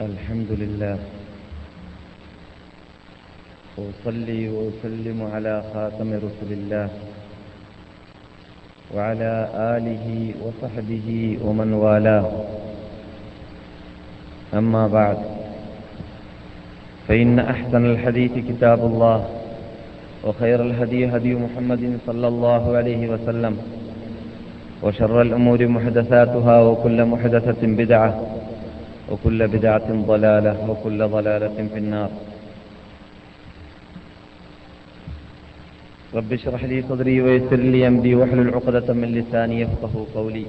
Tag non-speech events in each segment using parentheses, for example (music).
الحمد لله. وأصلي وأسلم على خاتم رسل الله وعلى آله وصحبه ومن والاه. أما بعد فإن أحسن الحديث كتاب الله وخير الهدي هدي محمد صلى الله عليه وسلم وشر الأمور محدثاتها وكل محدثة بدعة. وكل بدعة ضلالة وكل ضلالة في النار. رب اشرح لي صدري ويسر لي أمري واحلل عقدة من لساني يفقه قولي.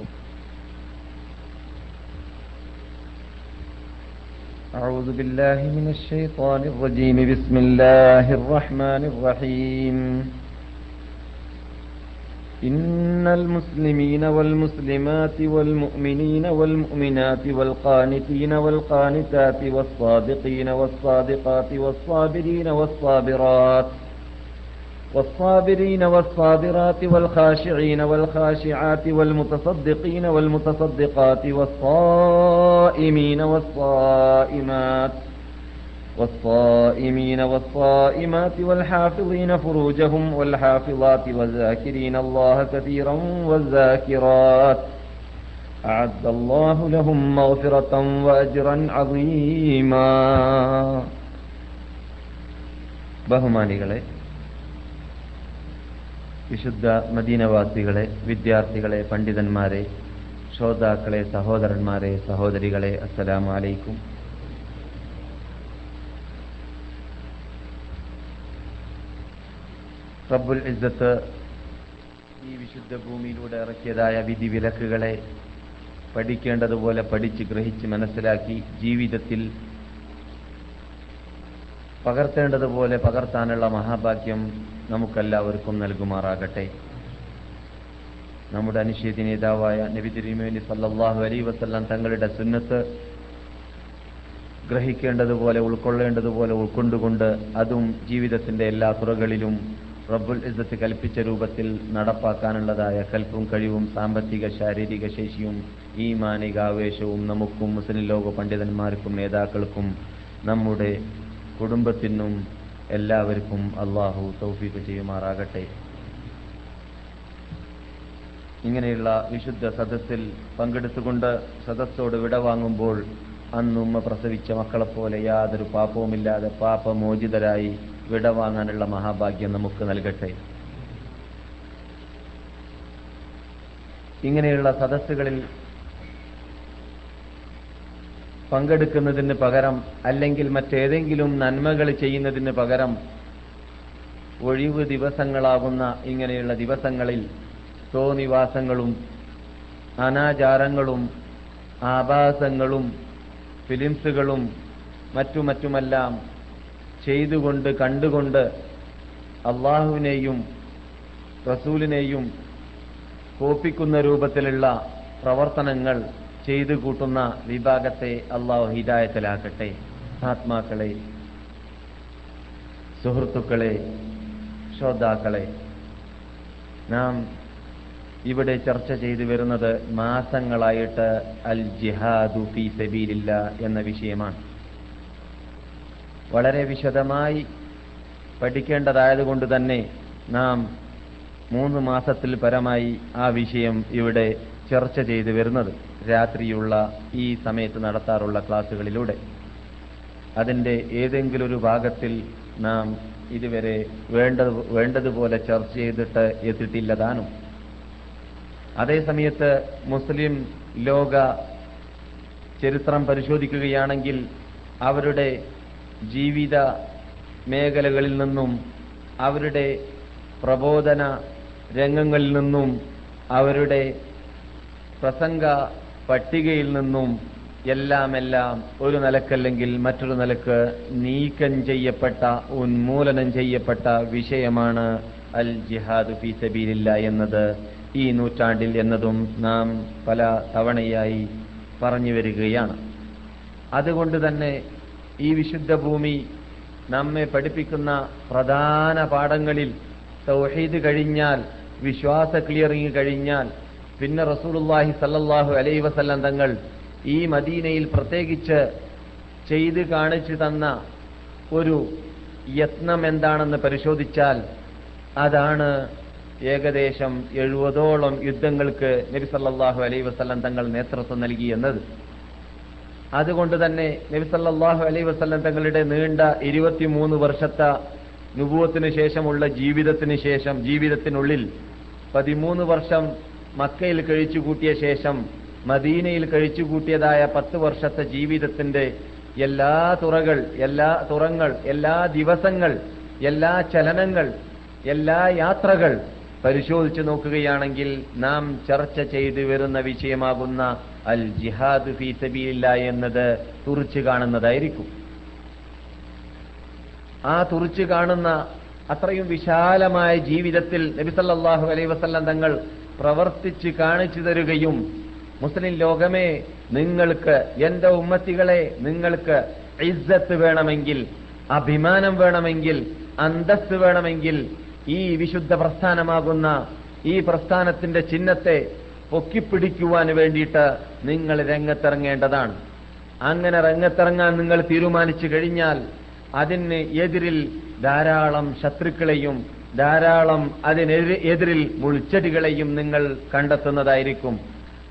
أعوذ بالله من الشيطان الرجيم. بسم الله الرحمن الرحيم. إن المسلمين والمسلمات والمؤمنين والمؤمنات والقانتين والقانتات والصادقين والصادقات والصابرين والصابرات والصابرين والصابرات والخاشعين والخاشعات والمتصدقين والمتصدقات والصائمين والصائمات والصائمين والصائمات والحافظين فروجهم والحافظات والذاكرين الله كثيرا والذاكرات أعد الله لهم مغفرة وأجرا عظيما ബഹുമാനികളെ വിശുദ്ധ മദീനവാസികളെ വിദ്യാർത്ഥികളെ പണ്ഡിതന്മാരെ ശ്രോതാക്കളെ സഹോദരന്മാരെ സഹോദരികളെ അസ്സലാമു റബ്ബുൽ ഇസ്സത്ത് ഈ വിശുദ്ധ ഭൂമിയിലൂടെ ഇറക്കിയതായ വിധി വിലക്കുകളെ പഠിക്കേണ്ടതുപോലെ പഠിച്ച് ഗ്രഹിച്ച് മനസ്സിലാക്കി ജീവിതത്തിൽ പകർത്തേണ്ടതുപോലെ പകർത്താനുള്ള മഹാഭാഗ്യം നമുക്കെല്ലാവർക്കും നൽകുമാറാകട്ടെ. നമ്മുടെ അനിശ്ചിത നേതാവായ നബി തിരുമേനി സല്ലാഹു അലൈ വസ്ല്ലാം തങ്ങളുടെ സുന്നത്ത് ഗ്രഹിക്കേണ്ടതുപോലെ ഉൾക്കൊള്ളേണ്ടതുപോലെ ഉൾക്കൊണ്ടുകൊണ്ട് അതും ജീവിതത്തിന്റെ എല്ലാ തുറകളിലും റബ്ബുൽ ഇസ്സത്ത് കൽപ്പിച്ച രൂപത്തിൽ നടപ്പാക്കാനുള്ളതായ കൽപ്പും കഴിവും സാമ്പത്തിക ശാരീരിക ശേഷിയും ഈ മാനികാവേശവും നമുക്കും മുസ്ലിം ലോക പണ്ഡിതന്മാർക്കും നേതാക്കൾക്കും നമ്മുടെ കുടുംബത്തിനും എല്ലാവർക്കും അള്ളാഹു തൗഫീഖ് ചെയ്യുമാറാകട്ടെ. ഇങ്ങനെയുള്ള വിശുദ്ധ സദസ്സിൽ പങ്കെടുത്തുകൊണ്ട് സദസ്സോട് വിടവാങ്ങുമ്പോൾ അന്നുമ്മ പ്രസവിച്ച മക്കളെപ്പോലെ യാതൊരു പാപവുമില്ലാതെ പാപമോചിതരായി വിടവാങ്ങാനുള്ള മഹാഭാഗ്യം നമുക്ക് നൽകട്ടെ. ഇങ്ങനെയുള്ള സദസ്സുകളിൽ പങ്കെടുക്കുന്നതിന് പകരം അല്ലെങ്കിൽ മറ്റേതെങ്കിലും നന്മകൾ ചെയ്യുന്നതിന് പകരം ഒഴിവ് ദിവസങ്ങളാകുന്ന ഇങ്ങനെയുള്ള ദിവസങ്ങളിൽ സ്വനിവാസങ്ങളും അനാചാരങ്ങളും ആഭാസങ്ങളും ഫിലിംസുകളും മറ്റു മറ്റുമെല്ലാം ചെയ്തുകൊണ്ട് കണ്ടുകൊണ്ട് അള്ളാഹുവിനെയും റസൂലിനെയും കോപ്പിക്കുന്ന രൂപത്തിലുള്ള പ്രവർത്തനങ്ങൾ ചെയ്തു കൂട്ടുന്ന വിഭാഗത്തെ അള്ളാഹു ഹിദായത്തിലാക്കട്ടെ. ആത്മാക്കളെ സുഹൃത്തുക്കളെ ശ്രോതാക്കളെ നാം ഇവിടെ ചർച്ച ചെയ്തു വരുന്നത് മാസങ്ങളായിട്ട് അൽ ജിഹാദു ഫി സബീലില്ല എന്ന വിഷയമാണ്. വളരെ വിശദമായി പഠിക്കേണ്ടതായതുകൊണ്ട് തന്നെ നാം മൂന്ന് മാസത്തിൽ പരമായി ആ വിഷയം ഇവിടെ ചർച്ച ചെയ്തു വരുന്നത്. രാത്രിയുള്ള ഈ സമയത്ത് നടത്താറുള്ള ക്ലാസ്സുകളിലൂടെ. അതിന്റെ ഏതെങ്കിലും ഒരു ഭാഗത്തിൽ നാം ഇതുവരെ വേണ്ടത് വേണ്ടതുപോലെ ചർച്ച ചെയ്തിട്ട് എത്തിയിട്ടില്ലതാനും. അതേസമയത്ത് മുസ്ലിം ലോക ചരിത്രം പരിശോധിക്കുകയാണെങ്കിൽ അവരുടെ ജീവിത മേഖലകളിൽ നിന്നും അവരുടെ പ്രബോധന രംഗങ്ങളിൽ നിന്നും അവരുടെ പ്രസംഗ പട്ടികയിൽ നിന്നും എല്ലാം എല്ലാം ഒരു നിലക്കല്ലെങ്കിൽ മറ്റൊരു നിലയ്ക്ക് നീക്കം ചെയ്യപ്പെട്ട ഉന്മൂലനം ചെയ്യപ്പെട്ട വിഷയമാണ് അൽ ജിഹാദ് ഫി സബീലില്ല എന്നത്. ഈ നൂറ്റാണ്ടിൽ എന്നതും നാം പല തവണയായി പറഞ്ഞു വരികയാണ്. അതുകൊണ്ട് തന്നെ ഈ വിശുദ്ധ ഭൂമി നമ്മെ പഠിപ്പിക്കുന്ന പ്രധാന പാഠങ്ങളിൽ തൗഹീദ് കഴിഞ്ഞാൽ വിശ്വാസ ക്ലിയറിംഗ് കഴിഞ്ഞാൽ പിന്നെ റസൂലുല്ലാഹി സല്ലല്ലാഹു അലൈ വസല്ലം തങ്ങൾ ഈ മദീനയിൽ പ്രത്യേകിച്ച് ചെയ്ത് കാണിച്ചു തന്ന ഒരു യത്നം എന്താണെന്ന് പരിശോധിച്ചാൽ അതാണ് ഏകദേശം എഴുപതോളം യുദ്ധങ്ങൾക്ക് നബി സല്ലല്ലാഹു അലൈഹി വസല്ലം തങ്ങൾ നേതൃത്വം നൽകി എന്നത്. അതുകൊണ്ട് തന്നെ നബിസല്ലാഹു അലൈ വസ്ലം തങ്ങളുടെ നീണ്ട ഇരുപത്തിമൂന്ന് വർഷത്തെ നുപൂവത്തിന് ശേഷമുള്ള ജീവിതത്തിന് ശേഷം ജീവിതത്തിനുള്ളിൽ പതിമൂന്ന് വർഷം മക്കയിൽ കഴിച്ചു കൂട്ടിയ ശേഷം മദീനയിൽ കഴിച്ചു കൂട്ടിയതായ പത്ത് വർഷത്തെ ജീവിതത്തിന്റെ എല്ലാ തുറകൾ എല്ലാ തുറങ്ങൾ എല്ലാ ദിവസങ്ങൾ എല്ലാ ചലനങ്ങൾ എല്ലാ യാത്രകൾ പരിശോധിച്ചു നോക്കുകയാണെങ്കിൽ നാം ചർച്ച ചെയ്തു വരുന്ന വിഷയമാകുന്ന അൽ ജിഹാദ് ഫീ സബീലില്ല എന്നത് തുറച്ചു കാണുന്നതായിരിക്കും. ആ തുറച്ചു കാണുന്ന അത്രയും വിശാലമായ ജീവിതത്തിൽ നബിസല്ലാഹു അലൈ വസല്ലം തങ്ങൾ പ്രവർത്തിച്ച് കാണിച്ചു തരുകയും മുസ്ലിം ലോകമേ നിങ്ങൾക്ക് എന്റെ ഉമ്മത്തികളെ നിങ്ങൾക്ക് ഇസ്സത്ത് വേണമെങ്കിൽ അഭിമാനം വേണമെങ്കിൽ അന്തസ്സ് വേണമെങ്കിൽ ഈ വിശുദ്ധ പ്രസ്ഥാനമാകുന്ന ഈ പ്രസ്ഥാനത്തിന്റെ ചിഹ്നത്തെ പൊക്കിപ്പിടിക്കുവാൻ വേണ്ടിയിട്ട് നിങ്ങൾ രംഗത്തിറങ്ങേണ്ടതാണ്. അങ്ങനെ രംഗത്തിറങ്ങാൻ നിങ്ങൾ തീരുമാനിച്ചു കഴിഞ്ഞാൽ അതിന് എതിരിൽ ധാരാളം ശത്രുക്കളെയും ധാരാളം അതിനെതിരെ എതിരിൽ മുൾച്ചെടികളെയും നിങ്ങൾ കണ്ടെത്തുന്നതായിരിക്കും.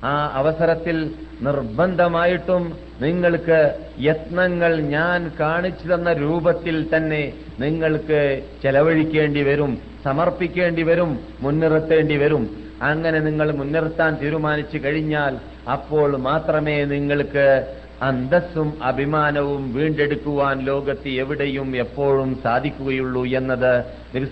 ആ അവസരത്തിൽ നിർബന്ധമായിട്ടും നിങ്ങൾക്ക് യത്നങ്ങൾ ഞാൻ കാണിച്ചു തന്ന രൂപത്തിൽ തന്നെ നിങ്ങൾക്ക് ചെലവഴിക്കേണ്ടി വരും സമർപ്പിക്കേണ്ടി വരും മുൻനിർത്തേണ്ടി വരും. അങ്ങനെ നിങ്ങൾ മുൻനിർത്താൻ തീരുമാനിച്ചു കഴിഞ്ഞാൽ അപ്പോൾ മാത്രമേ നിങ്ങൾക്ക് അന്തസ്സും അഭിമാനവും വീണ്ടെടുക്കുവാൻ ലോകത്ത് എവിടെയും എപ്പോഴും സാധിക്കുകയുള്ളൂ എന്നത് നബി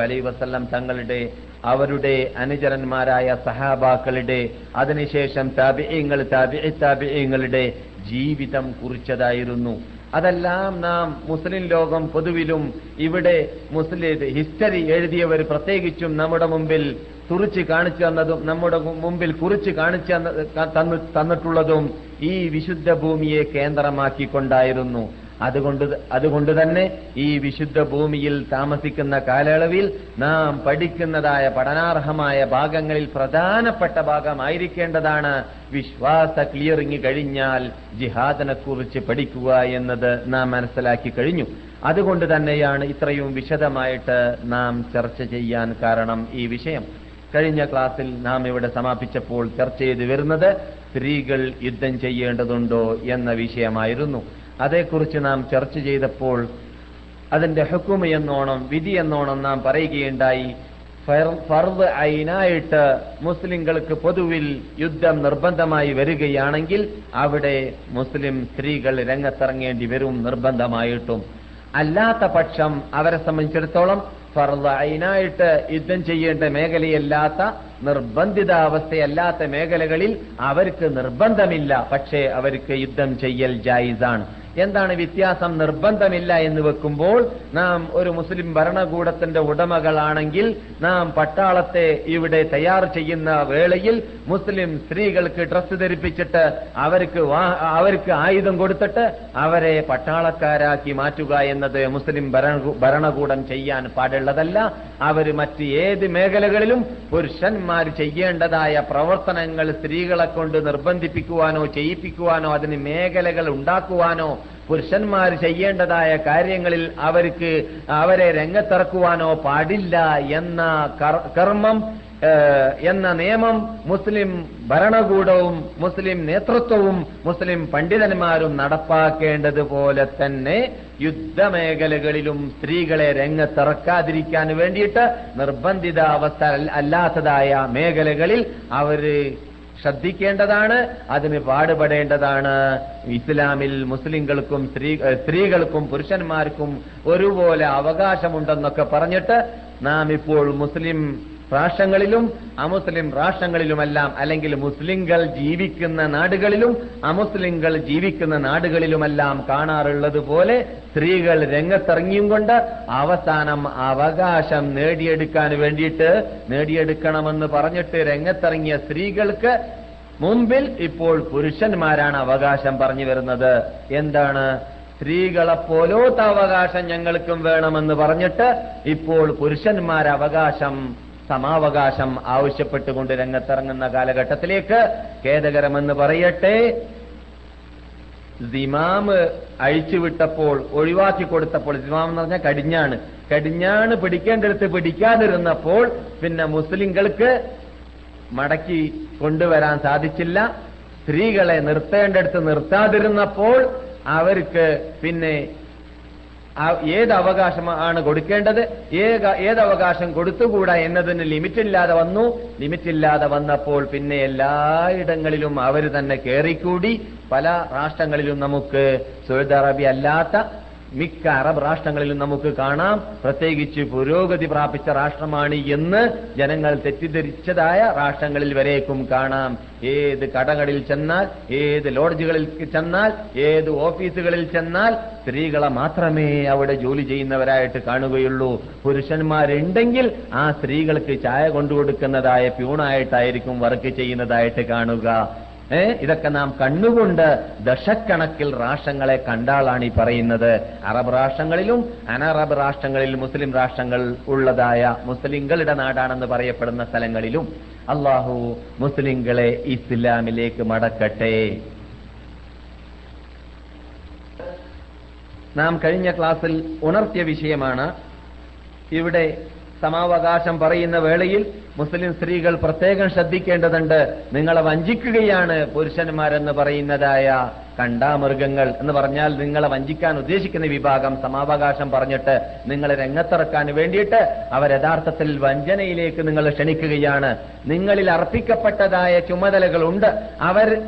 അലൈ വസല്ലം തങ്ങളുടെ അവരുടെ അനുചരന്മാരായ സഹാബാക്കളുടെ അതിനുശേഷം താപിയങ്ങൾ താബിഇ താപിയങ്ങളുടെ ജീവിതം കുറിച്ചതായിരുന്നു. അതെല്ലാം നാം മുസ്ലിം ലോകം പൊതുവിലും ഇവിടെ മുസ്ലിം ഹിസ്റ്ററി എഴുതിയവർ പ്രത്യേകിച്ചും നമ്മുടെ മുമ്പിൽ തുറിച്ച് കാണിച്ചു തന്നതും നമ്മുടെ മുമ്പിൽ കുറിച്ച് കാണിച്ചു തന്ന- തന്നു തന്നിട്ടുള്ളതും ഈ വിശുദ്ധ ഭൂമിയെ കേന്ദ്രമാക്കിക്കൊണ്ടായിരുന്നു. അതുകൊണ്ട് അതുകൊണ്ട് തന്നെ ഈ വിശുദ്ധ ഭൂമിയിൽ താമസിക്കുന്ന കാലയളവിൽ നാം പഠിക്കുന്നതായ പഠനാർഹമായ ഭാഗങ്ങളിൽ പ്രധാനപ്പെട്ട ഭാഗമായിരിക്കേണ്ടതാണ് വിശ്വാസ ക്ലിയറിംഗ് കഴിഞ്ഞാൽ ജിഹാദിനെ കുറിച്ച് പഠിക്കുക എന്നത് നാം മനസ്സിലാക്കി കഴിഞ്ഞു. അതുകൊണ്ട് തന്നെയാണ് ഇത്രയും വിശദമായിട്ട് നാം ചർച്ച ചെയ്യാൻ കാരണം ഈ വിഷയം. കഴിഞ്ഞ ക്ലാസ്സിൽ നാം ഇവിടെ സമാപിച്ചപ്പോൾ ചർച്ച ചെയ്തു വരുന്നത് സ്ത്രീകൾ യുദ്ധം ചെയ്യേണ്ടതുണ്ടോ എന്ന വിഷയമായിരുന്നു. അതേക്കുറിച്ച് നാം ചർച്ച ചെയ്തപ്പോൾ അതിന്റെ ഹുക്കുമ എന്നോണം വിധി എന്നോണം നാം പറയുകയുണ്ടായി. ഫർ- ഫർദ് ഐനായിട്ട് മുസ്ലിങ്ങൾക്ക് പൊതുവിൽ യുദ്ധം നിർബന്ധമായി വരികയാണെങ്കിൽ അവിടെ മുസ്ലിം സ്ത്രീകൾ രംഗത്തിറങ്ങേണ്ടി വരും നിർബന്ധമായിട്ടും. അല്ലാത്ത പക്ഷം അവരെ സംബന്ധിച്ചിടത്തോളം ഫർദ് ഐനായിട്ട് യുദ്ധം ചെയ്യേണ്ട മേഖലയല്ലാത്ത നിർബന്ധിതാവസ്ഥയല്ലാത്ത മേഖലകളിൽ അവർക്ക് നിർബന്ധമില്ല. പക്ഷേ അവർക്ക് യുദ്ധം ചെയ്യൽ ജായിസാണ്. എന്താണ് വ്യത്യാസം? നിർബന്ധമില്ല എന്ന് വെക്കുമ്പോൾ നാം ഒരു മുസ്ലിം ഭരണകൂടത്തിന്റെ ഉടമകളാണെങ്കിൽ നാം പട്ടാളത്തെ ഇവിടെ തയ്യാർ ചെയ്യുന്ന വേളയിൽ മുസ്ലിം സ്ത്രീകൾക്ക് ഡ്രസ്സ് ധരിപ്പിച്ചിട്ട് അവർക്ക് അവർക്ക് ആയുധം കൊടുത്തിട്ട് അവരെ പട്ടാളക്കാരാക്കി മാറ്റുക എന്നത് മുസ്ലിം ഭരണ- ഭരണകൂടം ചെയ്യാൻ പാടുള്ളതല്ല. അവർ മറ്റ് ഏത് മേഖലകളിലും പുരുഷന്മാർ ചെയ്യേണ്ടതായ പ്രവർത്തനങ്ങൾ സ്ത്രീകളെ കൊണ്ട് നിർബന്ധിപ്പിക്കുവാനോ ചെയ്യിപ്പിക്കുവാനോ അതിന് മേഖലകൾ ഉണ്ടാക്കുവാനോ പുരുഷന്മാർ ചെയ്യേണ്ടതായ കാര്യങ്ങളിൽ അവർക്ക് അവരെ രംഗത്തിറക്കുവാനോ പാടില്ല എന്ന കർമ്മം എന്ന നിയമം മുസ്ലിം ഭരണകൂടവും മുസ്ലിം നേതൃത്വവും മുസ്ലിം പണ്ഡിതന്മാരും നടപ്പാക്കേണ്ടതുപോലെ തന്നെ യുദ്ധമേഖലകളിലും സ്ത്രീകളെ രംഗത്തിറക്കാതിരിക്കാൻ വേണ്ടിയിട്ട് നിർബന്ധിത അവസ്ഥ അല്ലാത്തതായ മേഖലകളിൽ അവർ ശ്രദ്ധിക്കേണ്ടതാണ് അതിന് പാടുപെടേണ്ടതാണ്. ഇസ്ലാമിൽ മുസ്ലിങ്ങൾക്കും സ്ത്രീ സ്ത്രീകൾക്കും പുരുഷന്മാർക്കും ഒരുപോലെ അവകാശമുണ്ടെന്നൊക്കെ പറഞ്ഞിട്ട് നാം ഇപ്പോൾ മുസ്ലിം രാഷ്ട്രങ്ങളിലും അമുസ്ലിം രാഷ്ട്രങ്ങളിലുമെല്ലാം അല്ലെങ്കിൽ മുസ്ലിങ്ങൾ ജീവിക്കുന്ന നാടുകളിലും അമുസ്ലിങ്ങൾ ജീവിക്കുന്ന നാടുകളിലുമെല്ലാം കാണാറുള്ളത് പോലെ സ്ത്രീകൾ രംഗത്തിറങ്ങിയും കൊണ്ട് അവസാനം അവകാശം നേടിയെടുക്കാൻ വേണ്ടിയിട്ട് നേടിയെടുക്കണമെന്ന് പറഞ്ഞിട്ട് രംഗത്തിറങ്ങിയ സ്ത്രീകൾക്ക് മുമ്പിൽ ഇപ്പോൾ പുരുഷന്മാരാണ് അവകാശം പറഞ്ഞു വരുന്നത്. എന്താണ്? സ്ത്രീകളെപ്പോലോത്ത അവകാശം ഞങ്ങൾക്കും വേണമെന്ന് പറഞ്ഞിട്ട് ഇപ്പോൾ പുരുഷന്മാർ അവകാശം സമാവകാശം ആവശ്യപ്പെട്ടുകൊണ്ട് രംഗത്തിറങ്ങുന്ന കാലഘട്ടത്തിലേക്ക് ഖേദകരമെന്ന് പറയട്ടെ. ദിമാമ് അഴിച്ചുവിട്ടപ്പോൾ ഒഴിവാക്കി കൊടുത്തപ്പോൾ സിമാം എന്ന് പറഞ്ഞാൽ കടിഞ്ഞാണ്. കടിഞ്ഞാണ് പിടിക്കേണ്ടടുത്ത് പിടിക്കാതിരുന്നപ്പോൾ പിന്നെ മുസ്ലിങ്ങൾക്ക് മടക്കി കൊണ്ടുവരാൻ സാധിച്ചില്ല. സ്ത്രീകളെ നിർത്തേണ്ടടുത്ത് നിർത്താതിരുന്നപ്പോൾ അവർക്ക് പിന്നെ ഏത് അവകാശമാണ് കൊടുക്കേണ്ടത്? ഏത് അവകാശം കൊടുത്തുകൂടാ എന്നതിന് ലിമിറ്റില്ലാതെ വന്നു. ലിമിറ്റില്ലാതെ വന്നപ്പോൾ പിന്നെ എല്ലായിടങ്ങളിലും അവർ തന്നെ കയറിക്കൂടി പല രാഷ്ട്രങ്ങളിലും നമുക്ക് സൗദി അറേബ്യ അല്ലാത്ത മിക്ക അറബ് രാഷ്ട്രങ്ങളിലും നമുക്ക് കാണാം. പ്രത്യേകിച്ച് പുരോഗതി പ്രാപിച്ച രാഷ്ട്രമാണ് എന്ന് ജനങ്ങൾ തെറ്റിദ്ധരിച്ചതായ രാഷ്ട്രങ്ങളിൽ വരേക്കും കാണാം. ഏത് കടകളിൽ ചെന്നാൽ ഏത് ലോഡ്ജുകളിൽ ചെന്നാൽ ഏത് ഓഫീസുകളിൽ ചെന്നാൽ സ്ത്രീകളെ മാത്രമേ അവിടെ ജോലി ചെയ്യുന്നവരായിട്ട് കാണുകയുള്ളൂ. പുരുഷന്മാരുണ്ടെങ്കിൽ ആ സ്ത്രീകൾക്ക് ചായ കൊണ്ടുകൊടുക്കുന്നതായ പ്യൂണായിട്ടായിരിക്കും വർക്ക് ചെയ്യുന്നതായിട്ട് കാണുക. ഏ? ഇതൊക്കെ നാം കണ്ണുകൊണ്ട് ദശക്കണക്കിൽ രാഷ്ട്രങ്ങളെ കണ്ടാളാണ് ഈ പറയുന്നത്. അറബ് രാഷ്ട്രങ്ങളിലും അനറബ് രാഷ്ട്രങ്ങളിൽ മുസ്ലിം രാഷ്ട്രങ്ങൾ ഉള്ളതായ മുസ്ലിങ്ങളുടെ നാടാണെന്ന് പറയപ്പെടുന്ന സ്ഥലങ്ങളിലും അള്ളാഹു മുസ്ലിങ്ങളെ ഇസ്ലാമിലേക്ക് മടക്കട്ടെ. നാം കഴിഞ്ഞ ക്ലാസ്സിൽ ഉണർത്തിയ വിഷയമാണ് ഇവിടെ സമാവകാശം പറയുന്ന വേളയിൽ മുസ്ലിം സ്ത്രീകൾ പ്രത്യേകം ശ്രദ്ധിക്കേണ്ടതുണ്ട്. നിങ്ങളെ വഞ്ചിക്കുകയാണ് പുരുഷന്മാരെന്ന് പറയുന്നതായ കണ്ടാമൃഗങ്ങൾ എന്ന് പറഞ്ഞാൽ നിങ്ങളെ വഞ്ചിക്കാൻ ഉദ്ദേശിക്കുന്ന വിഭാഗം സമാവകാശം പറഞ്ഞിട്ട് നിങ്ങളെ രംഗത്തിറക്കാൻ വേണ്ടിയിട്ട് അവർ യഥാർത്ഥത്തിൽ വഞ്ചനയിലേക്ക് നിങ്ങൾ ക്ഷണിക്കുകയാണ്. നിങ്ങളിൽ അർപ്പിക്കപ്പെട്ടതായ ചുമതലകളുണ്ട്. അവർ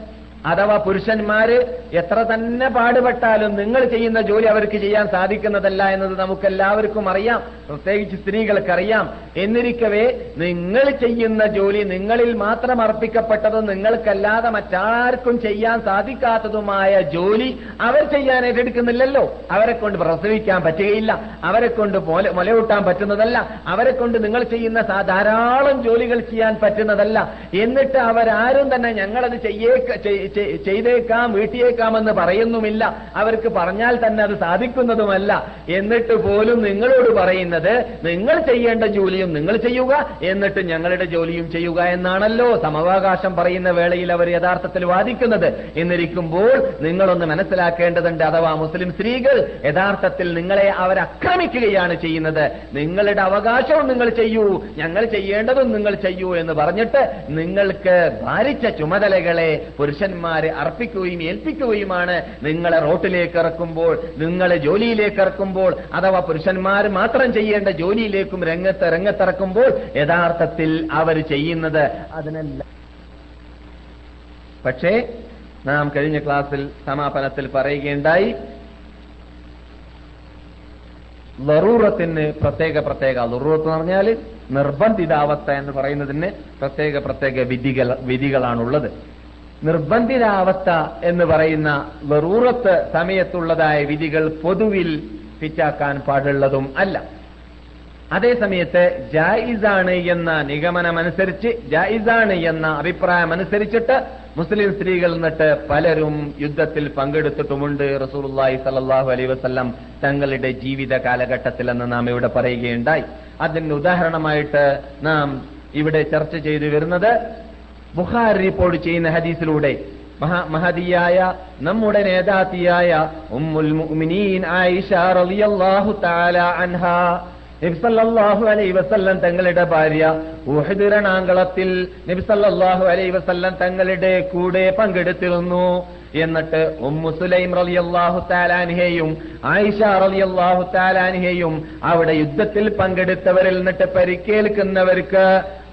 അഥവാ പുരുഷന്മാര് എത്ര തന്നെ പാടുപെട്ടാലും നിങ്ങൾ ചെയ്യുന്ന ജോലി അവർക്ക് ചെയ്യാൻ സാധിക്കുന്നതല്ല എന്നത് നമുക്കെല്ലാവർക്കും അറിയാം. പ്രത്യേകിച്ച് സ്ത്രീകൾക്കറിയാം. എന്നിരിക്കവേ നിങ്ങൾ ചെയ്യുന്ന ജോലി നിങ്ങളിൽ മാത്രം അർപ്പിക്കപ്പെട്ടതും നിങ്ങൾക്കല്ലാതെ മറ്റാർക്കും ചെയ്യാൻ സാധിക്കാത്തതുമായ ജോലി അവർ ചെയ്യാൻ ഏറ്റെടുക്കുന്നില്ലല്ലോ അവരെ കൊണ്ട് പ്രസവിക്കാൻ പറ്റുകയില്ല. അവരെ കൊണ്ട് മുല മുലയൂട്ടാൻ പറ്റുന്നതല്ല. അവരെ കൊണ്ട് നിങ്ങൾ ചെയ്യുന്ന ധാരാളം ജോലികൾ ചെയ്യാൻ പറ്റുന്നതല്ല. എന്നിട്ട് അവരാരും തന്നെ ഞങ്ങളത് ചെയ്യേക്ക ചെയ്- ചെയ്- ചെയ്തേക്കാം വീട്ടിയേക്കാമെന്ന് പറയുന്നുമില്ല. അവർക്ക് പറഞ്ഞാൽ തന്നെ അത് സാധിക്കുന്നതുമല്ല. എന്നിട്ട് പോലും നിങ്ങളോട് പറയുന്നത് നിങ്ങൾ ചെയ്യേണ്ട ജോലിയും നിങ്ങൾ ചെയ്യുക എന്നിട്ട് ഞങ്ങളുടെ ജോലിയും ചെയ്യുക എന്നാണല്ലോ സമവാകാശം പറയുന്ന വേളയിൽ അവർ യഥാർത്ഥത്തിൽ വാദിക്കുന്നത്. എന്നിരിക്കുമ്പോൾ നിങ്ങളൊന്ന് മനസ്സിലാക്കേണ്ടതുണ്ട് അഥവാ മുസ്ലിം സ്ത്രീകൾ യഥാർത്ഥത്തിൽ നിങ്ങളെ അവർ ആക്രമിക്കുകയാണ് ചെയ്യുന്നത്. നിങ്ങളുടെ അവകാശവും നിങ്ങൾ ചെയ്യൂ ഞങ്ങൾ ചെയ്യേണ്ടതും നിങ്ങൾ ചെയ്യൂ എന്ന് പറഞ്ഞിട്ട് നിങ്ങൾക്ക് ഭാരിച്ച ചുമതലകളെ പുരുഷന്മാരെ അർപ്പിക്കുകയും ഏൽപ്പിക്കുകയുമാണ്. നിങ്ങളെ റോട്ടിലേക്ക് ഇറക്കുമ്പോൾ നിങ്ങളെ ജോലിയിലേക്ക് ഇറക്കുമ്പോൾ അഥവാ പുരുഷന്മാർ മാത്രം ചെയ്യേണ്ട ജോലിയിലേക്കും രംഗത്ത് രംഗത്തിറക്കുമ്പോൾ യഥാർത്ഥത്തിൽ അവർ ചെയ്യുന്നത് അതിനല്ല. പക്ഷേ നാം കഴിഞ്ഞ ക്ലാസ്സിൽ സമാപനത്തിൽ പറയുകയുണ്ടായി ലറൂറത്തിന് പ്രത്യേക പ്രത്യേക ലറൂറത്ത് എന്ന് പറഞ്ഞാൽ നിർബന്ധിതാവസ്ഥ എന്ന് പറയുന്നതിന് പ്രത്യേക പ്രത്യേക വിധികൾ വിധികളാണുള്ളത്. നിർബന്ധിതാവസ്ഥ എന്ന് പറയുന്ന വെറൂറത്ത് സമയത്തുള്ളതായ വിധികൾ പൊതുവിൽ പിറ്റാക്കാൻ പാടുള്ളതും അല്ല. അതേ സമയത്ത് ജായിസാണ് എന്ന നിഗമനമനുസരിച്ച് ജായിസാണ് എന്ന അഭിപ്രായം അനുസരിച്ചിട്ട് മുസ്ലിം സ്ത്രീകൾ എന്നിട്ട് പലരും യുദ്ധത്തിൽ പങ്കെടുത്തിട്ടുമുണ്ട്. റസൂലുള്ളാഹി സലാഹു അലൈ വസ്ലം തങ്ങളുടെ ജീവിത കാലഘട്ടത്തിലെന്ന് നാം ഇവിടെ പറയുകയുണ്ടായി. അതിന് ഉദാഹരണമായിട്ട് നാം ഇവിടെ ചർച്ച ചെയ്തു വരുന്നത് ബുഖാരി റിപ്പോർട്ട് ചെയ്യുന്ന ഹദീസിലൂടെ മഹതിയായ നമ്മുടെ നേതാത്തിയായ ഉമ്മുൽ മുഅ്മിനീൻ ആയിഷ റളിയല്ലാഹു തആല അൻഹാ. നബിസല്ലാഹു അലൈ വസല്ലം തങ്ങളുടെ ഭാര്യ ഉഹദ് രണാങ്കളത്തിൽ നബിസല്ലാഹു അലൈ വസല്ലം തങ്ങളുടെ കൂടെ പങ്കെടുത്തിരുന്നു. എന്നിട്ട് ഉമ്മു സുലൈം റളിയല്ലാഹു താലാൻഹയും ആയിഷ റളിയല്ലാഹു താലാനിഹേയും അവിടെ യുദ്ധത്തിൽ പങ്കെടുത്തവരിൽ നിന്നിട്ട് പരിക്കേൽക്കുന്നവർക്ക്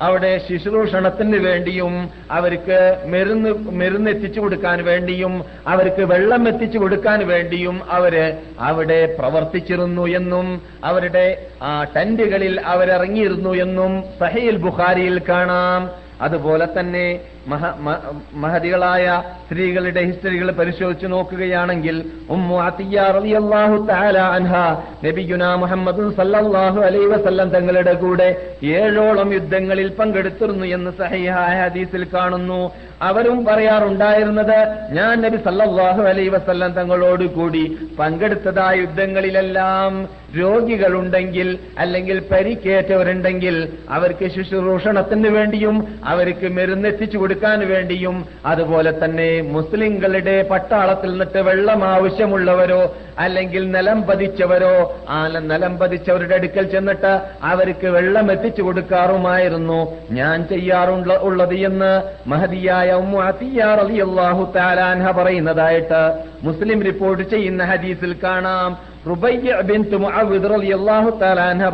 അവിടെ ശുശ്രൂഷണത്തിന് വേണ്ടിയും അവർക്ക് മരുന്ന് മരുന്ന് എത്തിച്ചു കൊടുക്കാൻ വേണ്ടിയും അവർക്ക് വെള്ളം എത്തിച്ചു കൊടുക്കാൻ വേണ്ടിയും അവർ അവിടെ പ്രവർത്തിച്ചിരുന്നു എന്നും അവരുടെ ആ ടെന്റുകളിൽ അവരിറങ്ങിയിരുന്നു എന്നും സഹീൽ ബുഖാരിയിൽ കാണാം. അതുപോലെ തന്നെ മഹ മഹതികളായ സ്ത്രീകളുടെ ഹിസ്റ്ററികൾ പരിശോധിച്ചു നോക്കുകയാണെങ്കിൽ മുഹമ്മദ് വസല്ലം തങ്ങളുടെ കൂടെ ഏഴോളം യുദ്ധങ്ങളിൽ പങ്കെടുത്തിരുന്നു എന്ന് സഹിഹായ ഹദീസിൽ കാണുന്നു. അവരും പറയാറുണ്ടായിരുന്നത് ഞാൻ നബി സല്ലാഹു അലൈ വസല്ലം തങ്ങളോട് കൂടി പങ്കെടുത്തതായ യുദ്ധങ്ങളിലെല്ലാം രോഗികളുണ്ടെങ്കിൽ അല്ലെങ്കിൽ പരിക്കേറ്റവരുണ്ടെങ്കിൽ അവർക്ക് ശുശ്രൂഷണത്തിന് വേണ്ടിയും അവർക്ക് മരുന്നെത്തിച്ചു കൊടുക്കാൻ കൊടുക്കാൻ വേണ്ടിയും അതുപോലെ തന്നെ മുസ്ലിങ്ങളുടെ പട്ടാളത്തിൽ നിന്നിട്ട് വെള്ളം ആവശ്യമുള്ളവരോ അല്ലെങ്കിൽ നിലം പതിച്ചവരോ ആ നിലം പതിച്ചവരുടെ അടുക്കൽ ചെന്നിട്ട് അവർക്ക് വെള്ളം എത്തിച്ചു കൊടുക്കാറുമായിരുന്നു. ഞാൻ ചെയ്യാറുള്ള ഉള്ളത് എന്ന് മഹതിയായ ഉമ്മു അത്തിയാർ അലി അള്ളാഹു താലാൻഹ പറയുന്നതായിട്ട് മുസ്ലിം റിപ്പോർട്ട് ചെയ്യുന്ന ഹദീസിൽ കാണാം. റുബയ്യ റളിയല്ലാഹു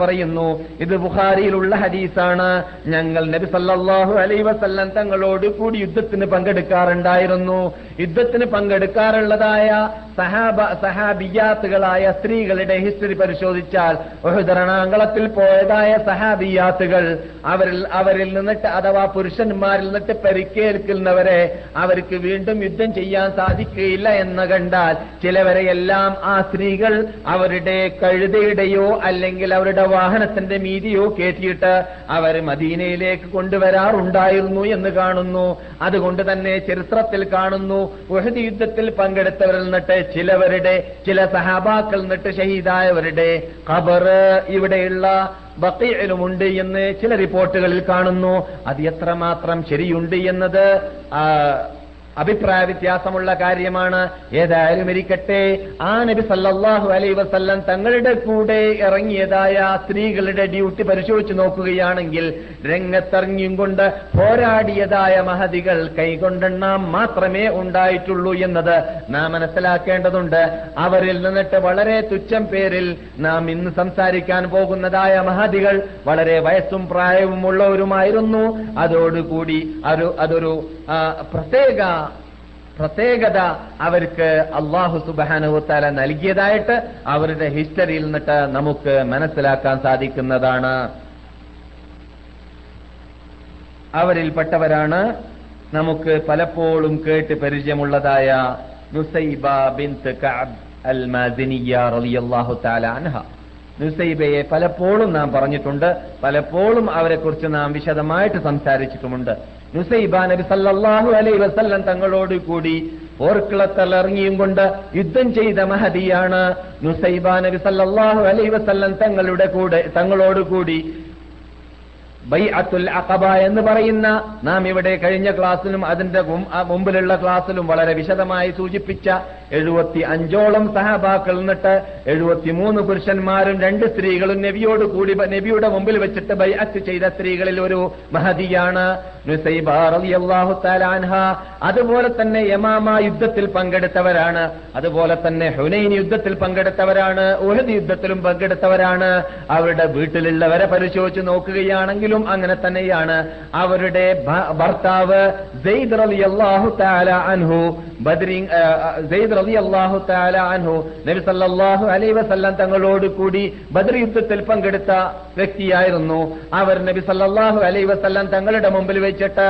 പറയുന്നു ഇത് ബുഖാരിയിലുള്ള ഹദീസാണ്. ഞങ്ങൾ നബി സല്ലല്ലാഹു അലൈഹി വസല്ലം തങ്ങളോട് കൂടി യുദ്ധത്തിന് പങ്കെടുക്കാറുണ്ടായിരുന്നു. യുദ്ധത്തിന് പങ്കെടുക്കാറുള്ളതായ സഹാബ സഹാബിയാത്തുകളായ സ്ത്രീകളുടെ ഹിസ്റ്ററി പരിശോധിച്ചാൽ ബഹുധരണാംഗളത്തിൽ പോയതായ സഹാബിയാത്തുകൾ അവരിൽ അവരിൽ നിന്നിട്ട് അഥവാ പുരുഷന്മാരിൽ നിന്നിട്ട് പരിക്കേൽക്കുന്നവരെ അവർക്ക് വീണ്ടും യുദ്ധം ചെയ്യാൻ സാധിക്കുകയില്ല എന്ന് കണ്ടാൽ ചിലവരെയെല്ലാം ആ സ്ത്രീകൾ അവരുടെ കഴുതയുടെയോ അല്ലെങ്കിൽ അവരുടെ വാഹനത്തിന്റെ മീതിയോ കയറ്റിയിട്ട് അവർ മദീനയിലേക്ക് കൊണ്ടുവരാറുണ്ടായിരുന്നു എന്ന് കാണുന്നു. അതുകൊണ്ട് തന്നെ ചരിത്രത്തിൽ കാണുന്നു ഉഹദ് യുദ്ധത്തിൽ പങ്കെടുത്തവരിൽ നിന്നിട്ട് ചിലവരുടെ ചില സഹാബാക്കൾ നിന്നിട്ട് ഷഹീദായവരുടെ ഖബർ ഇവിടെയുള്ള ബക്കയിലുമുണ്ട് എന്ന് ചില റിപ്പോർട്ടുകളിൽ കാണുന്നു. അത് എത്രമാത്രം ശരിയുണ്ട് എന്നത് അഭിപ്രായ വ്യത്യാസമുള്ള കാര്യമാണ്. ഏതായാലും ഇരിക്കട്ടെ. ആ നബി സല്ലാഹു അലൈ വസല്ലം തങ്ങളുടെ കൂടെ ഇറങ്ങിയതായ സ്ത്രീകളുടെ ഡ്യൂട്ടി പരിശോധിച്ചു നോക്കുകയാണെങ്കിൽ രംഗത്തിറങ്ങിയും കൊണ്ട് പോരാടിയതായ മഹതികൾ കൈകൊണ്ടെണ്ണാം മാത്രമേ ഉണ്ടായിട്ടുള്ളൂ എന്നത് നാം മനസ്സിലാക്കേണ്ടതുണ്ട്. അവരിൽ നിന്നിട്ട് വളരെ തുച്ഛം പേരിൽ നാം ഇന്ന് സംസാരിക്കാൻ പോകുന്നതായ മഹതികൾ വളരെ വയസ്സും പ്രായവും ഉള്ളവരുമായിരുന്നു അതോടുകൂടി അതൊരു പ്രത്യേക പ്രത്യേകത അവർക്ക് അള്ളാഹു സുബാനുത്താല നൽകിയതായിട്ട് അവരുടെ ഹിസ്റ്ററിയിൽ നിന്നിട്ട് നമുക്ക് മനസ്സിലാക്കാൻ സാധിക്കുന്നതാണ്. അവരിൽപ്പെട്ടവരാണ് നമുക്ക് പലപ്പോഴും കേട്ട് പരിചയമുള്ളതായ നുസൈബ ബിൻത് കഅബ് അൽ റളിയല്ലാഹു തആല അൻഹ. നുസൈബയെ പലപ്പോഴും നാം പറഞ്ഞിട്ടുണ്ട് പലപ്പോഴും അവരെക്കുറിച്ച് നാം വിശദമായിട്ട് സംസാരിച്ചിട്ടുമുണ്ട്. നുസൈബ നബി സല്ലല്ലാഹു അലൈഹി വസല്ലം തങ്ങളോട് കൂടി ഓർക്കിളത്തൽ ഇറങ്ങിയും കൊണ്ട് യുദ്ധം ചെയ്ത മഹദിയാണ് നുസൈബ നബി സല്ലല്ലാഹു അലൈഹി വസല്ലം തങ്ങളുടെ കൂടെ തങ്ങളോട് കൂടി. ബൈ അത്തുൽ അഖബ എന്ന് പറയുന്ന നാം ഇവിടെ കഴിഞ്ഞ ക്ലാസ്സിലും അതിന്റെ മുമ്പിലുള്ള ക്ലാസ്സിലും വളരെ വിശദമായി സൂചിപ്പിച്ച എഴുപത്തി അഞ്ചോളം സഹബാക്കൾ നിന്നിട്ട് എഴുപത്തിമൂന്ന് പുരുഷന്മാരും രണ്ട് സ്ത്രീകളും നബിയോട് കൂടി നബിയുടെ മുമ്പിൽ വെച്ചിട്ട് ബൈഅത്ത് ചെയ്ത സ്ത്രീകളിൽ ഒരു മഹതിയാണ് അതുപോലെ തന്നെ യമാമ യുദ്ധത്തിൽ പങ്കെടുത്തവരാണ്. അതുപോലെ തന്നെ ഹുനൈൻ യുദ്ധത്തിൽ പങ്കെടുത്തവരാണ്. ഉഹദ് യുദ്ധത്തിലും പങ്കെടുത്തവരാണ്. അവരുടെ വീട്ടിലുള്ളവരെ പരിശോധിച്ച് നോക്കുകയാണെങ്കിലും അങ്ങനെ തന്നെയാണ്. അവരുടെ ഭർത്താവ് തആല അൻഹു ബദ്രി സെയ്ദ് റളിയല്ലാഹു തആല അൻഹു നബി സല്ലല്ലാഹു അലൈഹി വസല്ലം തങ്ങളോട് കൂടി ബദർ യുദ്ധത്തിൽ പങ്കെടുത്ത വ്യക്തിയായിരുന്നു. അവർ നബി സല്ലാഹു അലൈ വസല്ലം തങ്ങളുടെ മുമ്പിൽ വെച്ചിട്ട്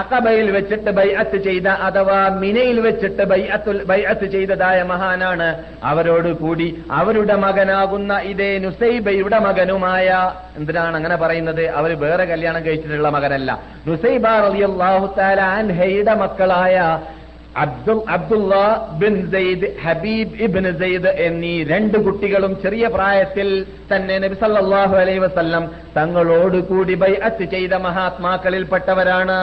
അക്കബയിൽ വെച്ചിട്ട് ബൈഅത്ത് ചെയ്ത അഥവാ മിനയിൽ വെച്ചിട്ട് ബൈഅത്തുൽ ബൈഅത്ത് ചെയ്തതായ മഹാനാണ്. അവരോട് കൂടി അവരുടെ മകനാകുന്ന ഇതേ നുസൈബയുടെ മകനുമായ എന്തിനാണ് അങ്ങനെ പറയുന്നത്? അവർ വേറെ കല്യാണം കഴിച്ചിട്ടുള്ള മകനല്ല. നുസൈബ റളിയല്ലാഹു തആല മക്കളായ Abdullah bin Zaid Habib ibn Zaid എന്നീ രണ്ട് കുട്ടികളും ചെറിയ പ്രായത്തിൽ തന്നെ നബി സല്ലാഹു അലൈ വസ്ല്ലം തങ്ങളോട് കൂടി ബൈഅത്ത് ചെയ്ത മഹാത്മാക്കളിൽപ്പെട്ടവരാണ്.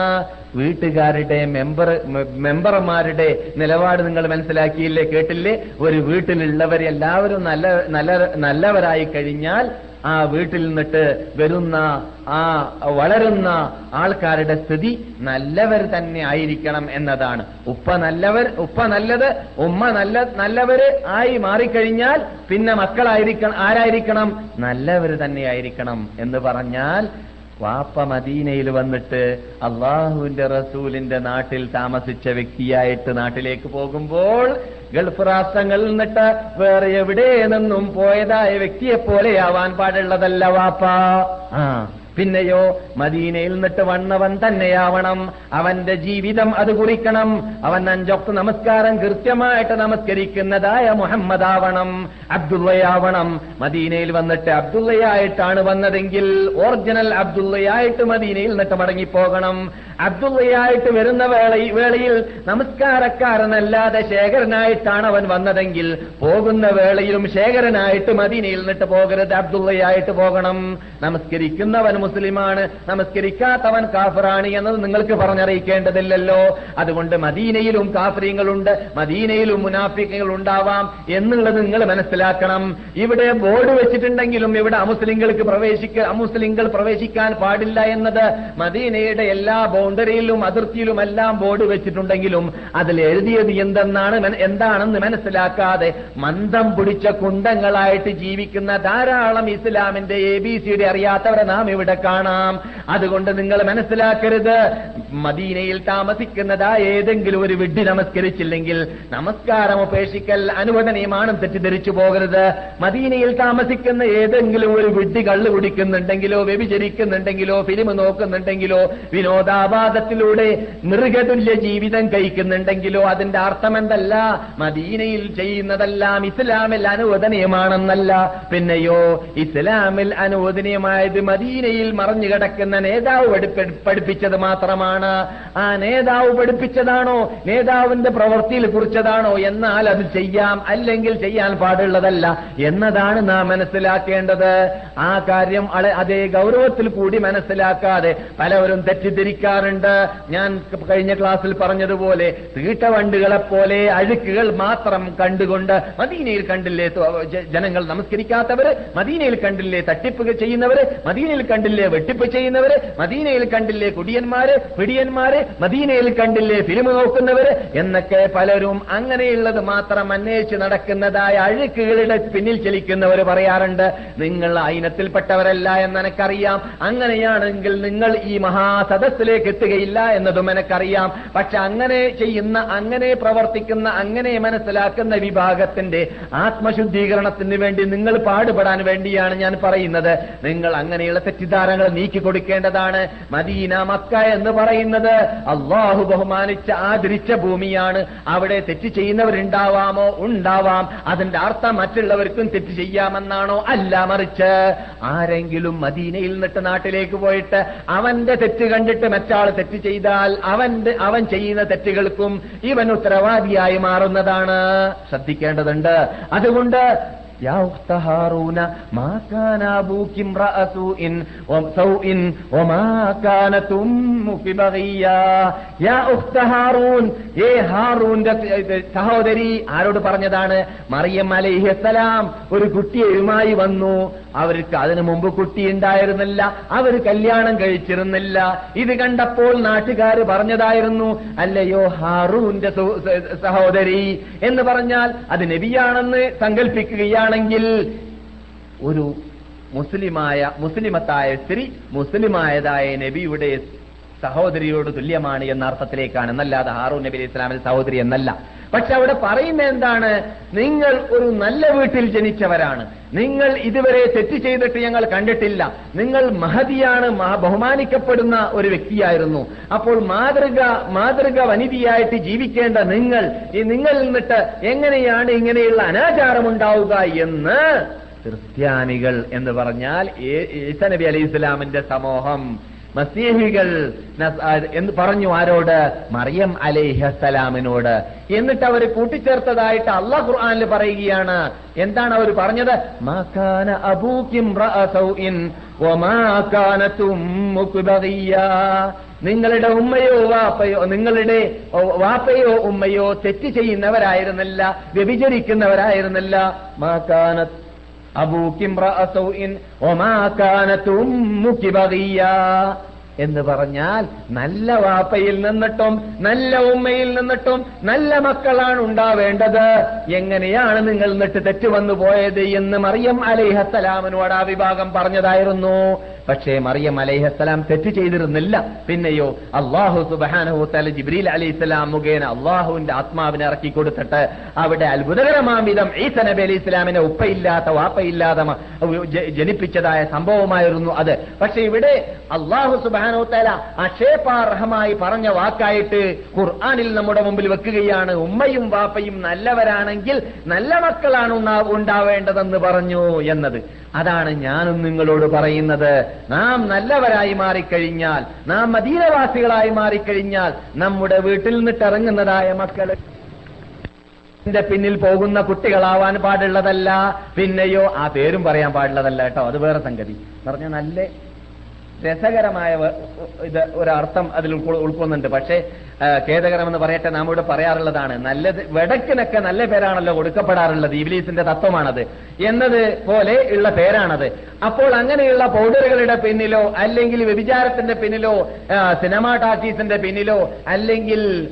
വീട്ടുകാരുടെ മെമ്പർ മെമ്പർമാരുടെ നിലപാട് നിങ്ങൾ മനസ്സിലാക്കിയില്ലേ കേട്ടില്ലേ? ഒരു വീട്ടിലുള്ളവരെല്ലാവരും നല്ല നല്ല നല്ലവരായി കഴിഞ്ഞാൽ ആ വീട്ടിൽ നിന്നിട്ട് വരുന്ന ആ വളരുന്ന ആൾക്കാരുടെ സ്ഥിതി നല്ലവർ തന്നെ ആയിരിക്കണം എന്നതാണ്. ഉപ്പ നല്ലവർ ഉപ്പ നല്ലത് ഉമ്മ നല്ല നല്ലവര് ആയി മാറിക്കഴിഞ്ഞാൽ പിന്നെ മക്കളായിരിക്കണം ആരായിരിക്കണം? നല്ലവർ തന്നെ ആയിരിക്കണം എന്ന് പറഞ്ഞാൽ വാപ്പ മദീനയിൽ വന്നിട്ട് അള്ളാഹുവിന്റെ റസൂലിന്റെ നാട്ടിൽ താമസിച്ച വ്യക്തിയായിട്ട് നാട്ടിലേക്ക് പോകുമ്പോൾ ഗൾഫ് രാഷ്ട്രങ്ങളിൽ നിന്നിട്ട് വേറെ എവിടെ നിന്നും പോയതായ വ്യക്തിയെ പോലെയാവാൻ പാടുള്ളതല്ല വാപ്പ. ആ പിന്നെയോ മദീനയിൽ നിന്നിട്ട് വണ്ണവൻ തന്നെയാവണം. അവന്റെ ജീവിതം അത് കുറിക്കണം. അവൻ അഞ്ചൊക്കെ നമസ്കാരം കൃത്യമായിട്ട് നമസ്കരിക്കുന്നതായ മുഹമ്മദ് ആവണം അബ്ദുള്ളയാവണം. മദീനയിൽ വന്നിട്ട് അബ്ദുള്ളയായിട്ടാണ് വന്നതെങ്കിൽ ഒറിജിനൽ അബ്ദുള്ളയായിട്ട് മദീനയിൽ നിന്നിട്ട് മടങ്ങിപ്പോകണം. അബ്ദുള്ളയായിട്ട് വരുന്ന വേള വേളയിൽ നമസ്കാരക്കാരനല്ലാതെ ശേഖരനായിട്ടാണ് അവൻ വന്നതെങ്കിൽ പോകുന്ന വേളയിലും ശേഖരനായിട്ട് മദീനയിൽ നിന്നിട്ട് പോകരുത്. അബ്ദുള്ളയായിട്ട് പോകണം. നമസ്കരിക്കുന്നവൻ മുസ്ലിമാണ്. നമസ്കരിക്കാത്തവൻ കാഫറാണ് എന്നത് നിങ്ങൾക്ക് പറഞ്ഞറിയിക്കേണ്ടതില്ലല്ലോ. അതുകൊണ്ട് മദീനയിലും കാഫര്യങ്ങളുണ്ട് മദീനയിലും മുനാഫിക്കങ്ങൾ ഉണ്ടാവാം എന്നുള്ളത് നിങ്ങൾ മനസ്സിലാക്കണം. ഇവിടെ ബോർഡ് വെച്ചിട്ടുണ്ടെങ്കിലും ഇവിടെ അമുസ്ലിങ്ങൾക്ക് പ്രവേശിക്ക അമുസ്ലിങ്ങൾ പ്രവേശിക്കാൻ പാടില്ല എന്നത് മദീനയുടെ എല്ലാ ബൗണ്ടറിയിലും അതിർത്തിയിലും എല്ലാം ബോർഡ് വെച്ചിട്ടുണ്ടെങ്കിലും അതിൽ എഴുതിയത് എന്തെന്നാണ് എന്താണെന്ന് മനസ്സിലാക്കാതെ മന്ദം പിടിച്ച കുണ്ടങ്ങളായിട്ട് ജീവിക്കുന്ന ധാരാളം ഇസ്ലാമിന്റെ എ ബി സിയുടെ അറിയാത്തവരെ നാം ഇവിടെ കാണാം. അതുകൊണ്ട് നിങ്ങൾ മനസ്സിലാക്കരുത്. മദീനയിൽ താമസിക്കുന്നതായ ഏതെങ്കിലും ഒരു വിഡ്ഢി നമസ്കരിച്ചില്ലെങ്കിൽ നമസ്കാരം ഉപേക്ഷിക്കൽ അനുവദനീയമാണ് തെറ്റിദ്ധരിച്ചു പോകരുത്. മദീനയിൽ താമസിക്കുന്ന ഏതെങ്കിലും ഒരു വിഡ്ഢി കള്ളു കുടിക്കുന്നുണ്ടെങ്കിലോ വ്യഭിചരിക്കുന്നുണ്ടെങ്കിലോ ഫിലിം നോക്കുന്നുണ്ടെങ്കിലോ വിനോദാപാദത്തിലൂടെ മൃഗതുല്യ ജീവിതം കഴിക്കുന്നുണ്ടെങ്കിലോ അതിന്റെ അർത്ഥം എന്തല്ല? മദീനയിൽ ചെയ്യുന്നതെല്ലാം ഇസ്ലാമിൽ അനുവദനീയമാണെന്നല്ല. പിന്നെയോ ഇസ്ലാമിൽ അനുവദനീയമായത് മദീനയിൽ മറഞ്ഞു കിടക്കുന്ന നേതാവ് പഠിപ്പി- പഠിപ്പിച്ചത് മാത്രമാണ്. ആ നേതാവ് പഠിപ്പിച്ചതാണോ? നേതാവിന്റെ പ്രവൃത്തിയിൽ കുറിച്ചതാണോ? എന്നാൽ അത് ചെയ്യാം. അല്ലെങ്കിൽ ചെയ്യാൻ പാടുള്ളതല്ല. എന്നതാണ് നാം മനസ്സിലാക്കേണ്ടത്. ആ കാര്യം അതേ ഗൗരവത്തിൽ കൂടി മനസ്സിലാക്കാതെ പലവരും തെറ്റിദ്ധരിക്കാറുണ്ട്. ഞാൻ കഴിഞ്ഞ ക്ലാസ്സിൽ പറഞ്ഞതുപോലെ തീട്ടവണ്ടുകളെപ്പോലെ അഴുക്കുകൾ മാത്രം കണ്ടുകൊണ്ട് മദീനയിൽ കണ്ടില്ലേ ജനങ്ങൾ നമസ്കരിക്കാത്തവര്? മദീനയിൽ കണ്ടില്ലേ തട്ടിപ്പ് ചെയ്യുന്നവര്? മദീനയിൽ കണ്ടില്ലേ വെട്ടിപ്പ് ചെയ്യുന്നവര് മദീനയിൽ കണ്ടില്ലേ കുടിയന്മാര് പിടിയന്മാര്? മദീനയിൽ കണ്ടില്ലേ ഫിലിം നോക്കുന്നവര്? എന്നൊക്കെ പലരും അങ്ങനെയുള്ളത് മാത്രം അന്വേഷിച്ച് നടക്കുന്നതായ അഴുക്കുകളുടെ പിന്നിൽ ചലിക്കുന്നവർ പറയാറുണ്ട്. നിങ്ങൾ അയിനത്തിൽപ്പെട്ടവരല്ല ഇനത്തിൽപ്പെട്ടവരല്ല എന്ന് എനിക്കറിയാം. അങ്ങനെയാണെങ്കിൽ നിങ്ങൾ ഈ മഹാസദസ്സിലേക്ക് എത്തുകയില്ല എന്നതും എനിക്കറിയാം. പക്ഷെ അങ്ങനെ ചെയ്യുന്ന അങ്ങനെ പ്രവർത്തിക്കുന്ന അങ്ങനെ മനസ്സിലാക്കുന്ന വിഭാഗത്തിന്റെ ആത്മശുദ്ധീകരണത്തിന് വേണ്ടി നിങ്ങൾ പാടുപെടാൻ വേണ്ടിയാണ് ഞാൻ പറയുന്നത്. നിങ്ങൾ അങ്ങനെയുള്ള തെറ്റിദ്ധാരണകൾ നീക്കി കൊടുക്കേണ്ടതാണ് മദീന മക്ക എന്ന് പറയുന്നത് അള്ളാഹു ബഹുമാനിച്ച് ആദരിച്ച ഭൂമിയാണ്. അവിടെ തെറ്റ് ചെയ്യുന്നവരുണ്ടാവാമോ? ഉണ്ടാവാം. അതിന്റെ അർത്ഥം മറ്റുള്ളവർക്കും തെറ്റ് ചെയ്യാമെന്നാണോ? അല്ല മറിച്ച് ആരെങ്കിലും മദീനയിൽ നിന്നിട്ട് നാട്ടിലേക്ക് പോയിട്ട് അവന്റെ തെറ്റ് കണ്ടിട്ട് മറ്റാൾ തെറ്റ് ചെയ്താൽ അവന്റെ അവൻ ചെയ്യുന്ന തെറ്റുകൾക്കും ഇവൻ ഉത്തരവാദിയായി മാറുന്നതാണ്. ശ്രദ്ധിക്കേണ്ടതുണ്ട്. അതുകൊണ്ട് يا أخت هارون ما كان أبوك امرأ سوء وسوء وما كانت أمك بغيا يا أخت هارون ഏ ഹാറൂന്റെ സഹോദരി ആരോട് പറഞ്ഞതാണ് മറിയം അലൈഹിസ്സലാം ഒരു കുട്ടിയുമായി വന്നു അവർക്ക് അതിനു മുമ്പ് കുട്ടി ഉണ്ടായിരുന്നില്ല അവർ കല്യാണം കഴിച്ചിരുന്നില്ല ഇത് കണ്ടപ്പോൾ നാട്ടുകാർ പറഞ്ഞതായിരുന്നു അല്ലയോ ഹാറൂന്റെ സു- സ- സഹോദരി എന്ന് പറഞ്ഞാൽ അത് നബിയാണെന്ന് സങ്കല്പിക്കുകയാണെങ്കിൽ ഒരു മുസ്ലിമായ മുസ്ലിമത്തായ സ്ത്രീ മുസ്ലിമായതായ നബിയുടെ സഹോദരിയോട് തുല്യമാണ് എന്ന അർത്ഥത്തിലേക്കാണ് എന്നല്ലാതെ ഹാറൂ നബി അലൈഹി ഇസ്ലാമിന്റെ സഹോദരി എന്നല്ല. പക്ഷെ അവിടെ പറയുന്ന എന്താണ്? നിങ്ങൾ ഒരു നല്ല വീട്ടിൽ ജനിച്ചവരാണ്. നിങ്ങൾ ഇതുവരെ തെറ്റ് ചെയ്തിട്ട് ഞങ്ങൾ കണ്ടിട്ടില്ല. നിങ്ങൾ മഹതിയാണ് മഹ- ബഹുമാനിക്കപ്പെടുന്ന ഒരു വ്യക്തിയായിരുന്നു. അപ്പോൾ മാതൃക മാതൃക വനിതയായിട്ട് ജീവിക്കേണ്ട നിങ്ങൾ ഈ നിങ്ങളിൽ നിന്നിട്ട് എങ്ങനെയാണ് ഇങ്ങനെയുള്ള അനാചാരം ഉണ്ടാവുക എന്ന് ക്രിസ്ത്യാനികൾ എന്ന് പറഞ്ഞാൽ ഈസ നബി അലൈഹി ഇസ്ലാമിന്റെ സമൂഹം മസീഹികൾ എന്ന് പറഞ്ഞു ആരോട്? മറിയം അലൈഹസലാമിനോട് എന്നിട്ട് അവർ കൂട്ടിച്ചേർത്തതായിട്ട് അള്ളാഹ് ഖുർആാനിൽ പറയുകയാണ്. എന്താണ് അവർ പറഞ്ഞത്? നിങ്ങളുടെ ഉമ്മയോ വാപ്പയോ നിങ്ങളുടെ വാപ്പയോ ഉമ്മയോ തെറ്റ് ചെയ്യുന്നവരായിരുന്നില്ല വ്യഭിചരിക്കുന്നവരായിരുന്നില്ല. മാകാനത്ത് എന്ന് പറഞ്ഞാൽ നല്ല വാപ്പയിൽ നിന്നിട്ടും നല്ല ഉമ്മയിൽ നിന്നിട്ടും നല്ല മക്കളാണ് ഉണ്ടാവേണ്ടത്. എങ്ങനെയാണ് നിങ്ങൾ നിട്ട് തെറ്റു വന്നു പോയത് എന്ന് മറിയം അലൈഹസ്സലാമിനോട് ആ വിഭാഗം പറഞ്ഞതായിരുന്നു. പക്ഷേ മറിയം അലൈഹസ്സലാം തെറ്റ് ചെയ്തിരുന്നില്ല. പിന്നെയോ അള്ളാഹു സുബാനഹു തല ജിബ്രീൽ അലൈഹിസ്സലാം മുഖേന അള്ളാഹുവിന്റെ ആത്മാവിനെ ഇറക്കി കൊടുത്തിട്ട് അവിടെ അത്ഭുതകരമാം വിധം ഈസ നബി അലൈഹി ഇസ്ലാമിനെ ഉപ്പയില്ലാത്ത വാപ്പയില്ലാതെ ജനിപ്പിച്ചതായ സംഭവമായിരുന്നു അത്. പക്ഷെ ഇവിടെ അള്ളാഹു സുബാനോ തല അക്ഷേപാർഹമായി പറഞ്ഞ വാക്കായിട്ട് ഖുർആാനിൽ നമ്മുടെ മുമ്പിൽ വെക്കുകയാണ്. ഉമ്മയും വാപ്പയും നല്ലവരാണെങ്കിൽ നല്ല മക്കളാണ് ഉണ്ടാവേണ്ടതെന്ന് പറഞ്ഞു എന്നത്. അതാണ് ഞാനും നിങ്ങളോട് പറയുന്നത്. നാം നല്ലവരായി മാറിക്കഴിഞ്ഞാൽ നാം മദീനവാസികളായി മാറിക്കഴിഞ്ഞാൽ നമ്മുടെ വീട്ടിൽ നിന്നിട്ട് ഇറങ്ങുന്നതായ മക്കൾ ന്റെ പിന്നിൽ പോകുന്ന കുട്ടികളാവാൻ പാടുള്ളതല്ല. പിന്നെയോ ആ പേരും പറയാൻ പാടുള്ളതല്ല കേട്ടോ. അത് വേറെ സംഗതി. പറഞ്ഞ നല്ല രസകരമായ ഇത് ഒരർത്ഥം അതിൽ ഉൾക്കൊ- ഉൾക്കൊള്ളുന്നുണ്ട്. പക്ഷേ ഖേദകരം എന്ന് പറയട്ടെ നാം ഇവിടെ പറയാറുള്ളതാണ്. നല്ലത് വെടക്കിനൊക്കെ നല്ല പേരാണല്ലോ കൊടുക്കപ്പെടാറുള്ളത്. ഇബിലീസിന്റെ തത്വമാണത്. എന്നത് പോലെ ഉള്ള പേരാണത്. അപ്പോൾ അങ്ങനെയുള്ള പൗഡറുകളുടെ പിന്നിലോ അല്ലെങ്കിൽ വ്യഭിചാരത്തിന്റെ പിന്നിലോ സിനിമ ടാക്കീസിന്റെ പിന്നിലോ അല്ലെങ്കിൽ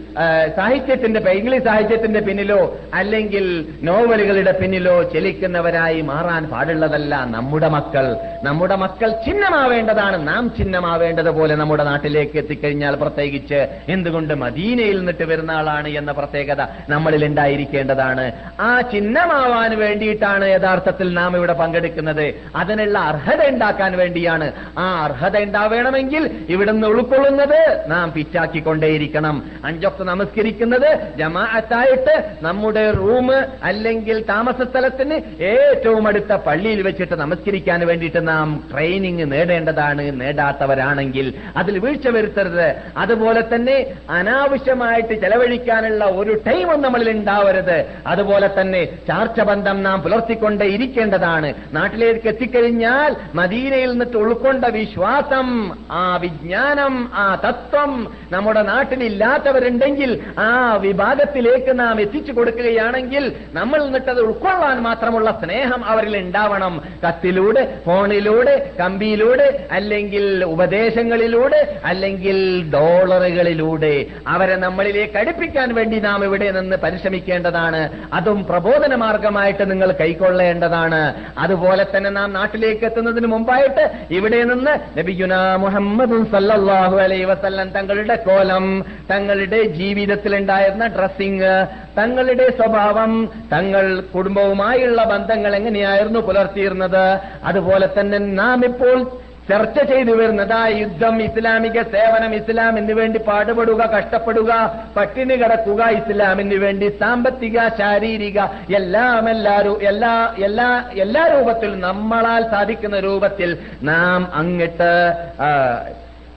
സാഹിത്യത്തിന്റെ ഇംഗ്ലീഷ് സാഹിത്യത്തിന്റെ പിന്നിലോ അല്ലെങ്കിൽ നോവലുകളുടെ പിന്നിലോ ചലിക്കുന്നവരായി മാറാൻ പാടുള്ളതല്ല നമ്മുടെ മക്കൾ. നമ്മുടെ മക്കൾ ചിഹ്നമാവേണ്ടതാണ് നാം ചിഹ്നമാവേണ്ടതുപോലെ നമ്മുടെ നാട്ടിലേക്ക് എത്തിക്കഴിഞ്ഞാൽ പ്രത്യേകിച്ച് എന്തുകൊണ്ട് മദീനയിൽ നിന്നിട്ട് വരുന്ന ആളാണ് എന്ന പ്രത്യേകത നമ്മളിൽ ഉണ്ടായിരിക്കേണ്ടതാണ്. ആ ചിഹ്നമാവാൻ വേണ്ടിയിട്ടാണ് യഥാർത്ഥത്തിൽ നാം ഇവിടെ പങ്കെടുക്കുന്നത്. അതിനുള്ള അർഹത ഉണ്ടാക്കാൻ വേണ്ടിയാണ്. ആ അർഹത ഉണ്ടാവേണമെങ്കിൽ ഇവിടുന്ന് ഉൾക്കൊള്ളുന്നത് നാം പിറ്റാക്കിക്കൊണ്ടേയിരിക്കണം. അഞ്ചൊക്കെ നമസ്കരിക്കുന്നത് ജമാഅത്തായിട്ട് നമ്മുടെ റൂം അല്ലെങ്കിൽ താമസ സ്ഥലത്തിന് ഏറ്റവും അടുത്ത പള്ളിയിൽ വെച്ചിട്ട് നമസ്കരിക്കാൻ വേണ്ടിയിട്ട് നാം ട്രെയിനിങ് നേടേണ്ടതാണ്. നേടാത്തവരാണെങ്കിൽ അതിൽ വീഴ്ച വരുത്തരുത്. അതുപോലെ തന്നെ അനാവശ്യമായിട്ട് ചെലവഴിക്കാനുള്ള ഒരു ടൈമും നമ്മളിൽ ഉണ്ടാവരുത്. അതുപോലെ തന്നെ ചാർച്ച ബന്ധം നാം പുലർത്തിക്കൊണ്ട് ഇരിക്കേണ്ടതാണ്. നാട്ടിലേക്ക് എത്തിക്കഴിഞ്ഞാൽ മദീനയിൽ നിന്നിട്ട് ഉൾക്കൊണ്ട വിശ്വാസം ആ വിജ്ഞാനം ആ തത്വം നമ്മുടെ നാട്ടിലില്ലാത്തവരുണ്ടെങ്കിൽ ആ വിഭാഗത്തിലേക്ക് നാം എത്തിച്ചു കൊടുക്കുകയാണെങ്കിൽ നമ്മൾ അത് ഉൾക്കൊള്ളാൻ മാത്രമുള്ള സ്നേഹം അവരിൽ ഉണ്ടാവണം. കത്തിലൂടെ ഫോണിലൂടെ കമ്പിയിലൂടെ അല്ലെങ്കിൽ ഉപദേശങ്ങളിലൂടെ അല്ലെങ്കിൽ ഡോളറുകളിലൂടെ അവരെ നമ്മളിലേക്ക് അടുപ്പിക്കാൻ വേണ്ടി നാം ഇവിടെ നിന്ന് പരിശ്രമിക്കേണ്ടതാണ്. അതും പ്രബോധന മാർഗമായിട്ട് നിങ്ങൾ കൈക്കൊള്ളേണ്ടതാണ്. അതുപോലെ തന്നെ നാം നാട്ടിലേക്ക് എത്തുന്നതിന് മുമ്പായിട്ട് ഇവിടെ നിന്ന് നബിയുന മുഹമ്മദ് സല്ലാഹു അലൈ വസല്ലം തങ്ങളുടെ കോലം തങ്ങളുടെ ജീവിതത്തിൽ ഉണ്ടായിരുന്ന ഡ്രസ്സിങ് തങ്ങളുടെ സ്വഭാവം തങ്ങൾ കുടുംബവുമായുള്ള ബന്ധങ്ങൾ എങ്ങനെയായിരുന്നു പുലർത്തിയിരുന്നത്? അതുപോലെ തന്നെ നാം ഇപ്പോൾ ചർച്ച ചെയ്തു വരുന്നത് യുദ്ധം ഇസ്ലാമിക സേവനം ഇസ്ലാമിന് വേണ്ടി പാടുപെടുക കഷ്ടപ്പെടുക പട്ടിണി കിടക്കുക ഇസ്ലാമിന് വേണ്ടി സാമ്പത്തിക ശാരീരിക എല്ലാം എല്ലാരും എല്ലാ എല്ലാ എല്ലാ രൂപത്തിലും നമ്മളാൽ സാധിക്കുന്ന രൂപത്തിൽ നാം അങ്ങട്ട്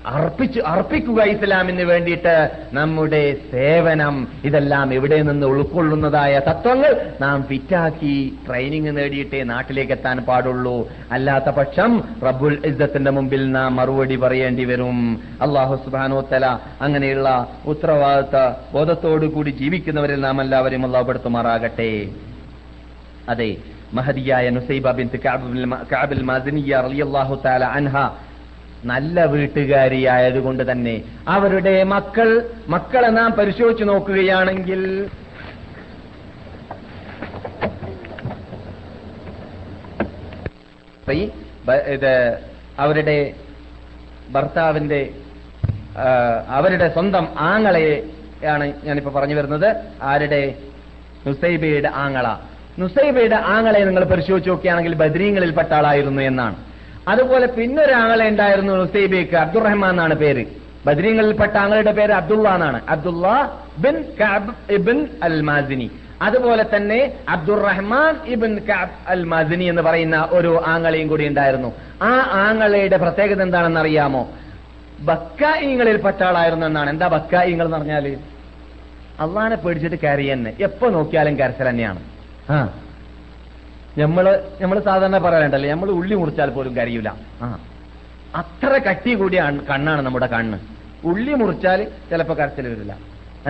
അർപ്പിച്ച് അർപ്പിക്കുക ഇസ്ലാമിന് വേണ്ടിയിട്ട് നമ്മുടെ സേവനം ഇതെല്ലാം എവിടെ നിന്ന് ഉൾക്കൊള്ളുന്നതായ തത്വങ്ങൾ നാം ഫിറ്റാക്കി ട്രെയിനിങ് നേടിയിട്ടേ നാട്ടിലേക്ക് എത്താൻ പാടുള്ളൂ. അല്ലാത്ത പക്ഷം റബ്ബുൽ ഇസ്സത്തിന്റെ മുമ്പിൽ നാം മറുപടി പറയേണ്ടി വരും. അള്ളാഹു സുബാനോത്തല അങ്ങനെയുള്ള ഉത്തരവാദിത്ത ബോധത്തോടു കൂടി ജീവിക്കുന്നവരിൽ നാം എല്ലാവരും അള്ളാഹപ്പെടുത്തുമാറാകട്ടെ അതെ മഹദിയായ നുസൈബ ബിൻ കാബിൽ മാസിനിയ റളിയല്ലാഹു തആല അൻഹ നല്ല വീട്ടുകാരിയായതുകൊണ്ട് തന്നെ അവരുടെ മക്കൾ മക്കളെ നാം പരിശോധിച്ചു നോക്കുകയാണെങ്കിൽ ഇത് അവരുടെ ഭർത്താവിന്റെ അവരുടെ സ്വന്തം ആങ്ങളെയാണ് ഞാനിപ്പോ പറഞ്ഞു വരുന്നത്. ആരുടെ? നുസൈബയുടെ ആങ്ങള. നുസൈബയുടെ ആങ്ങളെ നിങ്ങൾ പരിശോധിച്ച് നോക്കുകയാണെങ്കിൽ ബദ്രീങ്ങളിൽപ്പെട്ട ആളായിരുന്നു എന്നാണ്. അതുപോലെ പിന്നൊരാളെ ഉണ്ടായിരുന്നു ഉസൈബേക്ക് അബ്ദുറഹ്മാൻ എന്നാണ് പേര്. ബദ്രീങ്ങളിൽപ്പെട്ട ആങ്ങളുടെ പേര് അബ്ദുള്ള എന്നാണ്. Abdullah bin Ka'b ibn al Mazini അതുപോലെ തന്നെ അബ്ദുറഹ്മാൻ ഇബിൻ കഅബ് അൽ മാസിനി എന്ന് പറയുന്ന ഒരു ആങ്ങളെയും കൂടി ഉണ്ടായിരുന്നു. ആ ആങ്ങളയുടെ പ്രത്യേകത എന്താണെന്ന് അറിയാമോ? ബക്കായിങ്ങളിൽപ്പെട്ട ആളായിരുന്നു എന്നാണ്. എന്താ ബക്കായിങ്ങൾ എന്ന് പറഞ്ഞാൽ? അള്ളാനെ പേടിച്ചിട്ട് കരയെന്നെ എപ്പോ നോക്കിയാലും കരച്ചൽ തന്നെയാണ് ആ. നമ്മൾ നമ്മൾ സാധാരണ പറയാറുണ്ടല്ലേ നമ്മൾ ഉള്ളി മുറിച്ചാൽ പോലും കരയൂല. ആ. അത്ര കട്ടി കൂടിയ കണ്ണാണ് നമ്മുടെ കണ്ണ്. ഉള്ളി മുറിച്ചാൽ ചിലപ്പോ കരച്ചിൽ വരില്ല.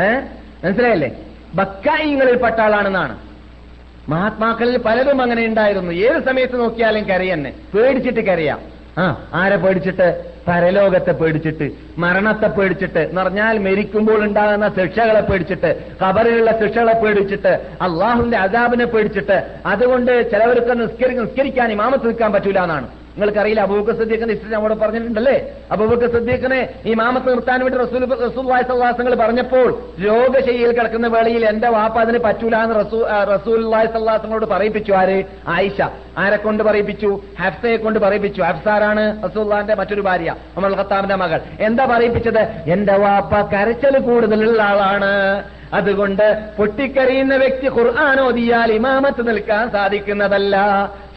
ഏ? മനസ്സിലായല്ലേ? ബക്കായിങ്ങളിൽ പട്ടാളാണെന്നാണ് മഹാത്മാക്കളിൽ പലരും അങ്ങനെ ഉണ്ടായിരുന്നു. ഏത് സമയത്ത് നോക്കിയാലും കരയെന്നെ. പേടിച്ചിട്ട് കരയാം. ആ ആരെ പേടിച്ചിട്ട്? പരലോകത്തെ പേടിച്ചിട്ട് മരണത്തെ പേടിച്ചിട്ട് എന്ന് പറഞ്ഞാൽ മരിക്കുമ്പോൾ ഉണ്ടാകുന്ന ശിക്ഷകളെ പേടിച്ചിട്ട് ഖബറിലുള്ള ശിക്ഷകളെ പേടിച്ചിട്ട് അള്ളാഹുവിന്റെ അജാബിനെ പേടിച്ചിട്ട് അതുകൊണ്ട് ചിലവർക്ക് നിസ്കരി നിസ്കരിക്കാൻ ഇമാമത്ത് നിൽക്കാൻ പറ്റൂല എന്നാണ്. നിങ്ങൾക്കറിയില്ല അബൂബക്കർ സദ്ദീഖിന്റെ ഹിസ്റ്ററി അവിടെ പറഞ്ഞിട്ടുണ്ടല്ലേ? അബൂബക്കർ സദ്ദീഖിനെ ഈ മാമത്ത് നിർത്താൻ വേണ്ടി റസൂൽ റസൂൽ സല്ലാസങ്ങൾ പറഞ്ഞപ്പോൾ രോഗശൈലിയിൽ കിടക്കുന്ന വേളയിൽ എന്റെ വാപ്പ അതിന് പറ്റൂല എന്ന് റസൂൽ വായ സല്ലാസങ്ങളോട് പറയിപ്പിച്ചു. ആര്? ആയിഷ. ആരെ കൊണ്ട് പറയിപ്പിച്ചു? ഹഫ്സയെ കൊണ്ട് പറയിപ്പിച്ചു. ഹഫ്സാറാണ് റസൂല്ലാന്റെ മറ്റൊരു ഭാര്യ അമൽ ഖത്താബിന്റെ മകൾ. എന്താ പറയിപ്പിച്ചത്? എന്റെ വാപ്പ കരച്ചൽ കൂടുതലുള്ള ആളാണ്. അതുകൊണ്ട് പൊട്ടിക്കരയുന്ന വ്യക്തി ഖുർആൻ ഓതിയാൽ ഇമാമത്ത് നിൽക്കാൻ സാധിക്കുന്നതല്ല.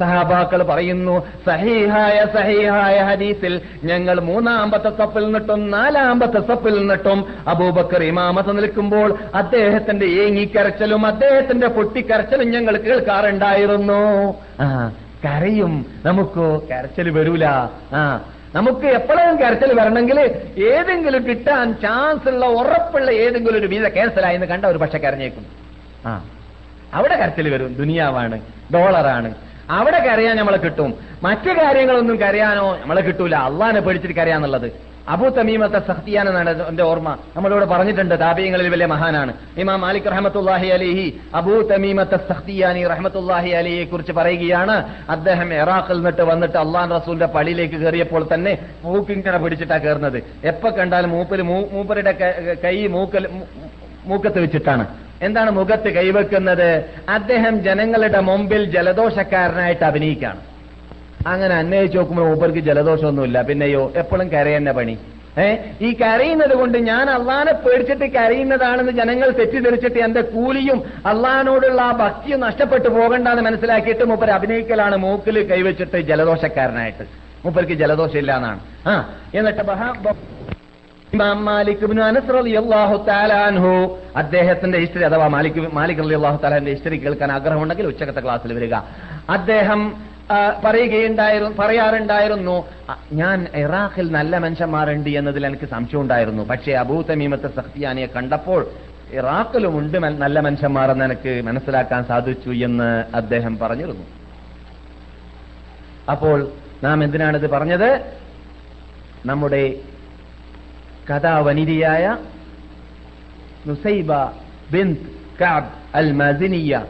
സഹാബാക്കൾ പറയുന്നു സഹീഹായ സഹീഹായ ഹദീസിൽ ഞങ്ങൾ മൂന്നാമ്പത്തെ സപ്പിൽ നിന്നിട്ടും നാലാമ്പത്തെ സപ്പിൽ നിന്നിട്ടും അബൂബക്കർ ഇമാമത്ത് നിൽക്കുമ്പോൾ അദ്ദേഹത്തിന്റെ ഏങ്ങിക്കരച്ചലും അദ്ദേഹത്തിന്റെ പൊട്ടിക്കരച്ചലും ഞങ്ങൾ കേൾക്കാറുണ്ടായിരുന്നു. ആ കരയും. നമുക്കോ? കരച്ചൽ വരൂല. ആ നമുക്ക് എപ്പോഴും കരച്ചിൽ വരണമെങ്കിൽ ഏതെങ്കിലും കിട്ടാൻ ചാൻസ് ഉള്ള ഉറപ്പുള്ള ഏതെങ്കിലും ഒരു വീസ ക്യാൻസലായെന്ന് കണ്ട ഒരു പക്ഷെ കരഞ്ഞേക്കും ആ. അവിടെ കരച്ചിൽ വരും. ദുനിയാവാണ് ഡോളറാണ്. അവിടെ കരയാൻ നമ്മളെ കിട്ടും. മറ്റു കാര്യങ്ങളൊന്നും കരയാനോ നമ്മളെ കിട്ടൂല. അള്ളാനെ പേടിച്ചിട്ട് കരയാന്നുള്ളത്. അബൂ തമീമത്തെ സഹ്തിയാൻ എന്റെ ഓർമ്മ. നമ്മളിവിടെ പറഞ്ഞിട്ടുണ്ട് താപീയങ്ങളിൽ വലിയ മഹാനാണ്. ഇമാം മാലിക് റഹമത്തുല്ലാഹി അലിഹി അബൂ തമീമത്തെ സഹ്തിയാനി റഹമത്തുല്ലാഹി അലിയെ കുറിച്ച് പറയുകയാണ്. അദ്ദേഹം ഇറാഖിൽ നിന്നിട്ട് വന്നിട്ട് അള്ളാൻ റസൂലിന്റെ പള്ളിയിലേക്ക് കയറിയപ്പോൾ തന്നെ മൂക്കിങ്ങനെ പിടിച്ചിട്ടാ കയറുന്നത്. എപ്പോ കണ്ടാലും മൂപ്പിൽ മൂപ്പരുടെ കൈ മൂക്കൽ മൂക്കത്ത് വെച്ചിട്ടാണ്. എന്താണ് മുഖത്ത് കൈവെക്കുന്നത്? അദ്ദേഹം ജനങ്ങളുടെ മുമ്പിൽ ജലദോഷക്കാരനായിട്ട് അഭിനയിക്കുകയാണ്. അങ്ങനെ അന്വേഷിച്ച് നോക്കുമ്പോൾ മൂപ്പർക്ക് ജലദോഷമൊന്നുമില്ല. പിന്നെയോ എപ്പോഴും കരയെന്ന പണി. ഏ? ഈ കരയുന്നത് കൊണ്ട് ഞാൻ അള്ളാനെ പേടിച്ചിട്ട് കരയുന്നതാണെന്ന് ജനങ്ങൾ തെറ്റിദ്ധരിച്ചിട്ട് എന്റെ കൂലിയും അള്ളഹാനോടുള്ള ആ ഭക്തിയും നഷ്ടപ്പെട്ടു പോകണ്ടെന്ന് മനസ്സിലാക്കിയിട്ട് മൂപ്പർ അഭിനയിക്കലാണ് മൂക്കിൽ കൈവച്ചിട്ട് ജലദോഷക്കാരനായിട്ട്. മൂപ്പർക്ക് ജലദോഷം ഇല്ല എന്നാണ്. ആ എന്നിട്ട് ഇമാം മാലിക് അദ്ദേഹത്തിന്റെ ഹിസ്റ്ററി അഥവാ മാലിക് മാലിക് അലി അള്ളാഹു താലാന്റെ ഹിസ്റ്ററി കേൾക്കാൻ ആഗ്രഹമുണ്ടെങ്കിൽ ഉച്ചക്കത്തെ ക്ലാസ്സിൽ വരിക. അദ്ദേഹം പറയുകയുണ്ടായിരുന്നു പറയാറുണ്ടായിരുന്നു. ഞാൻ ഇറാഖിൽ നല്ല മനുഷ്യന്മാരുണ്ട് എന്നതിൽ എനിക്ക് സംശയം ഉണ്ടായിരുന്നു പക്ഷേ അബൂ തമീമത്തെ കണ്ടപ്പോൾ ഇറാഖിലും ഉണ്ട് നല്ല മനുഷ്യന്മാരെന്ന് എനിക്ക് മനസ്സിലാക്കാൻ സാധിച്ചു എന്ന് അദ്ദേഹം പറഞ്ഞിരുന്നു. അപ്പോൾ നാം എന്തിനാണിത് പറഞ്ഞത്? നമ്മുടെ കഥാവനിതയായ നുസൈബ ബിന്ത് കാബ് അൽ മദിനിയ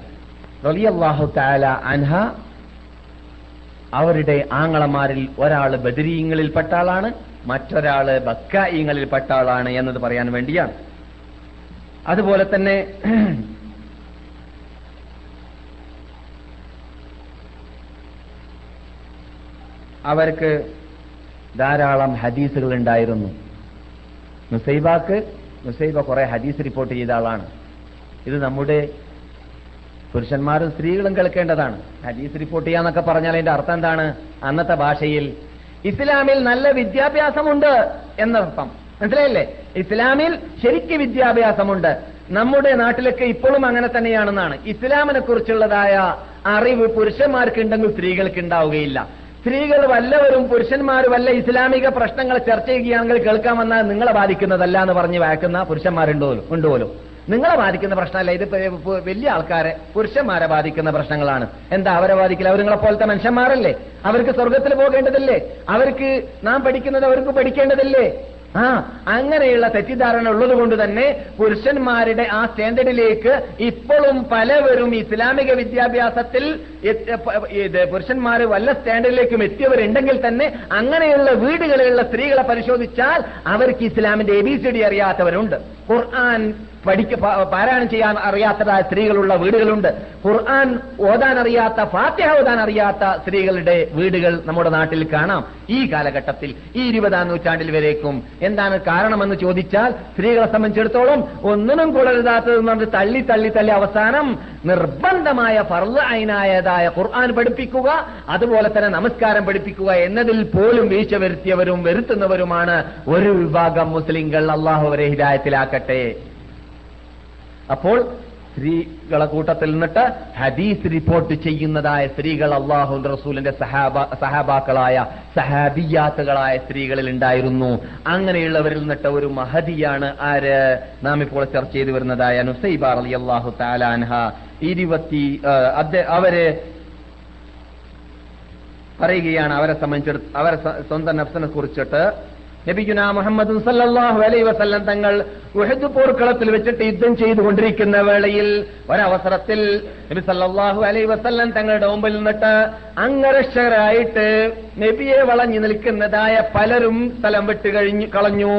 റളിയല്ലാഹു താല അൻഹ അവരുടെ ആങ്ങളമാരിൽ ഒരാൾ ബദരീയങ്ങളിൽപ്പെട്ട ആളാണ് മറ്റൊരാൾ ബക്കായിങ്ങളിൽപ്പെട്ട ആളാണ് എന്നത് പറയാൻ വേണ്ടിയാണ്. അതുപോലെ തന്നെ അവർക്ക് ധാരാളം ഹദീസുകൾ ഉണ്ടായിരുന്നു. മുസൈബാക്ക് മുസൈബ കുറെ ഹദീസ് റിപ്പോർട്ട് ചെയ്ത ആളാണ്. ഇത് നമ്മുടെ പുരുഷന്മാരും സ്ത്രീകളും കേൾക്കേണ്ടതാണ്. ഹദീസ് റിപ്പോർട്ട് ചെയ്യാന്നൊക്കെ പറഞ്ഞാൽ അതിന്റെ അർത്ഥം എന്താണ്? അന്നത്തെ ഭാഷയിൽ ഇസ്ലാമിൽ നല്ല വിദ്യാഭ്യാസമുണ്ട് എന്നർത്ഥം. മനസ്സിലായില്ലേ? ഇസ്ലാമിൽ ശരിക്ക് വിദ്യാഭ്യാസമുണ്ട്. നമ്മുടെ നാട്ടിലൊക്കെ ഇപ്പോഴും അങ്ങനെ തന്നെയാണെന്നാണ്. ഇസ്ലാമിനെ കുറിച്ചുള്ളതായ അറിവ് പുരുഷന്മാർക്കുണ്ടെങ്കിൽ സ്ത്രീകൾക്ക് ഉണ്ടാവുകയില്ല സ്ത്രീകൾ വല്ലവരും പുരുഷന്മാർ വല്ല ഇസ്ലാമിക പ്രശ്നങ്ങൾ ചർച്ച ചെയ്യുകയാണെങ്കിൽ കേൾക്കാൻ വന്നാൽ നിങ്ങളെ ബാധിക്കുന്നതല്ല എന്ന് പറഞ്ഞ് വായിക്കുന്ന പുരുഷന്മാരുണ്ടോ ഉണ്ട് പോലും നിങ്ങളെ ബാധിക്കുന്ന പ്രശ്നമല്ല. ഇത് വലിയ ആൾക്കാരെ പുരുഷന്മാരെ ബാധിക്കുന്ന പ്രശ്നങ്ങളാണ്. എന്താ അവരെ ബാധിക്കില്ല അവർ നിങ്ങളെ പോലത്തെ മനുഷ്യന്മാരല്ലേ? അവർക്ക് സ്വർഗത്തിൽ പോകേണ്ടതല്ലേ? അവർക്ക് നാം പഠിക്കുന്നത് അവർക്ക് പഠിക്കേണ്ടതല്ലേ? ആ അങ്ങനെയുള്ള തെറ്റിദ്ധാരണ ഉള്ളത് കൊണ്ട് തന്നെ പുരുഷന്മാരുടെ ആ സ്റ്റാൻഡേർഡിലേക്ക് ഇപ്പോഴും പലവരും ഇസ്ലാമിക വിദ്യാഭ്യാസത്തിൽ പുരുഷന്മാർ വല്ല സ്റ്റാൻഡേർഡിലേക്കും എത്തിയവരുണ്ടെങ്കിൽ തന്നെ അങ്ങനെയുള്ള വീടുകളിലുള്ള സ്ത്രീകളെ പരിശോധിച്ചാൽ അവർക്ക് ഇസ്ലാമിന്റെ എ ബി സി ഡി അറിയാത്തവരുണ്ട്. ഖുർആൻ പഠിക്ക പാരായണം ചെയ്യാൻ അറിയാത്തതായ സ്ത്രീകളുള്ള വീടുകളുണ്ട്. ഖുർആൻ ഓതാൻ അറിയാത്ത ഫാത്തിഹ ഓതാൻ അറിയാത്ത സ്ത്രീകളുടെ വീടുകൾ നമ്മുടെ നാട്ടിൽ കാണാം. ഈ കാലഘട്ടത്തിൽ ഈ ഇരുപതാം നൂറ്റാണ്ടിൽ വരേക്കും. എന്താണ് കാരണമെന്ന് ചോദിച്ചാൽ സ്ത്രീകളെ സംബന്ധിച്ചിടത്തോളം ഒന്നിനും കൊള്ളരുതാത്തതെന്ന് പറഞ്ഞ് തള്ളി തള്ളി തള്ളി അവസാനം നിർബന്ധമായ ഫർൾ അയിനായതായ ഖുർആൻ പഠിപ്പിക്കുക അതുപോലെ തന്നെ നമസ്കാരം പഠിപ്പിക്കുക എന്നതിൽ പോലും വീഴ്ച വരുത്തിയവരും വരുത്തുന്നവരുമാണ് ഒരു വിഭാഗം മുസ്ലിങ്ങൾ അള്ളാഹു അവരെ ഹിദായത്തിലാക്കട്ടെ. അപ്പോൾ സ്ത്രീകളെ കൂട്ടത്തിൽ നിന്നിട്ട് ഹദീസ് റിപ്പോർട്ട് ചെയ്യുന്നതായ സ്ത്രീകൾ അള്ളാഹു റസൂലിന്റെ സഹാബ സഹാബാക്കളായ സഹാബിയാത്തുകളായ സ്ത്രീകളിൽ ഉണ്ടായിരുന്നു. അങ്ങനെയുള്ളവരിൽ നിന്നിട്ട് ഒരു മഹതിയാണ് ആര്? നാം ഇപ്പോൾ ചർച്ച ചെയ്തു വരുന്നതായ നുസൈബ അലി അള്ളാഹു താലാൻഹ ഇരുപത്തി അവർ പറയുകയാണ് അവരെ സംബന്ധിച്ചിടത്ത് അവരെ സ്വന്തം നഫ്സിനെ കുറിച്ചിട്ട് നബിഗുന മുഹമ്മദ് സല്ലാഹു അലൈ വസല്ലം തങ്ങൾ ഉഹദ് പോർക്കളത്തിൽ വെച്ചിട്ട് യുദ്ധം ചെയ്തുകൊണ്ടിരിക്കുന്ന വേളയിൽ ഒരവസരത്തിൽ നബി സല്ലാഹു അലൈ വസല്ലം തങ്ങളുടെ മുമ്പിൽ നിന്നിട്ട് അംഗരക്ഷകരായിട്ട് നബിയെ വളഞ്ഞു നിൽക്കുന്നതായ പലരും സ്ഥലം വിട്ട് കഴിഞ്ഞു കളഞ്ഞു.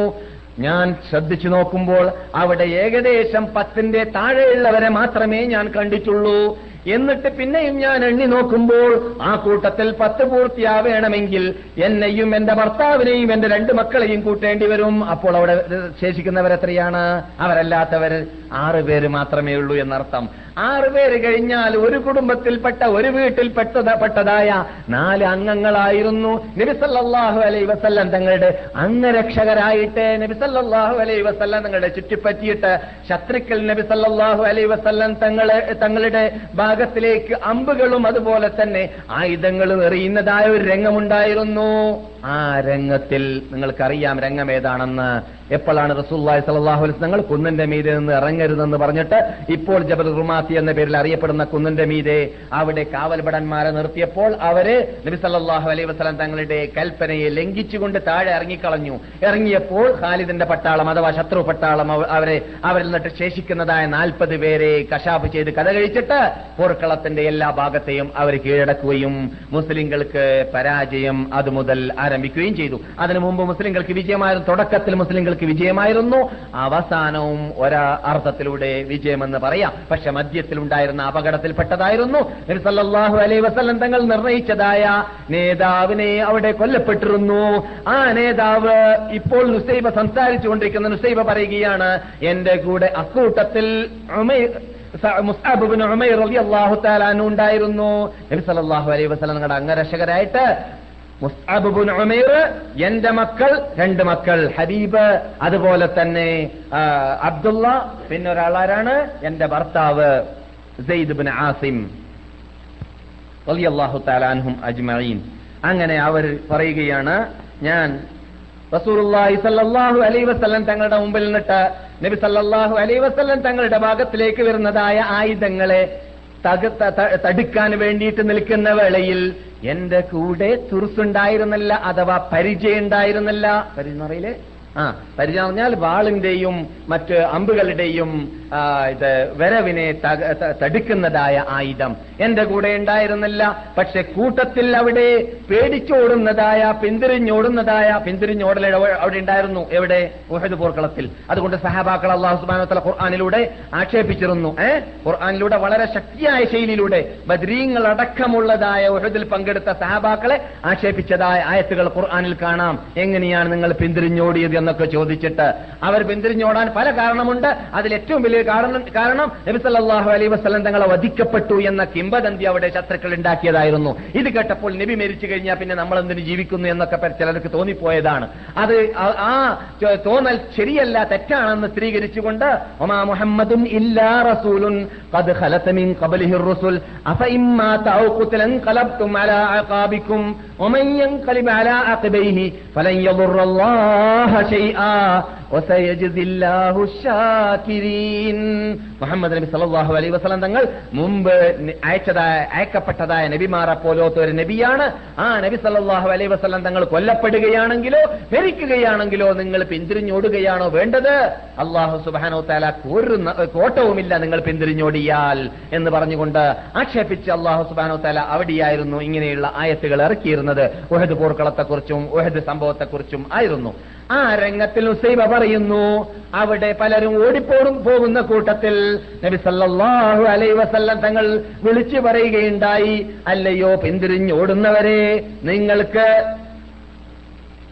ഞാൻ ശ്രദ്ധിച്ചു നോക്കുമ്പോൾ അവിടെ ഏകദേശം പത്തിന്റെ താഴെയുള്ളവരെ മാത്രമേ ഞാൻ കണ്ടിട്ടുള്ളൂ. എന്നിട്ട് പിന്നെയും ഞാൻ എണ്ണി നോക്കുമ്പോൾ ആ കൂട്ടത്തിൽ പത്ത് പൂർത്തിയാവേണമെങ്കിൽ എന്നെയും എന്റെ ഭർത്താവിനെയും എന്റെ രണ്ട് മക്കളെയും കൂട്ടേണ്ടി വരും. അപ്പോൾ അവിടെ ശേഷിക്കുന്നവരെത്രയാണ്? അവരല്ലാത്തവർ ആറ് പേര് മാത്രമേ ഉള്ളൂ എന്നർത്ഥം. ആറ് പേര് കഴിഞ്ഞാൽ ഒരു കുടുംബത്തിൽപ്പെട്ട ഒരു വീട്ടിൽ പെട്ടതായ നാല് അംഗങ്ങളായിരുന്നു നബിസല്ലാഹു അലൈ വസല്ലം തങ്ങളുടെ അംഗരക്ഷകരായിട്ട്. നബിസല്ലാഹു അലൈ വസല്ലം തങ്ങളുടെ ചുറ്റിപ്പറ്റിയിട്ട് ശത്രുക്കൾ നബിസല്ലാഹു അലൈ വസല്ലം തങ്ങളെ തങ്ങളുടെ ഭാഗത്തിലേക്ക് അമ്പുകളും അതുപോലെ തന്നെ ആയുധങ്ങളും എറിയുന്നതായ ഒരു രംഗമുണ്ടായിരുന്നു. ആ രംഗത്തിൽ നിങ്ങൾക്കറിയാം രംഗം ഏതാണെന്ന്. എപ്പോഴാണ് റസൂല്ലായി സലാഹു അലൈസ് ഞങ്ങൾ കുന്നിന്റെ മീതെ നിന്ന് ഇറങ്ങരുതെന്ന് പറഞ്ഞിട്ട് ഇപ്പോൾ ജബൽ റുമാസി എന്ന പേരിൽ അറിയപ്പെടുന്ന കുന്നിന്റെ മീതെ അവിടെ കാവൽഭടന്മാരെ നിർത്തിയപ്പോൾ അവർ നബി സല്ലാഹു അലൈഹി വസ്ലാം തങ്ങളുടെ കൽപ്പനയെ ലംഘിച്ചുകൊണ്ട് താഴെ ഇറങ്ങിക്കളഞ്ഞു. ഇറങ്ങിയപ്പോൾ ഖാലിദിന്റെ പട്ടാളം അഥവാ ശത്രു പട്ടാളം അവരെ അവരിൽ നിന്നിട്ട് ശേഷിക്കുന്നതായ നാൽപ്പത് പേരെ കശാപ്പ് ചെയ്ത് കഥ കഴിച്ചിട്ട് പോർക്കളത്തിന്റെ എല്ലാ ഭാഗത്തെയും അവർ കീഴടക്കുകയും മുസ്ലിങ്ങൾക്ക് പരാജയം അത് മുതൽ ആരംഭിക്കുകയും ചെയ്തു. അതിനു മുമ്പ് മുസ്ലിങ്ങൾക്ക് വിജയമായ തുടക്കത്തിൽ മുസ്ലിങ്ങൾക്ക് വിജയമായിരുന്നു. അവസാനവും ഒരാ അർത്ഥത്തിലൂടെ വിജയമെന്ന് പറയാം. പക്ഷെ മധ്യത്തിൽ ഉണ്ടായിരുന്ന അപകടത്തിൽപ്പെട്ടതായിരുന്നു സല്ലാഹു അലൈ വസല്ലം തങ്ങൾ നിർണയിച്ചതായ നേതാവിനെ അവിടെ കൊല്ലപ്പെട്ടിരുന്നു. ആ നേതാവ് ഇപ്പോൾ നുസൈബ സംസാരിച്ചു കൊണ്ടിരിക്കുന്ന നുസൈബ പറയുകയാണ് എന്റെ കൂടെ അക്കൂട്ടത്തിൽ ഇബ്നു ഉമൈർ റളിയല്ലാഹു ഉണ്ടായിരുന്നു. നബി സല്ലല്ലാഹു അലൈഹി വസല്ലം തങ്ങളുടെ അംഗരക്ഷകരായിട്ട് മുസ്അബ് ഇബ്നു ഉമൈർ എന്റെ മക്കൾ രണ്ട് മക്കൾ ഹബീബ് അതുപോലെ തന്നെ അബ്ദുള്ള പിന്നെ ഒരാളാരാണ്? എന്റെ ഭർത്താവ് ആസിം അജ്മഈൻ. അങ്ങനെ അവർ പറയുകയാണ് ഞാൻ റസൂലുള്ളാഹി സല്ലല്ലാഹു അലൈഹി വസല്ലം തങ്ങളുടെ മുമ്പിൽ നിന്നിട്ട് നബി സല്ലാഹു അലൈ വസ്ലം തങ്ങളുടെ ഭാഗത്തിലേക്ക് വരുന്നതായ ആയുധങ്ങളെ തടുക്കാൻ വേണ്ടിയിട്ട് നിൽക്കുന്ന വേളയിൽ എന്റെ കൂടെ തുറുസുണ്ടായിരുന്നില്ല അഥവാ പരിചയം ഉണ്ടായിരുന്നില്ല പരിചയം ആ പരിചയം പറഞ്ഞാൽ വാളിന്റെയും മറ്റ് അമ്പുകളുടെയും ഇത് വരവിനെ തടുക്കുന്നതായ ആയുധം. എന്റെ കൂടെ ഉണ്ടായിരുന്നില്ല പക്ഷെ കൂട്ടത്തിൽ അവിടെ പേടിച്ചോടുന്നതായ പിന്തിരിഞ്ഞോടുന്നതായ പിന്തിരിഞ്ഞോടൽ അവിടെ- ഉണ്ടായിരുന്നു. എവിടെ? പോർക്കളത്തിൽ. അതുകൊണ്ട് സഹാബാക്കൾ അള്ളാഹു സുബാന തല ഖുർആാനിലൂടെ ആക്ഷേപിച്ചിരുന്നു. ഏ? ഖുർആാനിലൂടെ വളരെ ശക്തിയായ ശൈലിയിലൂടെ ബദ്രീങ്ങൾ അടക്കമുള്ളതായ ഉഹദിൽ പങ്കെടുത്ത സഹാബാക്കളെ ആക്ഷേപിച്ചതായ ആയത്തുകൾ ഖുർആാനിൽ കാണാം. എങ്ങനെയാണ് നിങ്ങൾ പിന്തിരിഞ്ഞോടിയത് എന്നൊക്കെ ചോദിച്ചിട്ട് അവർ പിന്തിരിഞ്ഞോടാൻ പല കാരണമുണ്ട് അതിൽ ഏറ്റവും വലിയ കാരണം കാരണം നബി സല്ലല്ലാഹു അലൈഹി വസല്ലം തങ്ങളെ വധിക്കപ്പെട്ടു എന്ന കിംബദന്തി അവിടെ ശത്രുക്കൾ ഉണ്ടാക്കിയതായിരുന്നു ഇത് കേട്ടപ്പോൾ നബി മരിച്ചു കഴിഞ്ഞാൽ പിന്നെ നമ്മൾ എന്തിനു ജീവിക്കുന്നു എന്നൊക്കെ പല ചിലർക്ക് തോന്നിപ്പോയതാണ് അത് ആ- ആ ചോ- തോന്നൽ ശരിയല്ല തെറ്റാണെന്ന് സ്ഥിരീകരിച്ചുകൊണ്ട് ഒമാ മുഹമ്മദുൻ ഇല്ലാ റസൂലുൻ قد خلت من قبله الرسل أفإن مات أو قتل انقلبتم على أعقابكم ومن ينقلب على عقبيه فلن يضر الله شيئا وسيجزي الله الشاكرين മുഹമ്മദ് നബി സല്ലല്ലാഹു അലൈഹി വസല്ലം തങ്ങൾ മുമ്പ് നി- അയച്ചതായ അയക്കപ്പെട്ടതായ നബിമാരെ പോലത്തെ ഒരു നബിയാണ് ആ നബി സല്ലല്ലാഹു അലൈഹി വസല്ലം തങ്ങൾ കൊല്ലപ്പെടുകയാണെങ്കിലോ മരിക്കുകയാണെങ്കിലോ നിങ്ങൾ പിന്തിരിഞ്ഞോടുകയാണോ വേണ്ടത് അള്ളാഹു സുബാനോ താല ഒരു ന- കോട്ടവുമില്ല നിങ്ങൾ പിന്തിരിഞ്ഞോടിയാൽ എന്ന് പറഞ്ഞുകൊണ്ട് ആക്ഷേപിച്ച് അള്ളാഹു സുബാനോ താല അവിടെയായിരുന്നു ഇങ്ങനെയുള്ള ആയത്തുകൾ ഇറക്കിയിരുന്നത് ഉഹദ് പോർക്കളത്തെക്കുറിച്ചും ഉഹദ് സംഭവത്തെക്കുറിച്ചും ആയിരുന്നു ആ രംഗത്തിൽ ഉസൈബ പറയുന്നു അവിടെ പലരും ഓടിപ്പോടും പോകുന്ന കൂട്ടത്തിൽ നബി സല്ലല്ലാഹു അലൈഹി വസല്ലം തങ്ങൾ വിളിച്ചു പറയുകയുണ്ടായി അല്ലയോ പിന്തിരിഞ്ഞോടുന്നവരെ നിങ്ങൾക്ക്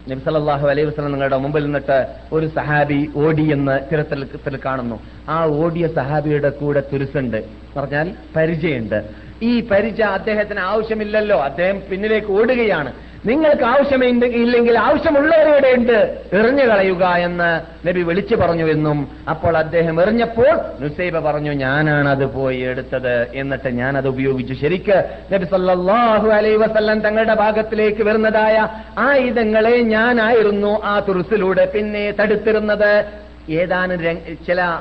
നബി സല്ലല്ലാഹു അലൈഹി വസല്ലം നിങ്ങളുടെ മുമ്പിൽ നിന്നിട്ട് ഒരു സഹാബി ഓടിയെന്ന് ചിരത്തിൽ കാണുന്നു. ആ ഓടിയ സഹാബിയുടെ കൂടെ തുരുസുണ്ട് പറഞ്ഞാൽ പരിചയമുണ്ട്. ഈ പരിച അദ്ദേഹത്തിന് ആവശ്യമില്ലല്ലോ. അദ്ദേഹം പിന്നിലേക്ക് ഓടുകയാണ്. നിങ്ങൾക്ക് ആവശ്യമില്ല ഇല്ലെങ്കിൽ ആവശ്യമുള്ളവരുടെ ഉണ്ട് എറിഞ്ഞു കളയുക എന്ന് നബി വിളിച്ചു പറഞ്ഞു എന്നും അപ്പോൾ അദ്ദേഹം എറിഞ്ഞപ്പോൾ നുസൈബ പറഞ്ഞു ഞാനാണ് അത് പോയി എടുത്തത് എന്നിട്ട് ഞാൻ അത് ഉപയോഗിച്ചു. ശരിക്ക് നബി സല്ലാഹു അലൈ വസല്ലം തങ്ങളുടെ ഭാഗത്തിലേക്ക് വരുന്നതായ ആയുധങ്ങളെ ഞാനായിരുന്നു ആ തുറുസിലൂടെ പിന്നെ തടുത്തിരുന്നത്. ഏതാനും ചില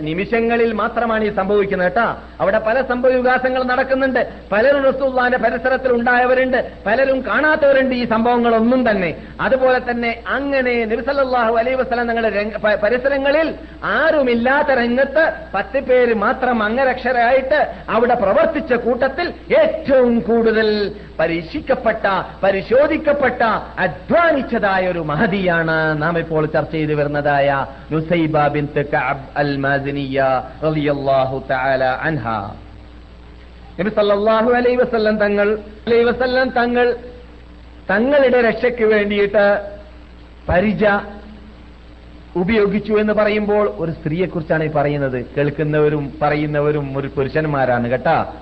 നിമിഷങ്ങളിൽ മാത്രമാണ് ഈ സംഭവിക്കുന്നത് കേട്ടാ. അവിടെ പല സംഭവവികാസങ്ങൾ നടക്കുന്നുണ്ട്. പലരും റസൂള്ളാന്റെ പരിസരത്തിൽ ഉണ്ടായവരുണ്ട്. പലരും കാണാത്തവരുണ്ട് ഈ സംഭവങ്ങളൊന്നും തന്നെ. അതുപോലെ തന്നെ അങ്ങനെ നിർസലാഹു അലൈ വസ്ലം പ- പരിസരങ്ങളിൽ ആരുമില്ലാത്ത രംഗത്ത് പത്ത് പേര് മാത്രം അംഗരക്ഷരായിട്ട് അവിടെ പ്രവർത്തിച്ച കൂട്ടത്തിൽ ഏറ്റവും കൂടുതൽ പരീക്ഷിക്കപ്പെട്ട പരിശോധിക്കപ്പെട്ട അധ്വാനിച്ചതായ ഒരു മഹതിയാണ് നാം ഇപ്പോൾ ചർച്ച ചെയ്തു വരുന്നതായ നുസൈബ ബിൻത്ത് കഅബ് അൽ നബി വസല്ലം തങ്ങൾ വസല്ലം തങ്ങൾ തങ്ങളുടെ രക്ഷയ്ക്ക് വേണ്ടിയിട്ട് പരിച ഉപയോഗിച്ചു എന്ന് പറയുമ്പോൾ ഒരു സ്ത്രീയെക്കുറിച്ചാണ് ഈ പറയുന്നത്. കേൾക്കുന്നവരും പറയുന്നവരും ഒരു പുരുഷന്മാരാണ് കേട്ടാ.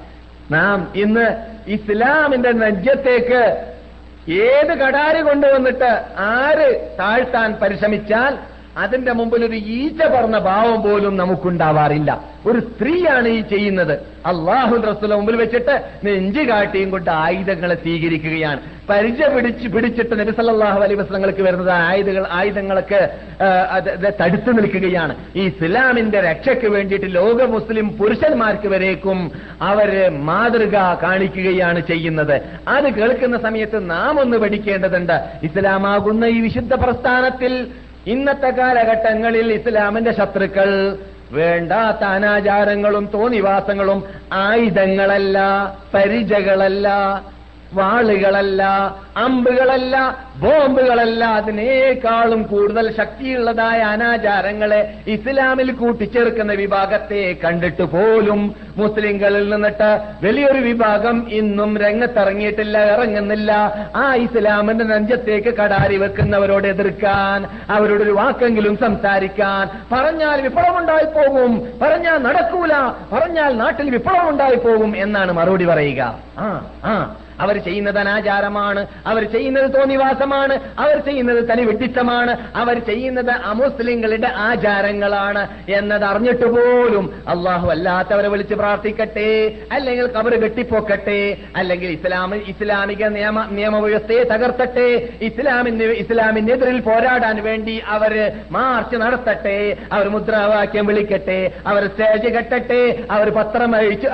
നാം ഇന്ന് ഇസ്ലാമിന്റെ നജ്യത്തേക്ക് ഏത് കടാര് കൊണ്ടുവന്നിട്ട് ആര് താഴ്ത്താൻ പരിശ്രമിച്ചാൽ അതിന്റെ മുമ്പിൽ ഒരു ഈച്ച പറഞ്ഞ ഭാവം പോലും നമുക്കുണ്ടാവാറില്ല. ഒരു സ്ത്രീയാണ് ഈ ചെയ്യുന്നത്. അള്ളാഹു റസൂല മുമ്പിൽ വെച്ചിട്ട് നെഞ്ചു കാട്ടിയും കൊണ്ട് ആയുധങ്ങളെ സ്വീകരിക്കുകയാണ്. പരിചയ പിടിച്ച് പിടിച്ചിട്ട് നബി സല്ലല്ലാഹു അലൈഹി വസല്ലങ്ങൾക്ക് വരുന്നത് ആയുധങ്ങൾ ആയുധങ്ങളൊക്കെ തടുത്തു നിൽക്കുകയാണ്. ഈ ഇസ്ലാമിന്റെ രക്ഷയ്ക്ക് വേണ്ടിയിട്ട് ലോക മുസ്ലിം പുരുഷന്മാർക്ക് വരേക്കും അവർ മാതൃക കാണിക്കുകയാണ് ചെയ്യുന്നത്. അത് കേൾക്കുന്ന സമയത്ത് നാം ഒന്ന് പഠിക്കേണ്ടതുണ്ട്. ഇസ്ലാമാകുന്ന ഈ വിശുദ്ധ പ്രസ്ഥാനത്തിൽ ഇന്നത്തെ കാലഘട്ടങ്ങളിൽ ഇസ്ലാമിന്റെ ശത്രുക്കൾ വേണ്ടാത്ത അനാചാരങ്ങളും തോന്നിവാസങ്ങളും ആയുധങ്ങളല്ല പരിചകളല്ല വാളുകളല്ല അമ്പുകളല്ല ബോംബുകളല്ല. അതിനേക്കാളും കൂടുതൽ ശക്തിയുള്ളതായ അനാചാരങ്ങളെ ഇസ്ലാമിൽ കൂട്ടിച്ചേർക്കുന്ന വിഭാഗത്തെ കണ്ടിട്ട് പോലും മുസ്ലിങ്ങളിൽ നിന്നിട്ട് വലിയൊരു വിഭാഗം ഇന്നും രംഗത്തിറങ്ങിയിട്ടില്ല ഇറങ്ങുന്നില്ല. ആ ഇസ്ലാമിന്റെ നെഞ്ചത്തേക്ക് കടാരി വെക്കുന്നവരോട് എതിർക്കാൻ അവരോട് ഒരു വാക്കെങ്കിലും സംസാരിക്കാൻ. പറഞ്ഞാൽ വിപ്ലവമുണ്ടായി പോകും പറഞ്ഞാൽ നടക്കൂല പറഞ്ഞാൽ നാട്ടിൽ വിപ്ലവമുണ്ടായി പോകും എന്നാണ് മറുപടി പറയുക. ആ ആ. അവർ ചെയ്യുന്നത് അനാചാരമാണ്. അവർ ചെയ്യുന്നത് തോന്നിവാസമാണ്. അവർ ചെയ്യുന്നത് തനി വിഡിത്തമാണ് അവർ ചെയ്യുന്നത് അമുസ്ലിങ്ങളുടെ ആചാരങ്ങളാണ് എന്നത് അറിഞ്ഞിട്ട് പോലും അള്ളാഹു അല്ലാത്തവരെ വിളിച്ച് പ്രാർത്ഥിക്കട്ടെ അല്ലെങ്കിൽ കബർ കെട്ടിപ്പോക്കട്ടെ അല്ലെങ്കിൽ ഇസ്ലാമി ഇസ്ലാമിക നിയമ നിയമവ്യവസ്ഥയെ തകർത്തട്ടെ ഇസ്ലാമിന് ഇസ്ലാമിനെതിരിൽ പോരാടാൻ വേണ്ടി അവർ മാർച്ച് നടത്തട്ടെ അവർ മുദ്രാവാക്യം വിളിക്കട്ടെ അവർ സ്റ്റേജ് കെട്ടട്ടെ അവർ പത്രം അഴിച്ച്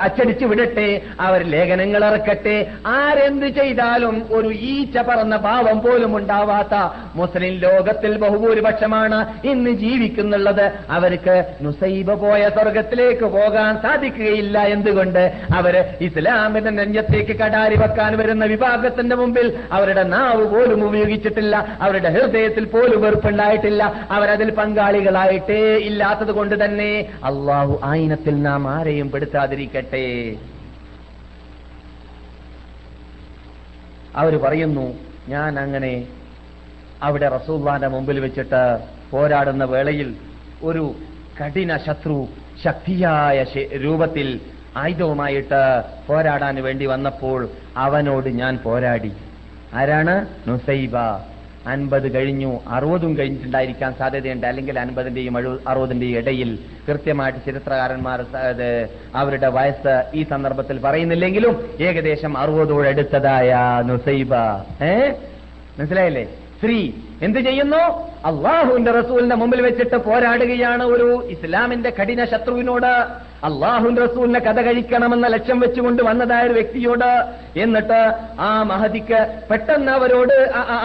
അച്ചടിച്ചു വിടട്ടെ അവർ ലേഖനങ്ങൾ ഇറക്കട്ടെ ആരെന്ത് ചെയ്താലും ഒരു ഈച്ച പറന്ന പാവം പോലും ഉണ്ടാവാത്ത മുസ്ലിം ലോകത്തിൽ ബഹുഭൂരിപക്ഷമാണ് ഇന്ന് ജീവിക്കുന്നുള്ളത്. അവർക്ക് നുസൈബ പോയ സ്വർഗത്തിലേക്ക് പോകാൻ സാധിക്കുകയില്ല എന്തുകൊണ്ട്? അവർ ഇസ്ലാമിന്റെ നെഞ്ചത്തേക്ക് കടാരി വെക്കാൻ വരുന്ന വിഭാഗത്തിന്റെ മുമ്പിൽ അവരുടെ നാവ് പോലും ഉപയോഗിച്ചിട്ടില്ല. അവരുടെ ഹൃദയത്തിൽ പോലും വെറുപ്പുണ്ടായിട്ടില്ല. അവരതിൽ പങ്കാളികളായിട്ടേ ഇല്ലാത്തത് കൊണ്ട് തന്നെ അള്ളാഹു ആയിനത്തിൽ നാം ആരെയും പെടുത്താതിരിക്കട്ടെ. അവർ പറയുന്നു ഞാൻ അങ്ങനെ അവിടെ റസൂള്ളാന്റെ മുമ്പിൽ വെച്ചിട്ട് പോരാടുന്ന വേളയിൽ ഒരു കഠിന ശത്രു ശക്തിയായ രൂപത്തിൽ ആയുധവുമായിട്ട് പോരാടാൻ വേണ്ടി വന്നപ്പോൾ അവനോട് ഞാൻ പോരാടി. ആരാണ്? നുസൈബ. അൻപത് കഴിഞ്ഞു അറുപതും കഴിഞ്ഞിട്ടുണ്ടായിരിക്കാൻ സാധ്യതയുണ്ട്. അല്ലെങ്കിൽ അൻപതിന്റെയും അറുപതിന്റെയും ഇടയിൽ കൃത്യമായിട്ട് ചരിത്രകാരന്മാർ അവരുടെ വയസ്സ് ഈ സന്ദർഭത്തിൽ പറയുന്നില്ലെങ്കിലും ഏകദേശം അറുപതോടടുത്തതായ നുസൈബ. ഏ? മനസ്സിലായില്ലേ? സ്ത്രീ എന്ത് ചെയ്യുന്നു? അള്ളാഹുവിന്റെ റസൂലിന്റെ മുമ്പിൽ വെച്ചിട്ട് പോരാടുകയാണ് ഒരു ഇസ്ലാമിന്റെ കഠിന ശത്രുവിനോട് അള്ളാഹുവിന്റെ റസൂലിനെ കഥ കഴിക്കണമെന്ന ലക്ഷ്യം വെച്ചുകൊണ്ട് വന്നതായ ഒരു വ്യക്തിയോട് എന്നിട്ട് ആ മഹതിക്ക് പെട്ടെന്ന് അവരോട്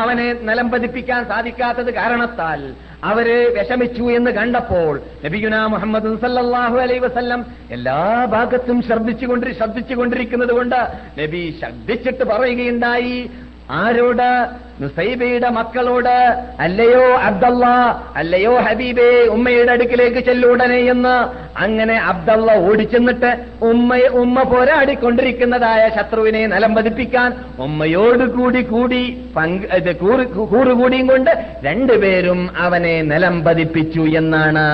അവനെ നിലം പതിപ്പിക്കാൻ സാധിക്കാത്തത് കാരണത്താൽ അവർ വിഷമിച്ചു എന്ന് കണ്ടപ്പോൾ നബിഗുന മുഹമ്മദ് സല്ലാഹു അലൈ വസല്ലം എല്ലാ ഭാഗത്തും ശ്രദ്ധിച്ചുകൊണ്ട് ശ്രദ്ധിച്ചുകൊണ്ടിരിക്കുന്നത് കൊണ്ട് നബി ശ്രദ്ധിച്ചിട്ട് പറയുകയുണ്ടായി. ആരോട്? നുസൈബയുടെ മക്കളോട് അല്ലയോ അബ്ദല്ല അല്ലയോ ഹബീബേ ഉമ്മയുടെ അടുക്കിലേക്ക് ചെല്ലുടനെ എന്ന് അങ്ങനെ അബ്ദല്ല ഓടിച്ചെന്നിട്ട് ഉമ്മ ഉമ്മ പോരാടിക്കൊണ്ടിരിക്കുന്നതായ ശത്രുവിനെ നിലം പതിപ്പിക്കാൻ ഉമ്മയോട് കൂടി കൂടി കൂറുകൂടിയും കൊണ്ട് രണ്ടുപേരും അവനെ നിലം പതിപ്പിച്ചു എന്നാണ്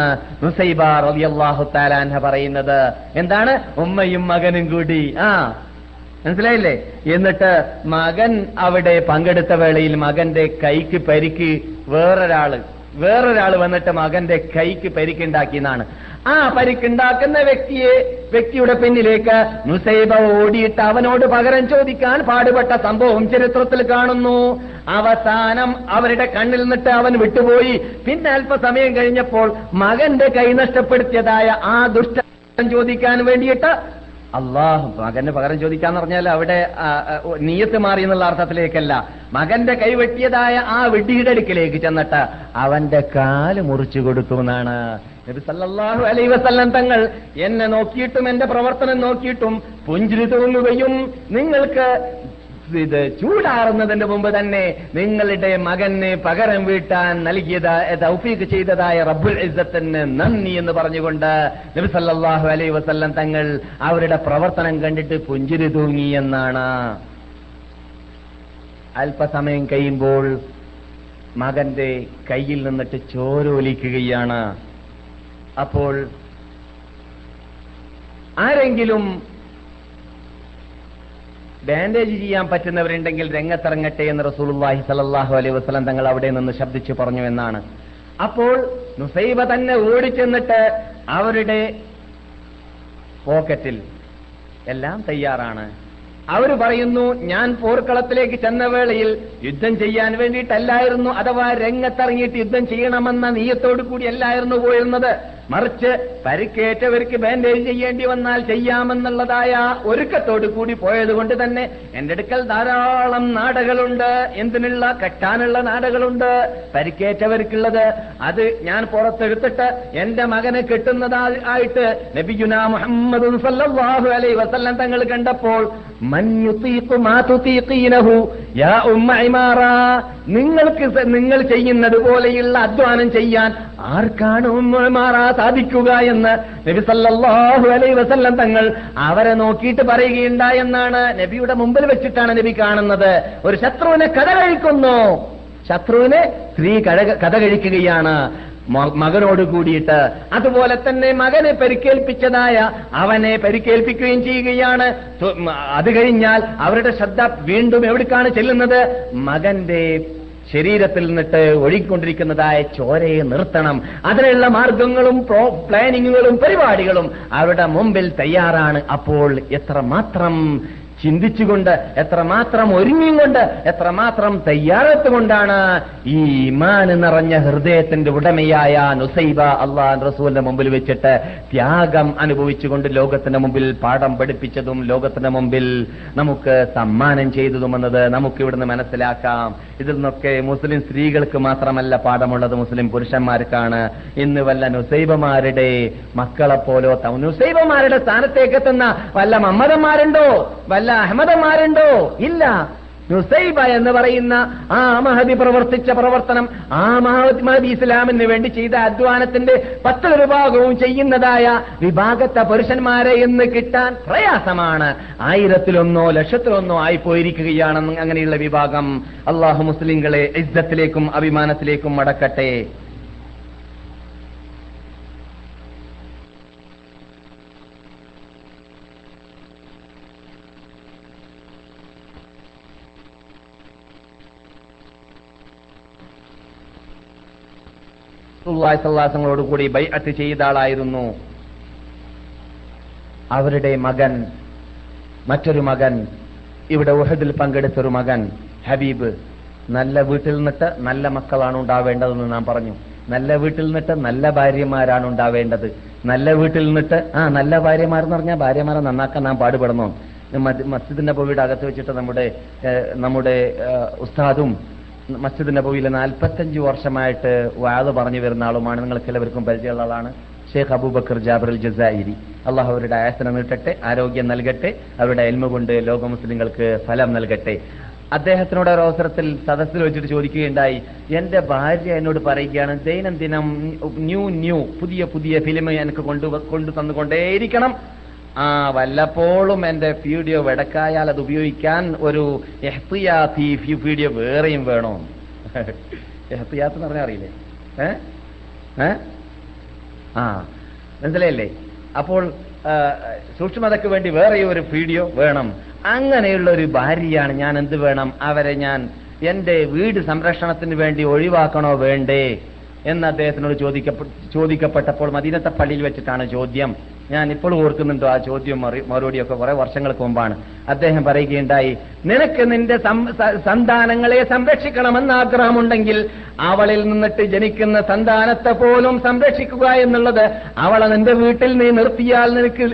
നുസൈബ റളിയല്ലാഹു താലാൻഹ പറയുന്നത്. എന്താണ്? ഉമ്മയും മകനും കൂടി. ആ മനസ്സിലായില്ലേ? എന്നിട്ട് മകൻ അവിടെ പങ്കെടുത്ത വേളയിൽ മകന്റെ കൈക്ക് പരിക്ക് വേറൊരാൾ. വേറൊരാൾ വന്നിട്ട് മകന്റെ കൈക്ക് പരിക്കുണ്ടാക്കിയെന്നാണ് ആ പരിക്കുണ്ടാക്കുന്ന വ്യക്തിയെ വ്യക്തിയുടെ പിന്നിലേക്ക് നുസൈബ ഓടിയിട്ട് അവനോട് പകരം ചോദിക്കാൻ പാടുപെട്ട സംഭവം ചരിത്രത്തിൽ കാണുന്നു. അവസാനം അവരുടെ കണ്ണിൽ നിന്നിട്ട് അവൻ വിട്ടുപോയി. പിന്നെ അല്പസമയം കഴിഞ്ഞപ്പോൾ മകന്റെ കൈ നഷ്ടപ്പെടുത്തിയതായ ആ ദുഷ്ട ചോദിക്കാൻ വേണ്ടിയിട്ട് അള്ളാഹു മകന് പകരം ചോദിക്കാന്ന് പറഞ്ഞാൽ അവിടെ നീയത്ത് മാറി എന്നുള്ള അർത്ഥത്തിലേക്കല്ല. മകന്റെ കൈവെട്ടിയതായ ആ വെട്ടിയുടെ ചെന്നിട്ട് അവന്റെ കാൽ മുറിച്ചു കൊടുത്തു എന്നാണ്. നബി സല്ലല്ലാഹു അലൈഹി വസല്ലം തങ്ങൾ എന്നെ നോക്കിയിട്ടും എന്റെ പ്രവർത്തനം നോക്കിയിട്ടും പുഞ്ചിരി തോന്നുകയും നിങ്ങൾക്ക് ഇത് ചൂടാറുന്നതിന് മുമ്പ് തന്നെ നിങ്ങളുടെ മകന് പകരം വീട്ടാൻ നൽകിയത് തൗഫീഖ് ചെയ്തതായ റബ്ബുൽ ഇസ്സത്തിന് നന്ദി എന്ന് പറഞ്ഞുകൊണ്ട് നബിസല്ലാഹു അലൈ വസല്ലം തങ്ങൾ അവരുടെ പ്രവർത്തനം കണ്ടിട്ട് പുഞ്ചിരി തൂങ്ങി എന്നാണ്. അല്പസമയം കഴിയുമ്പോൾ മകന്റെ കയ്യിൽ നിന്നിട്ട് ചോരോലിക്കുകയാണ്. അപ്പോൾ ആരെങ്കിലും ബാൻഡേജ് ചെയ്യാൻ പറ്റുന്നവരുണ്ടെങ്കിൽ രംഗത്തിറങ്ങട്ടെ എന്ന് റസൂലുള്ളാഹി സല്ലല്ലാഹു അലൈഹി വസല്ലം തങ്ങൾ അവിടെ നിന്ന് ശബ്ദിച്ചു പറഞ്ഞു എന്നാണ്. അപ്പോൾ നുസൈബ തന്നെ ഓടിച്ചെന്നിട്ട് അവരുടെ പോക്കറ്റിൽ എല്ലാം തയ്യാറാണ്. അവർ പറയുന്നു ഞാൻ പോർക്കളത്തിലേക്ക് ചെന്ന വേളയിൽ യുദ്ധം ചെയ്യാൻ വേണ്ടിയിട്ടല്ലായിരുന്നു അഥവാ രംഗത്തിറങ്ങിയിട്ട് യുദ്ധം ചെയ്യണമെന്ന നീയത്തോടു കൂടി അല്ലായിരുന്നു പോയിരുന്നത്. മറിച്ച് പരിക്കേറ്റവർക്ക് ബാൻഡേജ് ചെയ്യേണ്ടി വന്നാൽ ചെയ്യാമെന്നുള്ളതായ ഒരുക്കത്തോടു കൂടി പോയതുകൊണ്ട് തന്നെ എന്റെ അടുക്കൽ ധാരാളം നാടകളുണ്ട്. എന്തിനുള്ള കെട്ടാനുള്ള നാടകളുണ്ട്. പരിക്കേറ്റവർക്കുള്ളത് അത് ഞാൻ പുറത്തെടുത്തിട്ട് എന്റെ മകനെ കിട്ടുന്നതായിട്ട് നബിയുന മുഹമ്മദ് അലൈഹി വസല്ലം തങ്ങൾ കണ്ടപ്പോൾ നിങ്ങൾക്ക് നിങ്ങൾ ചെയ്യുന്നത് പോലെയുള്ള അധ്വാനം ചെയ്യാൻ ആർക്കാണ് ഉമ്മ ഇമാറ സാധിക്കുക എന്ന് നബി സല്ലല്ലാഹു അലൈഹി വസല്ലം തങ്ങൾ അവരെ നോക്കിയിട്ട് പറയുകയുണ്ടായെന്നാണ് നബിയുടെ മുമ്പിൽ വെച്ചിട്ടാണ് നബി കാണുന്നത്. ഒരു ശത്രുവിനെ കഥ കഴിക്കുന്നു. ശത്രുവിനെ സ്ത്രീ കഥ കഴിക്കുകയാണ്. മകനോട് കൂടിയിട്ട്. അതുപോലെ തന്നെ മകനെ പരിക്കേൽപ്പിച്ചതായ അവനെ പരിക്കേൽപ്പിക്കുകയും ചെയ്യുകയാണ്. അത് കഴിഞ്ഞാൽ അവരുടെ ശ്രദ്ധ വീണ്ടും എവിടേക്കാണ് ചെല്ലുന്നത്? മകന്റെ ശരീരത്തിൽ നിന്നിട്ട് ഒഴുകിക്കൊണ്ടിരിക്കുന്നതായ ചോരയെ നിർത്തണം. അതിനുള്ള മാർഗങ്ങളും പ്ലാനിങ്ങുകളും പരിപാടികളും അവരുടെ മുമ്പിൽ തയ്യാറാണ് അപ്പോൾ എത്രമാത്രം ചിന്തിച്ചുകൊണ്ട് എത്രമാത്രം ഒരുങ്ങിയും കൊണ്ട് എത്രമാത്രം തയ്യാറെത്തുകൊണ്ടാണ് ഈ ഇമാന് നിറഞ്ഞ ഹൃദയത്തിന്റെ ഉടമയായ നുസൈബ അള്ളാൻ റസൂലിന്റെ മുമ്പിൽ വെച്ചിട്ട് ത്യാഗം അനുഭവിച്ചുകൊണ്ട് ലോകത്തിന്റെ മുമ്പിൽ പാഠം പഠിപ്പിച്ചതും ലോകത്തിന്റെ മുമ്പിൽ നമുക്ക് സമ്മാനം ചെയ്തതും എന്നത് നമുക്ക് ഇവിടുന്ന് മനസ്സിലാക്കാം. ഇതിൽ നിന്നൊക്കെ മുസ്ലിം സ്ത്രീകൾക്ക് മാത്രമല്ല പാഠമുള്ളത് മുസ്ലിം പുരുഷന്മാർക്കാണ്. ഇന്ന് വല്ല നുസൈബമാരുടെ മക്കളെപ്പോലോ നുസൈബമാരുടെ സ്ഥാനത്തേക്ക് എത്തുന്ന വല്ല മമ്മതന്മാരുണ്ടോ വല്ല അഹമ്മദന്മാരുണ്ടോ? ഇല്ല. നുസൈബ എന്ന് പറയുന്ന ആ മഹദി പ്രവർത്തിച്ച പ്രവർത്തനം ആ മഹദ് ഇസ്ലാമിന് വേണ്ടി ചെയ്ത അധ്വാനത്തിന്റെ പത്ത് വിഭാഗവും ചെയ്യുന്നതായ വിഭാഗത്തെ പുരുഷന്മാരെ ഇന്ന് കിട്ടാൻ പ്രയാസമാണ്. ആയിരത്തിലൊന്നോ ലക്ഷത്തിലൊന്നോ ആയി പോയിരിക്കുകയാണെന്ന് അങ്ങനെയുള്ള വിഭാഗം. അള്ളാഹു മുസ്ലിങ്ങളെ ഇസ്സത്തിലേക്കും അഭിമാനത്തിലേക്കും മടക്കട്ടെ. സല്ലാസങ്ങളോട് കൂടി ബൈഅത്ത് ചെയ്ത ആളായിരുന്നു. അവരുടെ മകൻ മറ്റൊരു മകൻ ഇവിടെ ഉഹദിൽ പങ്കെടുത്തൊരു മകൻ ഹബീബ്. നല്ല വീട്ടിൽ നിന്നിട്ട് നല്ല മക്കളാണ് ഉണ്ടാവേണ്ടതെന്ന് നാം പറഞ്ഞു. നല്ല വീട്ടിൽ നിന്നിട്ട് നല്ല ഭാര്യമാരാണ് ഉണ്ടാവേണ്ടത്. നല്ല വീട്ടിൽ നിന്നിട്ട് ആ നല്ല ഭാര്യമാർ എന്ന് പറഞ്ഞാൽ ഭാര്യമാരെ നന്നാക്കാൻ നാം പാടുപെടണം. മസ്ജിദിന്റെ പോയിട്ട് അകത്ത് വെച്ചിട്ട് നമ്മുടെ നമ്മുടെ ഉസ്താദും മസ്ജിദ് നബവിയിലെ നാൽപ്പത്തഞ്ച് വർഷമായിട്ട് വാത് പറഞ്ഞു വരുന്ന ആളുമാണ്. നിങ്ങൾക്ക് എല്ലാവർക്കും പരിചയമുള്ള ആളാണ് Sheikh Abu Bakr Jabir al Jazairi. അള്ളാഹു അവരുടെ ആയസനം നീട്ടട്ടെ ആരോഗ്യം നൽകട്ടെ അവരുടെ എൽമ കൊണ്ട് ലോക മുസ്ലിങ്ങൾക്ക് ഫലം നൽകട്ടെ. അദ്ദേഹത്തിനോട് ഒരു അവസരത്തിൽ സദസ്സിൽ വെച്ചിട്ട് ചോദിക്കുകയുണ്ടായി എന്റെ ഭാര്യ എന്നോട് പറയുകയാണ് ദൈനംദിനം ന്യൂ ന്യൂ പുതിയ പുതിയ ഫിലിം എനിക്ക് കൊണ്ടു കൊണ്ടു തന്നുകൊണ്ടേയിരിക്കണം. ആ വല്ലപ്പോഴും എന്റെ വീഡിയോ വെടക്കായാൽ അത് ഉപയോഗിക്കാൻ ഒരു വീഡിയോ വേറെയും വേണോ? (laughs) എഹ്തിയാത്ത് എന്ന് പറഞ്ഞാൽ അറിയില്ലേ? ആ മനസ്സിലായില്ലേ? അപ്പോൾ സൂക്ഷ്മതയ്ക്ക് വേണ്ടി വേറെ ഒരു വീഡിയോ വേണം. അങ്ങനെയുള്ള ഒരു ഭാര്യയാണ് ഞാൻ എന്ത് വേണം? അവരെ ഞാൻ എന്റെ വീട് സംരക്ഷണത്തിന് വേണ്ടി ഒഴിവാക്കണോ വേണ്ടേ? എന്ന് അദ്ദേഹത്തിനോട് ചോദിക്കപ്പെ ചോദിക്കപ്പെട്ടപ്പോൾ മദീനത്തെ പള്ളിയിൽ വെച്ചിട്ടാണ് ചോദ്യം. ഞാൻ ഇപ്പോൾ ഓർക്കുന്നുണ്ടോ ആ ചോദ്യം മറി- മറുപടിയൊക്കെ കുറെ വർഷങ്ങൾക്ക് മുമ്പാണ്. അദ്ദേഹം പറയുകയുണ്ടായി നിനക്ക് നിന്റെ സന്താനങ്ങളെ സംരക്ഷിക്കണമെന്ന് ആഗ്രഹമുണ്ടെങ്കിൽ അവളിൽ നിന്നിട്ട് ജനിക്കുന്ന സന്താനത്തെ പോലും സംരക്ഷിക്കുക എന്നുള്ളത് അവളെ നിന്റെ വീട്ടിൽ നീ നിർത്തിയാൽ നിനക്ക്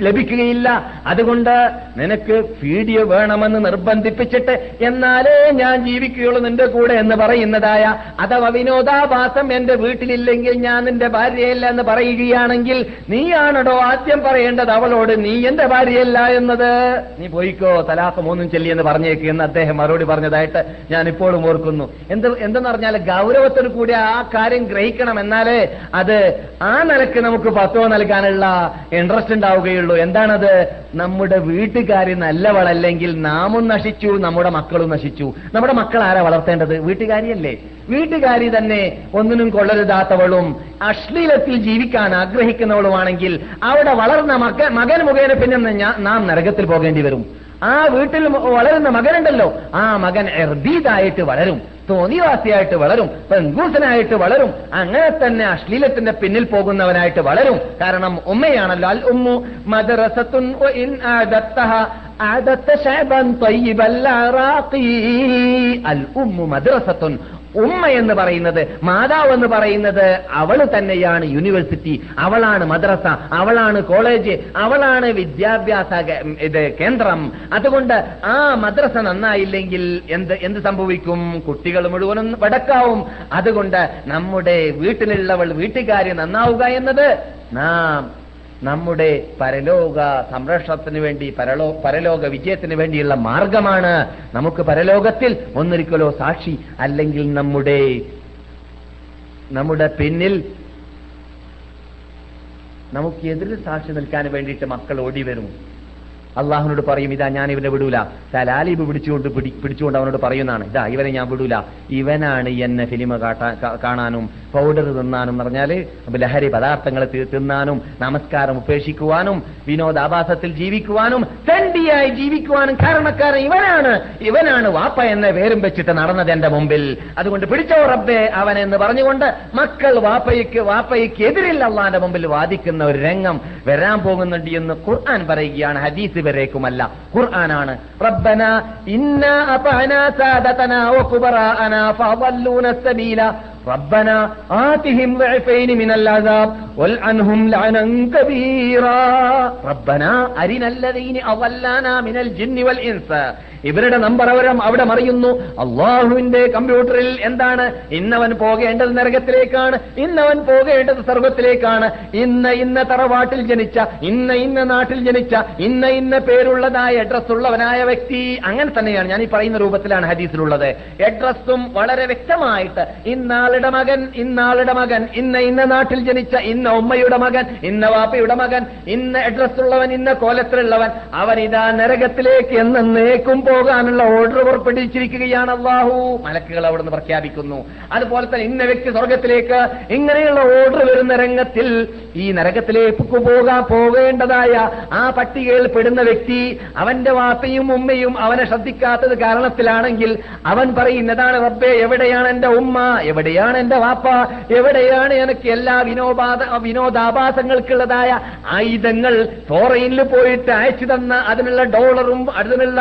ലഭിക്കുകയില്ല. അതുകൊണ്ട് നിനക്ക് വീഡിയോ വേണമെന്ന് നിർബന്ധിപ്പിച്ചിട്ട് എന്നാലേ ഞാൻ ജീവിക്കുകയുള്ളൂ നിന്റെ കൂടെ എന്ന് പറയുന്നതായ അഥവാ വിനോദാഭാസം എന്റെ വീട്ടിലില്ലെങ്കിൽ ഞാൻ നിന്റെ ഭാര്യയല്ല എന്ന് പറയുകയാണെങ്കിൽ നീയാണടോ ആദ്യം പറയേണ്ടത് അവളോട് നീ എന്റെ ഭാര്യയല്ല എന്നത്? നീ പോയിക്കോ തലാഖ് മൂന്നും ചെല്ലി എന്ന് പറഞ്ഞേക്ക് എന്ന് അദ്ദേഹം മറുപടി പറഞ്ഞതായിട്ട് ഞാൻ ഇപ്പോഴും ഓർക്കുന്നു. എന്ത് എന്തെന്ന് പറഞ്ഞാൽ ഗൗരവത്തോട് കൂടി ആ കാര്യം ഗ്രഹിക്കണം എന്നാലേ അത് ആ നിലയ്ക്ക് നമുക്ക് പത്തോ നൽകാനുള്ള ഇൻട്രസ്റ്റ് ഉണ്ടാവുകയുള്ളൂ. എന്താണത്? നമ്മുടെ വീട്ടുകാരി നല്ലവളല്ലെങ്കിൽ നാമും നശിച്ചു നമ്മുടെ മക്കളും നശിച്ചു. നമ്മുടെ മക്കൾ ആരാ വളർത്തേണ്ടത്? വീട്ടുകാരിയല്ലേ? വീട്ടുകാരി തന്നെ ഒന്നിനും കൊള്ളരുതാത്തവളും അശ്ലീലത്തിൽ ജീവിക്കാൻ ആഗ്രഹിക്കുന്നവളുമാണെങ്കിൽ അവിടെ വളർന്ന മകൻ മകൻ മുഖേന പിന്നെ നാം നരകത്തിൽ പോകേണ്ടി വരും. ആ വീട്ടിൽ വളരുന്ന മകനുണ്ടല്ലോ. ആ മകൻ എർബീതായിട്ട് വളരും. തോന്നിവാസിയായിട്ട് വളരും. പെൺകൂസനായിട്ട് വളരും. അങ്ങനെ തന്നെ അശ്ലീലത്തിന്റെ പിന്നിൽ പോകുന്നവനായിട്ട് വളരും. കാരണം ഉമ്മയാണല്ലോ. അൽ ഉമ്മു മദ്രസത്തുൻ. അൽ ഉമ്മു മദ്രസത്തുൻ ഉമ്മ എന്ന് പറയുന്നത് മാതാവ് എന്ന് പറയുന്നത് അവൾ തന്നെയാണ് യൂണിവേഴ്സിറ്റി അവളാണ് മദ്രസ അവളാണ് കോളേജ് അവളാണ് വിദ്യാഭ്യാസ ഇത് കേന്ദ്രം. അതുകൊണ്ട് ആ മദ്രസ നന്നായില്ലെങ്കിൽ എന്ത് എന്ത് സംഭവിക്കും? കുട്ടികൾ മുഴുവനും വടക്കാവും. അതുകൊണ്ട് നമ്മുടെ വീട്ടിലുള്ളവൾ വീട്ടുകാരി നന്നാവുക എന്നത് നാം നമ്മുടെ പരലോക സംരക്ഷണത്തിന് വേണ്ടി പരലോ പരലോക വിജയത്തിന് വേണ്ടിയുള്ള മാർഗമാണ് നമുക്ക് പരലോകത്തിൽ ഒന്നൊരിക്കലോ സാക്ഷി അല്ലെങ്കിൽ നമ്മുടെ നമ്മുടെ പിന്നിൽ നമുക്ക് എതിരിൽ സാക്ഷി നിൽക്കാൻ വേണ്ടിയിട്ട് മക്കൾ ഓടി വരും. അള്ളാഹുനോട് പറയും ഇതാ ഞാൻ ഇവനെ വിടൂല. തലാലിബ് പിടിച്ചുകൊണ്ട് പിടി- പിടിച്ചുകൊണ്ട് അവനോട് പറയുന്നതാണ് ഇതാ ഇവനെ ഞാൻ വിടൂല. ഇവനാണ് എന്നെ ഫിലിമ കാണാനും പൗഡർ തിന്നാനും എന്ന് പറഞ്ഞാൽ ലഹരി പദാർത്ഥങ്ങൾ തിന്നാനും നമസ്കാരം ഉപേക്ഷിക്കുവാനും വിനോദാഭാസത്തിൽ ജീവിക്കുവാനും തണ്ടിയായി ജീവിക്കുവാനും കാരണക്കാരൻ ഇവനാണ്. ഇവനാണ് വാപ്പ എന്നെ വേരും വെച്ചിട്ട് നടന്നത് എന്റെ മുമ്പിൽ. അതുകൊണ്ട് പിടിച്ചോ റബ്ബേ അവൻ എന്ന് പറഞ്ഞുകൊണ്ട് മക്കൾ വാപ്പയ്ക്ക് വാപ്പയ്ക്ക് എതിരിൽ അള്ളാന്റെ മുമ്പിൽ വാദിക്കുന്ന ഒരു രംഗം വരാൻ പോകുന്നുണ്ട് എന്ന് ഖുർആൻ പറയുകയാണ് ഹദീസ് വരേക്കുമല്ല ഖുർആനാണ് റബ്ബന ഇന്ന അപഅന സാദതന വകുബറാന ഫളല്ലൂന സബീല റബ്ബന ആതിഹിം ضعفين من العذاب والعنهم لعنا كبيرا ربنا أرنا الذين أضلانا من الجن والإنس ഇവരുടെ നമ്പർ അവരും അവിടെ മറിയുന്നു. അള്ളാഹുവിന്റെ കമ്പ്യൂട്ടറിൽ എന്താണ്? ഇന്നവൻ പോകേണ്ടത് നരകത്തിലേക്കാണ്. ഇന്നവൻ പോകേണ്ടത് സർഗത്തിലേക്കാണ് ഇന്ന ഇന്ന തറവാട്ടിൽ ജനിച്ച ഇന്ന ഇന്ന നാട്ടിൽ ജനിച്ച ഇന്ന ഇന്ന പേരുള്ളതായ അഡ്രസ് ഉള്ളവനായ വ്യക്തി അങ്ങനെ തന്നെയാണ്. ഞാൻ ഈ പറയുന്ന രൂപത്തിലാണ് ഹദീസിലുള്ളത്. അഡ്രസ്സും വളരെ വ്യക്തമായിട്ട് ഇന്നാളുടെ മകൻ ഇന്നാളുടെ മകൻ ഇന്ന ഇന്ന നാട്ടിൽ ജനിച്ച ഇന്ന ഉമ്മയുടെ മകൻ ഇന്ന വാപ്പയുടെ മകൻ ഇന്ന അഡ്രസ് ഉള്ളവൻ ഇന്ന കോലത്തിലുള്ളവൻ അവൻ ഇതാ നരകത്തിലേക്ക് എന്നേക്കും പോകാനുള്ള ഓർഡർ പുറപ്പെടുവിച്ചിരിക്കുകയാണ് അള്ളാഹു. മലക്കുകൾ അവിടുന്ന് പ്രഖ്യാപിക്കുന്നു. അതുപോലെ തന്നെ ഇന്ന വ്യക്തി സ്വർഗത്തിലേക്ക് ഇങ്ങനെയുള്ള ഓർഡർ വരുന്ന രംഗത്തിൽ ഈ നരകത്തിലേക്ക് പോകാൻ പോകേണ്ടതായ ആ പട്ടികയിൽ പെടുന്ന വ്യക്തി അവന്റെ വാപ്പയും ഉമ്മയും അവനെ ശ്രദ്ധിക്കാത്തത് കാരണത്തിലാണെങ്കിൽ അവൻ പറയുന്നതാണ് റബ്ബേ എവിടെയാണ് എന്റെ ഉമ്മ? എവിടെയാണ് എന്റെ വാപ്പ? എവിടെയാണ് എനിക്ക് എല്ലാ വിനോദാ വിനോദാഭാസങ്ങൾക്കുള്ളതായ ആയുധങ്ങൾ? ഫോറയിനിൽ പോയിട്ട് അയച്ചു തന്ന അതിനുള്ള ഡോളറും അതിനുള്ള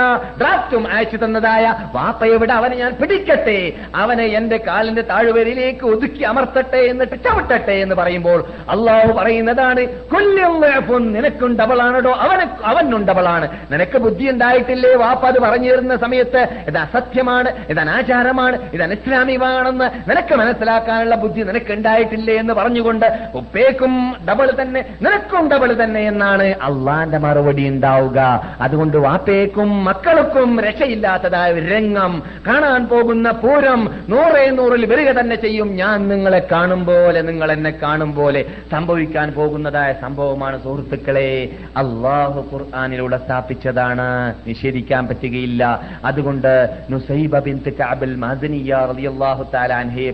അയച്ചു തന്നതായ വാപ്പയെവിടെ അവനെ ഞാൻ പിടിക്കട്ടെ. അവനെ എന്റെ കാലിന്റെ താഴ്വരയിലേക്ക് ഒതുക്കി അമർത്തട്ടെ എന്നിട്ട് ചവിട്ടട്ടെ എന്ന് പറയുമ്പോൾ അള്ളാഹു പറയുന്നതാണ് കൊല്ലും നിനക്കും ഡബിളാണോ അവന് അവനും ഡബിളാണ് നിനക്ക് ബുദ്ധി ഉണ്ടായിട്ടില്ലേ? വാപ്പ അത് പറഞ്ഞു തരുന്ന സമയത്ത് ഇത് അസത്യമാണ് ഇത് അനാചാരമാണ് ഇത് അനിസ്ലാമികമാണെന്ന് നിനക്ക് മനസ്സിലാക്കാനുള്ള ബുദ്ധി നിനക്ക് ഉണ്ടായിട്ടില്ലേ എന്ന് പറഞ്ഞുകൊണ്ട് ഉപ്പേക്കും ഡബിൾ തന്നെ നിനക്കും ഡബിൾ തന്നെ എന്നാണ് അള്ളാന്റെ മറുപടി ഉണ്ടാവുക. അതുകൊണ്ട് വാപ്പേക്കും മക്കൾക്കും രക്ഷയില്ലാത്തതായ ഒരു രംഗം. കാണാൻ പോകുന്ന പൂരം നൂറേ നൂറിൽ വരിക തന്നെ ചെയ്യും. ഞാൻ നിങ്ങളെ കാണും പോലെ നിങ്ങൾ എന്നെ കാണും പോലെ സംഭവിക്കാൻ പോകുന്നതായ സംഭവമാണ് സുഹൃത്തുക്കളെ. അള്ളാഹു ഖുർആാനിലൂടെ സ്ഥാപിച്ചതാണ്. നിഷേധിക്കാൻ പറ്റുകയില്ല. അതുകൊണ്ട് നുസൈബ റളിയല്ലാഹു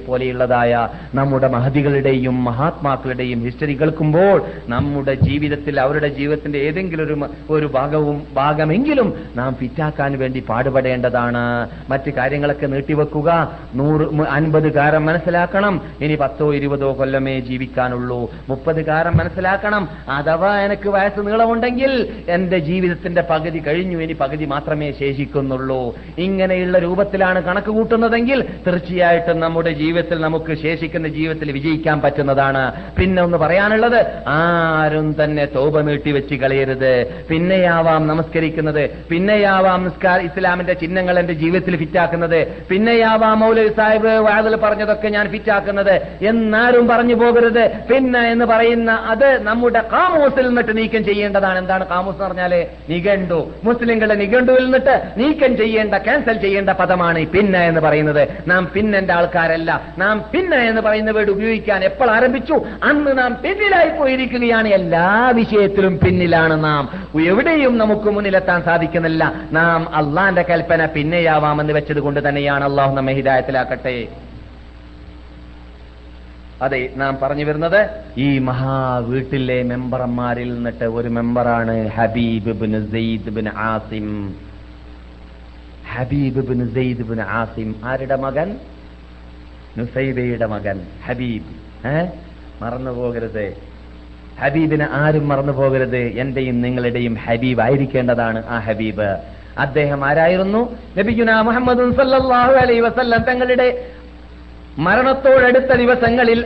പോലെയുള്ളതായ നമ്മുടെ മഹദികളുടെയും മഹാത്മാക്കളുടെയും ഹിസ്റ്ററി കേൾക്കുമ്പോൾ നമ്മുടെ ജീവിതത്തിൽ അവരുടെ ജീവിതത്തിന്റെ ഏതെങ്കിലും ഒരു ഒരു ഭാഗവും ഭാഗമെങ്കിലും നാം ഫിറ്റാക്കാൻ വേണ്ടി പാടുപെടേണ്ടതാണ്. മറ്റു കാര്യങ്ങളൊക്കെ നീട്ടിവെക്കുക. നൂറ് അൻപത് കാരം മനസ്സിലാക്കണം. ഇനി പത്തോ ഇരുപതോ കൊല്ലമേ ജീവിക്കാനുള്ളൂ. മുപ്പത് കാരം മനസ്സിലാക്കണം. അഥവാ എനിക്ക് വയസ്സ് നീളമുണ്ടെങ്കിൽ എന്റെ ജീവിതത്തിന്റെ പകുതി കഴിഞ്ഞു. ഇനി പകുതി മാത്രമേ ശേഷിക്കുന്നുള്ളൂ. ഇങ്ങനെയുള്ള രൂപത്തിലാണ് കണക്ക് കൂട്ടുന്നതെങ്കിൽ തീർച്ചയായിട്ടും നമ്മുടെ ജീവിതത്തിൽ നമുക്ക് ശേഷിക്കുന്ന ജീവിതത്തിൽ വിജയിക്കാൻ പറ്റുന്നതാണ്. പിന്നെ ഒന്ന് പറയാനുള്ളത് ആരും തന്നെ തോപ നീട്ടി വെച്ച് കളയരുത്. പിന്നെയാവാം നമസ്കരിക്കുന്നത്. പിന്നെയാവാം ഇസ്ലാമിന്റെ ചിഹ്നങ്ങൾ എന്റെ ജീവിതത്തിൽ ഫിറ്റാക്കുന്നത്. പിന്നെയാവാം മൗലവി സാഹിബ് വാതിൽ പറഞ്ഞതൊക്കെ ഞാൻ ഫിറ്റാക്കുന്നത്. എന്നാരും പറഞ്ഞു പോകരുത്. പിന്നെ എന്ന് പറയുന്ന അത് നമ്മുടെ കാമൂസിൽ നിന്നിട്ട് നീക്കം ചെയ്യേണ്ടതാണ്. എന്താണ് കാമൂസ് എന്ന് പറഞ്ഞാൽ നിഘണ്ടു. മുസ്ലിങ്ങളുടെ നിഘണ്ടുവിൽ നിന്നിട്ട് നീക്കം ചെയ്യേണ്ട ക്യാൻസൽ ചെയ്യേണ്ട പദമാണ് പിന്നെ എന്ന് പറയുന്നത്. നാം പിന്നെന്റെ ആൾക്കാരല്ല. നാം പിന്നെ എന്ന് പറയുന്ന വീട് ഉപയോഗിക്കാൻ എപ്പോൾ ആരംഭിച്ചു? അന്ന് നാം പിന്നിലായി പോയിരിക്കുകയാണ്. എല്ലാ വിഷയത്തിലും പിന്നിലാണ് നാം. എവിടെയും നമുക്ക് മുന്നിലെത്താൻ സാധിക്കുന്നില്ല. നാം അള്ളാന്റെ കൽപ്പന പിന്നെയാവാമെന്ന് വെച്ചത് കൊണ്ട് തന്നെയാണ് അള്ളാഹു നമ്മെ ഹിദായത്തിലാക്കട്ടെ. അതെ നാം പറഞ്ഞു വരുന്നത് ഈ മഹാ വീട്ടിലെ മെമ്പർമാരിൽ നിന്നിട്ട് ഒരു മെമ്പറാണ് Habib bin Zaid bin Asim. Habib bin Zaid bin Asim ആരുടെ മകൻ? നുസൈബയുടെ മകൻ ഹബീബ്. ഏ? മറന്നു പോകരുത്. ഹബീബിനെ ആരും മറന്നു പോകരുത്. എന്റെയും നിങ്ങളുടെയും ഹബീബ് ആയിരിക്കേണ്ടതാണ് ആ ഹബീബ്. അദ്ദേഹം ആരായിരുന്നു? നബിഗുന മുഹമ്മദ് സല്ലാഹു അലൈഹി വസല്ലം തങ്ങളുടെ മരണത്തോടടുത്ത ദിവസങ്ങളിൽ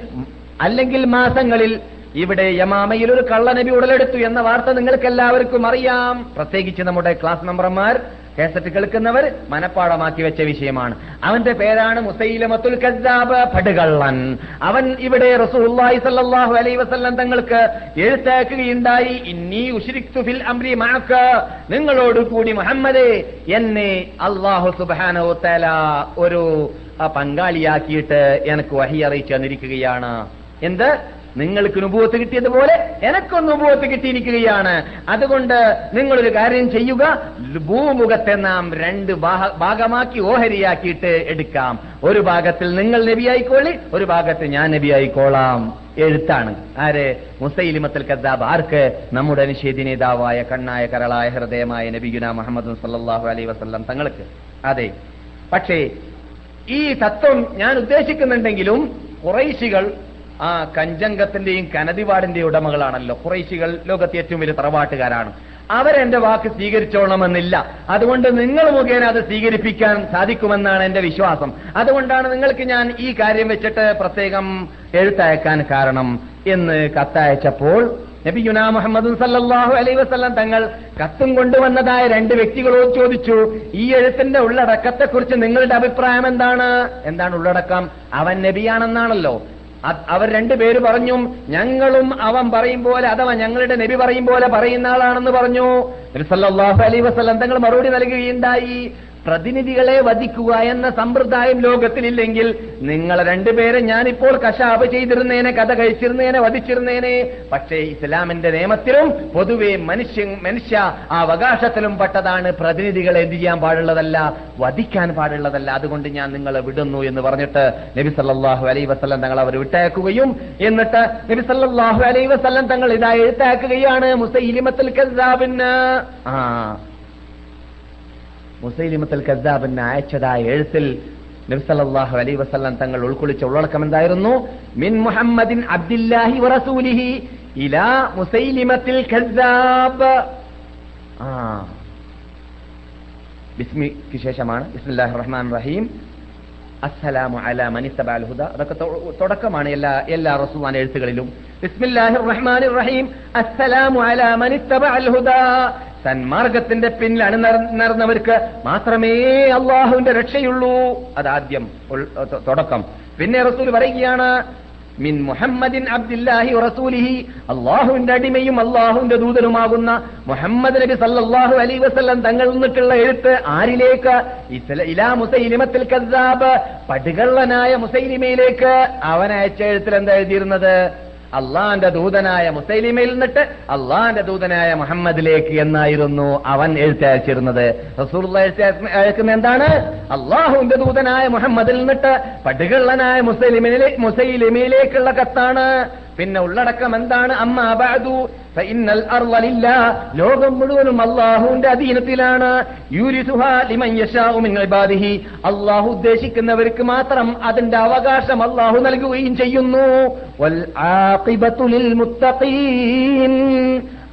അല്ലെങ്കിൽ മാസങ്ങളിൽ ഇവിടെ യമാമയിൽ ഒരു കള്ളനബി ഉടലെടുത്തു എന്ന വാർത്ത നിങ്ങൾക്ക് എല്ലാവർക്കും അറിയാം. പ്രത്യേകിച്ച് നമ്മുടെ ക്ലാസ് മെമ്പർമാർ കേസറ്റ് കേൾക്കുന്നവർ മനപ്പാടമാക്കി വെച്ച വിഷയമാണ്. അവന്റെ പേരാണ് മുസൈലമത്തുൽ പടുകള്ളൻ. അവൻ ഇവിടെ അലൈഹി വസല്ലം തങ്ങൾക്ക് എഴുത്താക്കുകയുണ്ടായി. ഇന്നി ഉശ്രിക്തു ഫിൽ അംരി നിങ്ങളോട് കൂടി മുഹമ്മദേ എന്നെ അള്ളാഹു സുബാനോ തല ഒരു പങ്കാളിയാക്കിയിട്ട് എനിക്ക് വഹി അറിയിച്ചു തന്നിരിക്കുകയാണ്. എന്ത്? നിങ്ങൾക്ക് നുപൂവത്ത് കിട്ടിയതുപോലെ എനക്കൊന്ന് നുപൂവത്ത് കിട്ടിയിരിക്കുകയാണ്. അതുകൊണ്ട് നിങ്ങളൊരു കാര്യം ചെയ്യുക. ഭൂമുഖത്തെ നാം രണ്ട് ഭാഗമാക്കി ഓഹരിയാക്കിയിട്ട് എടുക്കാം. ഒരു ഭാഗത്തിൽ നിങ്ങൾ നബിയായിക്കോളി ഒരു ഭാഗത്ത് ഞാൻ നബിയായിക്കോളാം. എഴുത്താണ്. ആര്? മുസൈലിമത്തൽ കദ്ദാബ്. ആർക്ക്? നമ്മുടെ അനുഷേധി നേതാവായ കണ്ണായ കരളായ ഹൃദയമായ നബിഗുന മുഹമ്മദ് സല്ലാഹു അലൈ വസല്ലം തങ്ങൾക്ക്. അതെ. പക്ഷേ ഈ തത്വം ഞാൻ ഉദ്ദേശിക്കുന്നുണ്ടെങ്കിലും കുറൈശികൾ ആ കഞ്ചങ്കത്തിന്റെയും കനതിവാടിന്റെയും ഉടമകളാണല്ലോ. കുറൈശികൾ ലോകത്തെ ഏറ്റവും വലിയ തറവാട്ടുകാരാണ്. അവരെന്റെ വാക്ക് സ്വീകരിച്ചോളണമെന്നില്ല. അതുകൊണ്ട് നിങ്ങൾ മുഖേന അത് സ്വീകരിപ്പിക്കാൻ സാധിക്കുമെന്നാണ് എന്റെ വിശ്വാസം. അതുകൊണ്ടാണ് നിങ്ങൾക്ക് ഞാൻ ഈ കാര്യം വെച്ചിട്ട് പ്രത്യേകം എഴുത്തയക്കാൻ കാരണം എന്ന് കത്തയച്ചപ്പോൾ നബി യുനാ മുഹമ്മദ് സല്ലാഹു അലൈ വസല്ലം തങ്ങൾ കത്തും കൊണ്ടുവന്നതായ രണ്ട് വ്യക്തികളോട് ചോദിച്ചു ഈ എഴുത്തിന്റെ ഉള്ളടക്കത്തെക്കുറിച്ച് നിങ്ങളുടെ അഭിപ്രായം എന്താണ്? എന്താണ് ഉള്ളടക്കം? അവൻ നബിയാണെന്നാണല്ലോ. അവർ രണ്ടുപേര് പറഞ്ഞു ഞങ്ങളും അവൻ പറയും പോലെ അഥവാ ഞങ്ങളുടെ നബി പറയും പോലെ പറയുന്ന ആളാണെന്ന് പറഞ്ഞു. നബി സല്ലല്ലാഹു അലൈഹി വസല്ലം തങ്ങൾ മറുപടി നൽകുകയുണ്ടായി. പ്രതിനിധികളെ വധിക്കുക എന്ന സമ്പ്രദായം ലോകത്തിലില്ലെങ്കിൽ നിങ്ങൾ രണ്ടുപേരെ ഞാനിപ്പോൾ കശാപ് ചെയ്തിരുന്നേനെ കഥ കഴിച്ചിരുന്നേനെ വധിച്ചിരുന്നേനെ. പക്ഷേ ഇസ്ലാമിന്റെ നിയമത്തിലും പൊതുവെ മനുഷ്യ മനുഷ്യ ആ അവകാശത്തിലും പെട്ടതാണ് പ്രതിനിധികളെ എന്ത് ചെയ്യാൻ പാടുള്ളതല്ല വധിക്കാൻ പാടുള്ളതല്ല. അതുകൊണ്ട് ഞാൻ നിങ്ങളെ വിടുന്നു എന്ന് പറഞ്ഞിട്ട് നബി സല്ലാഹു അലൈ വസ്ലം തങ്ങൾ അവർ വിട്ടയക്കുകയും എന്നിട്ട് നബി സല്ലാഹു അലൈ വസ്ലം തങ്ങൾ ഇതാ എഴുത്താക്കുകയാണ് മുസൈലിമത്തിൽ ആ മുസൈലിമത്തുൽ കദ്ദാബിന് അയച്ചതായ എഴുത്തിൽ നബ്സല്ലാഹു അലൈ വസല്ലം തങ്ങൾ ഉൾക്കൊള്ളിച്ച ഉള്ളടക്കം എന്തായിരുന്നു? മിൻ മുഹമ്മദിൻ അബ്ദില്ലാഹി വറസൂലിഹി ഇലാ മുസൈലിമത്തിൽ കസാബ് ആ. ബിസ്മിക്ക് ശേഷമാണ്. ബിസ്മില്ലാഹി റഹ്മാൻ റഹീം. അസ്സലാമു അലാ മനിത്തബാൽ അൽഹുദ അതൊക്കെ തുടക്കമാണ് എല്ലാ എല്ലാ റസൂലാൻ എഴുത്തുകളിലും. ബിസ്മില്ലാഹിർ റഹ്മാനിർ റഹീം. അസ്സലാമു അലാ മനിത്തബഅൽ ഹുദ. സന്മാർഗത്തിന്റെ പിന്നിൽ നടന്നവർക്ക് മാത്രമേ അള്ളാഹുവിന്റെ രക്ഷയുള്ളൂ. അതാദ്യം തുടക്കം. പിന്നെ റസൂൽ പറയുകയാണ് മിൻ മുഹമ്മദിൻ അബ്ദില്ലാഹി റസൂലിഹി അള്ളാഹുവിന്റെ അടിമയും അള്ളാഹുവിന്റെ ദൂതനുമാകുന്ന മുഹമ്മദ് നബി സല്ലല്ലാഹു അലൈഹി വസല്ലം തങ്ങൾ നിന്നിട്ടുള്ള എഴുത്ത് ആരിലേക്ക്? ഇലാ മുസൈലിമത്തിൽ കദ്ദാബ്. പടുകള്ളനായ മുസൈലിമയിലേക്ക്. അവൻ അയച്ച എഴുത്തിൽ എന്താ എഴുതിയിരുന്നത്? അള്ളാന്റെ ദൂതനായ മുസൈലിമയിൽ നിന്നിട്ട് അള്ളാന്റെ ദൂതനായ മുഹമ്മദിലേക്ക് എന്നായിരുന്നു അവൻ എഴുത്തയച്ചിരുന്നത്. അയക്കുന്ന എന്താണ്? അള്ളാഹുവിന്റെ ദൂതനായ മുഹമ്മദിൽ നിന്നിട്ട് പടുകള്ളനായ മുസൈലിമിലെ മുസൈലിമയിലേക്കുള്ള കത്താണ്. പിന്നെ ഉള്ളടക്കം എന്താണ്? അമ്മ അബാദു ഫഇന്നൽ അർള ലില്ലാഹ് ലോകം മുഴുവനും അള്ളാഹുവിന്റെ അധീനത്തിലാണ്. അള്ളാഹു ഉദ്ദേശിക്കുന്നവർക്ക് മാത്രം അതിന്റെ അവകാശം അള്ളാഹു നൽകുകയും ചെയ്യുന്നു.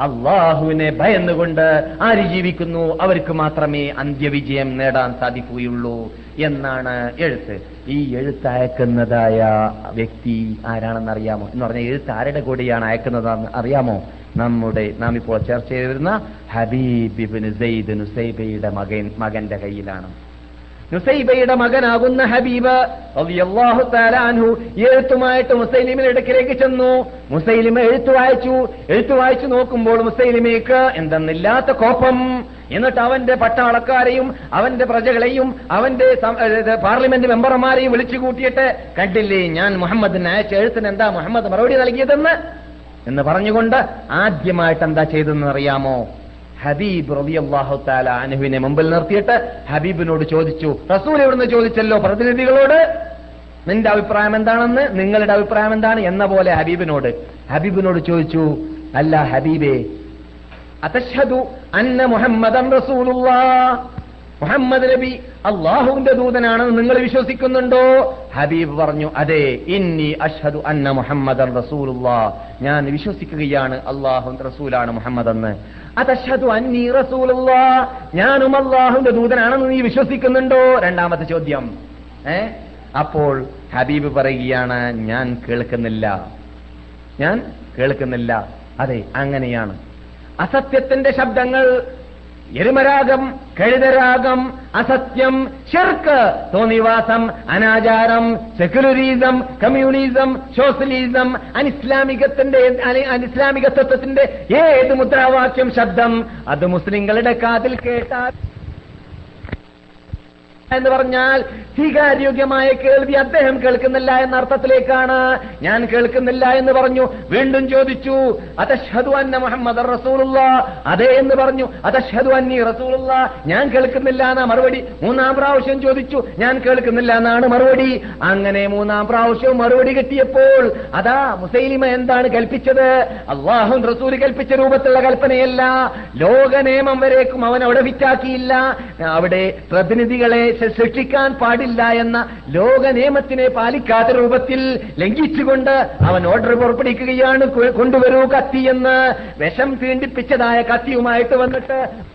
അള്ളാഹുവിനെ ഭയന്നുകൊണ്ട് ആര് ജീവിക്കുന്നു? അവർക്ക് മാത്രമേ അന്ത്യവിജയം നേടാൻ സാധിക്കുകയുള്ളൂ. എന്നാണ് എഴുത്ത്. ഈ എഴുത്ത് അയക്കുന്നതായ വ്യക്തി ആരാണെന്ന് അറിയാമോ? എന്ന് പറഞ്ഞ എഴുത്ത് ആരുടെ കൂടെയാണ് അയക്കുന്നതെന്ന് അറിയാമോ? നമ്മുടെ നാം ഇപ്പോൾ ചർച്ച ചെയ്തിരുന്ന ഹബീബ് ഇബ്നു സെയ്ദ് നുസൈബയുടെ മകൻ മകന്റെ കയ്യിലാണ്. നുസൈബയുടെ മകനാകുന്ന ഹബീബ് അൻഹു ഈ എഴുത്തുമായിട്ട് മുസൈലിമിന് ഇടയ്ക്കിലേക്ക് ചെന്നു മുസൈലിമ എഴുത്തു വായിച്ചു. എഴുത്തു വായിച്ചു നോക്കുമ്പോൾ മുസൈലിമേക്ക് എന്തെന്നില്ലാത്ത കോപ്പം എന്നിട്ട് അവന്റെ പട്ടാളക്കാരെയും അവന്റെ പ്രജകളെയും അവന്റെ പാർലമെന്റ് മെമ്പർമാരെയും വിളിച്ചു കൂട്ടിയിട്ട് കണ്ടില്ലേ ഞാൻ മുഹമ്മദിന് അയച്ച എഴുത്തിന് എന്താ മുഹമ്മദ് മറുപടി നൽകിയതെന്ന്? എന്ന് പറഞ്ഞുകൊണ്ട് ആദ്യമായിട്ട് എന്താ ചെയ്തതെന്ന് അറിയാമോ? ഹബീബ് റളിയല്ലാഹു തആല അനുവിനെ മുമ്പിൽ നിർത്തിയിട്ട് ഹബീബിനോട് ചോദിച്ചു റസൂൽ ഇവിടുന്ന് ചോദിച്ചല്ലോ പ്രതിനിധികളോട്? നിന്റെ അഭിപ്രായം എന്താണെന്ന്? നിങ്ങളുടെ അഭിപ്രായം എന്താണ്? എന്ന പോലെ ഹബീബിനോട് ഹബീബിനോട് ചോദിച്ചു അല്ല ഹബീബേ അതശ്ഹദു അന്ന മുഹമ്മദൻ റസൂലുള്ളാ. മുഹമ്മദ് നബി അള്ളാഹുവിന്റെ ദൂതനാണെന്ന് നിങ്ങൾ വിശ്വസിക്കുന്നുണ്ടോ? ഹബീബ് പറഞ്ഞു അതെ ഇന്നി അഷ്ഹദു അന്ന മുഹമ്മദ് ഞാൻ വിശ്വസിക്കുകയാണ് അള്ളാഹു റസൂലാണ് മുഹമ്മദ് എന്ന് അതശ്ഹദു അന്നി റസൂലുള്ളാ. ഞാനും അള്ളാഹുവിന്റെ ദൂതനാണെന്ന് നീ വിശ്വസിക്കുന്നുണ്ടോ? രണ്ടാമത്തെ ചോദ്യം. ഏ? അപ്പോൾ ഹബീബ് പറയുകയാണ് ഞാൻ കേൾക്കുന്നില്ല. ഞാൻ കേൾക്കുന്നില്ല. അതെ അങ്ങനെയാണ്. അസത്യത്തിന്റെ ശബ്ദങ്ങൾ എരുമരാഗം കഴുതരാഗം അസത്യം ഷിർക്ക് തോന്നിവാസം അനാചാരം സെക്യുലറിസം കമ്മ്യൂണിസം സോഷ്യലിസം അനിസ്ലാമികത്തിന്റെ അനി- അനിസ്ലാമിക തത്വത്തിന്റെ ഏത് മുദ്രാവാക്യം ശബ്ദം അത് മുസ്ലിങ്ങളുടെ കാതിൽ കേട്ടാൽ എന്ന് പറഞ്ഞാൽ സ്വീകാര്യോഗ്യമായ കേൾവി അദ്ദേഹം കേൾക്കുന്നില്ല എന്ന അർത്ഥത്തിലേക്കാണ്. ഞാൻ കേൾക്കുന്നില്ല എന്ന് പറഞ്ഞു. വീണ്ടും ചോദിച്ചു അതശ്ഹദു അന്ന മുഹമ്മദ് റസൂലുള്ള? അതെ എന്ന് പറഞ്ഞു അതശ്ഹദു അന്നി റസൂലുള്ള? ഞാൻ കേൾക്കുന്നില്ല എന്നാ മറുപടി. മൂന്നാം പ്രാവശ്യം ചോദിച്ചു ഞാൻ കേൾക്കുന്നില്ല എന്നാണ് മറുപടി. അങ്ങനെ മൂന്നാം പ്രാവശ്യവും മറുപടി കിട്ടിയപ്പോൾ അതാ മുസൈലിമ എന്താണ് കൽപ്പിച്ചത്? അള്ളാഹു റസൂൽ കൽപ്പിച്ച രൂപത്തിലുള്ള കൽപ്പനയല്ല. ലോക നിയമം വരേക്കും അവൻ അവിടെ വിറ്റാക്കിയില്ല. അവിടെ പ്രതിനിധികളെ ശിക്ഷിക്കാൻ പാടില്ല എന്ന ലോക നിയമത്തിനെ പാലിക്കാത്ത രൂപത്തിൽ ലംഘിച്ചുകൊണ്ട് അവൻ ഓർഡർ പുറപ്പെടുവിക്കുകയാണ് കൊണ്ടുവരൂ കത്തി എന്ന്. വിഷം തീണ്ടിപ്പിച്ചതായ കത്തിയുമായിട്ട് വന്നിട്ട്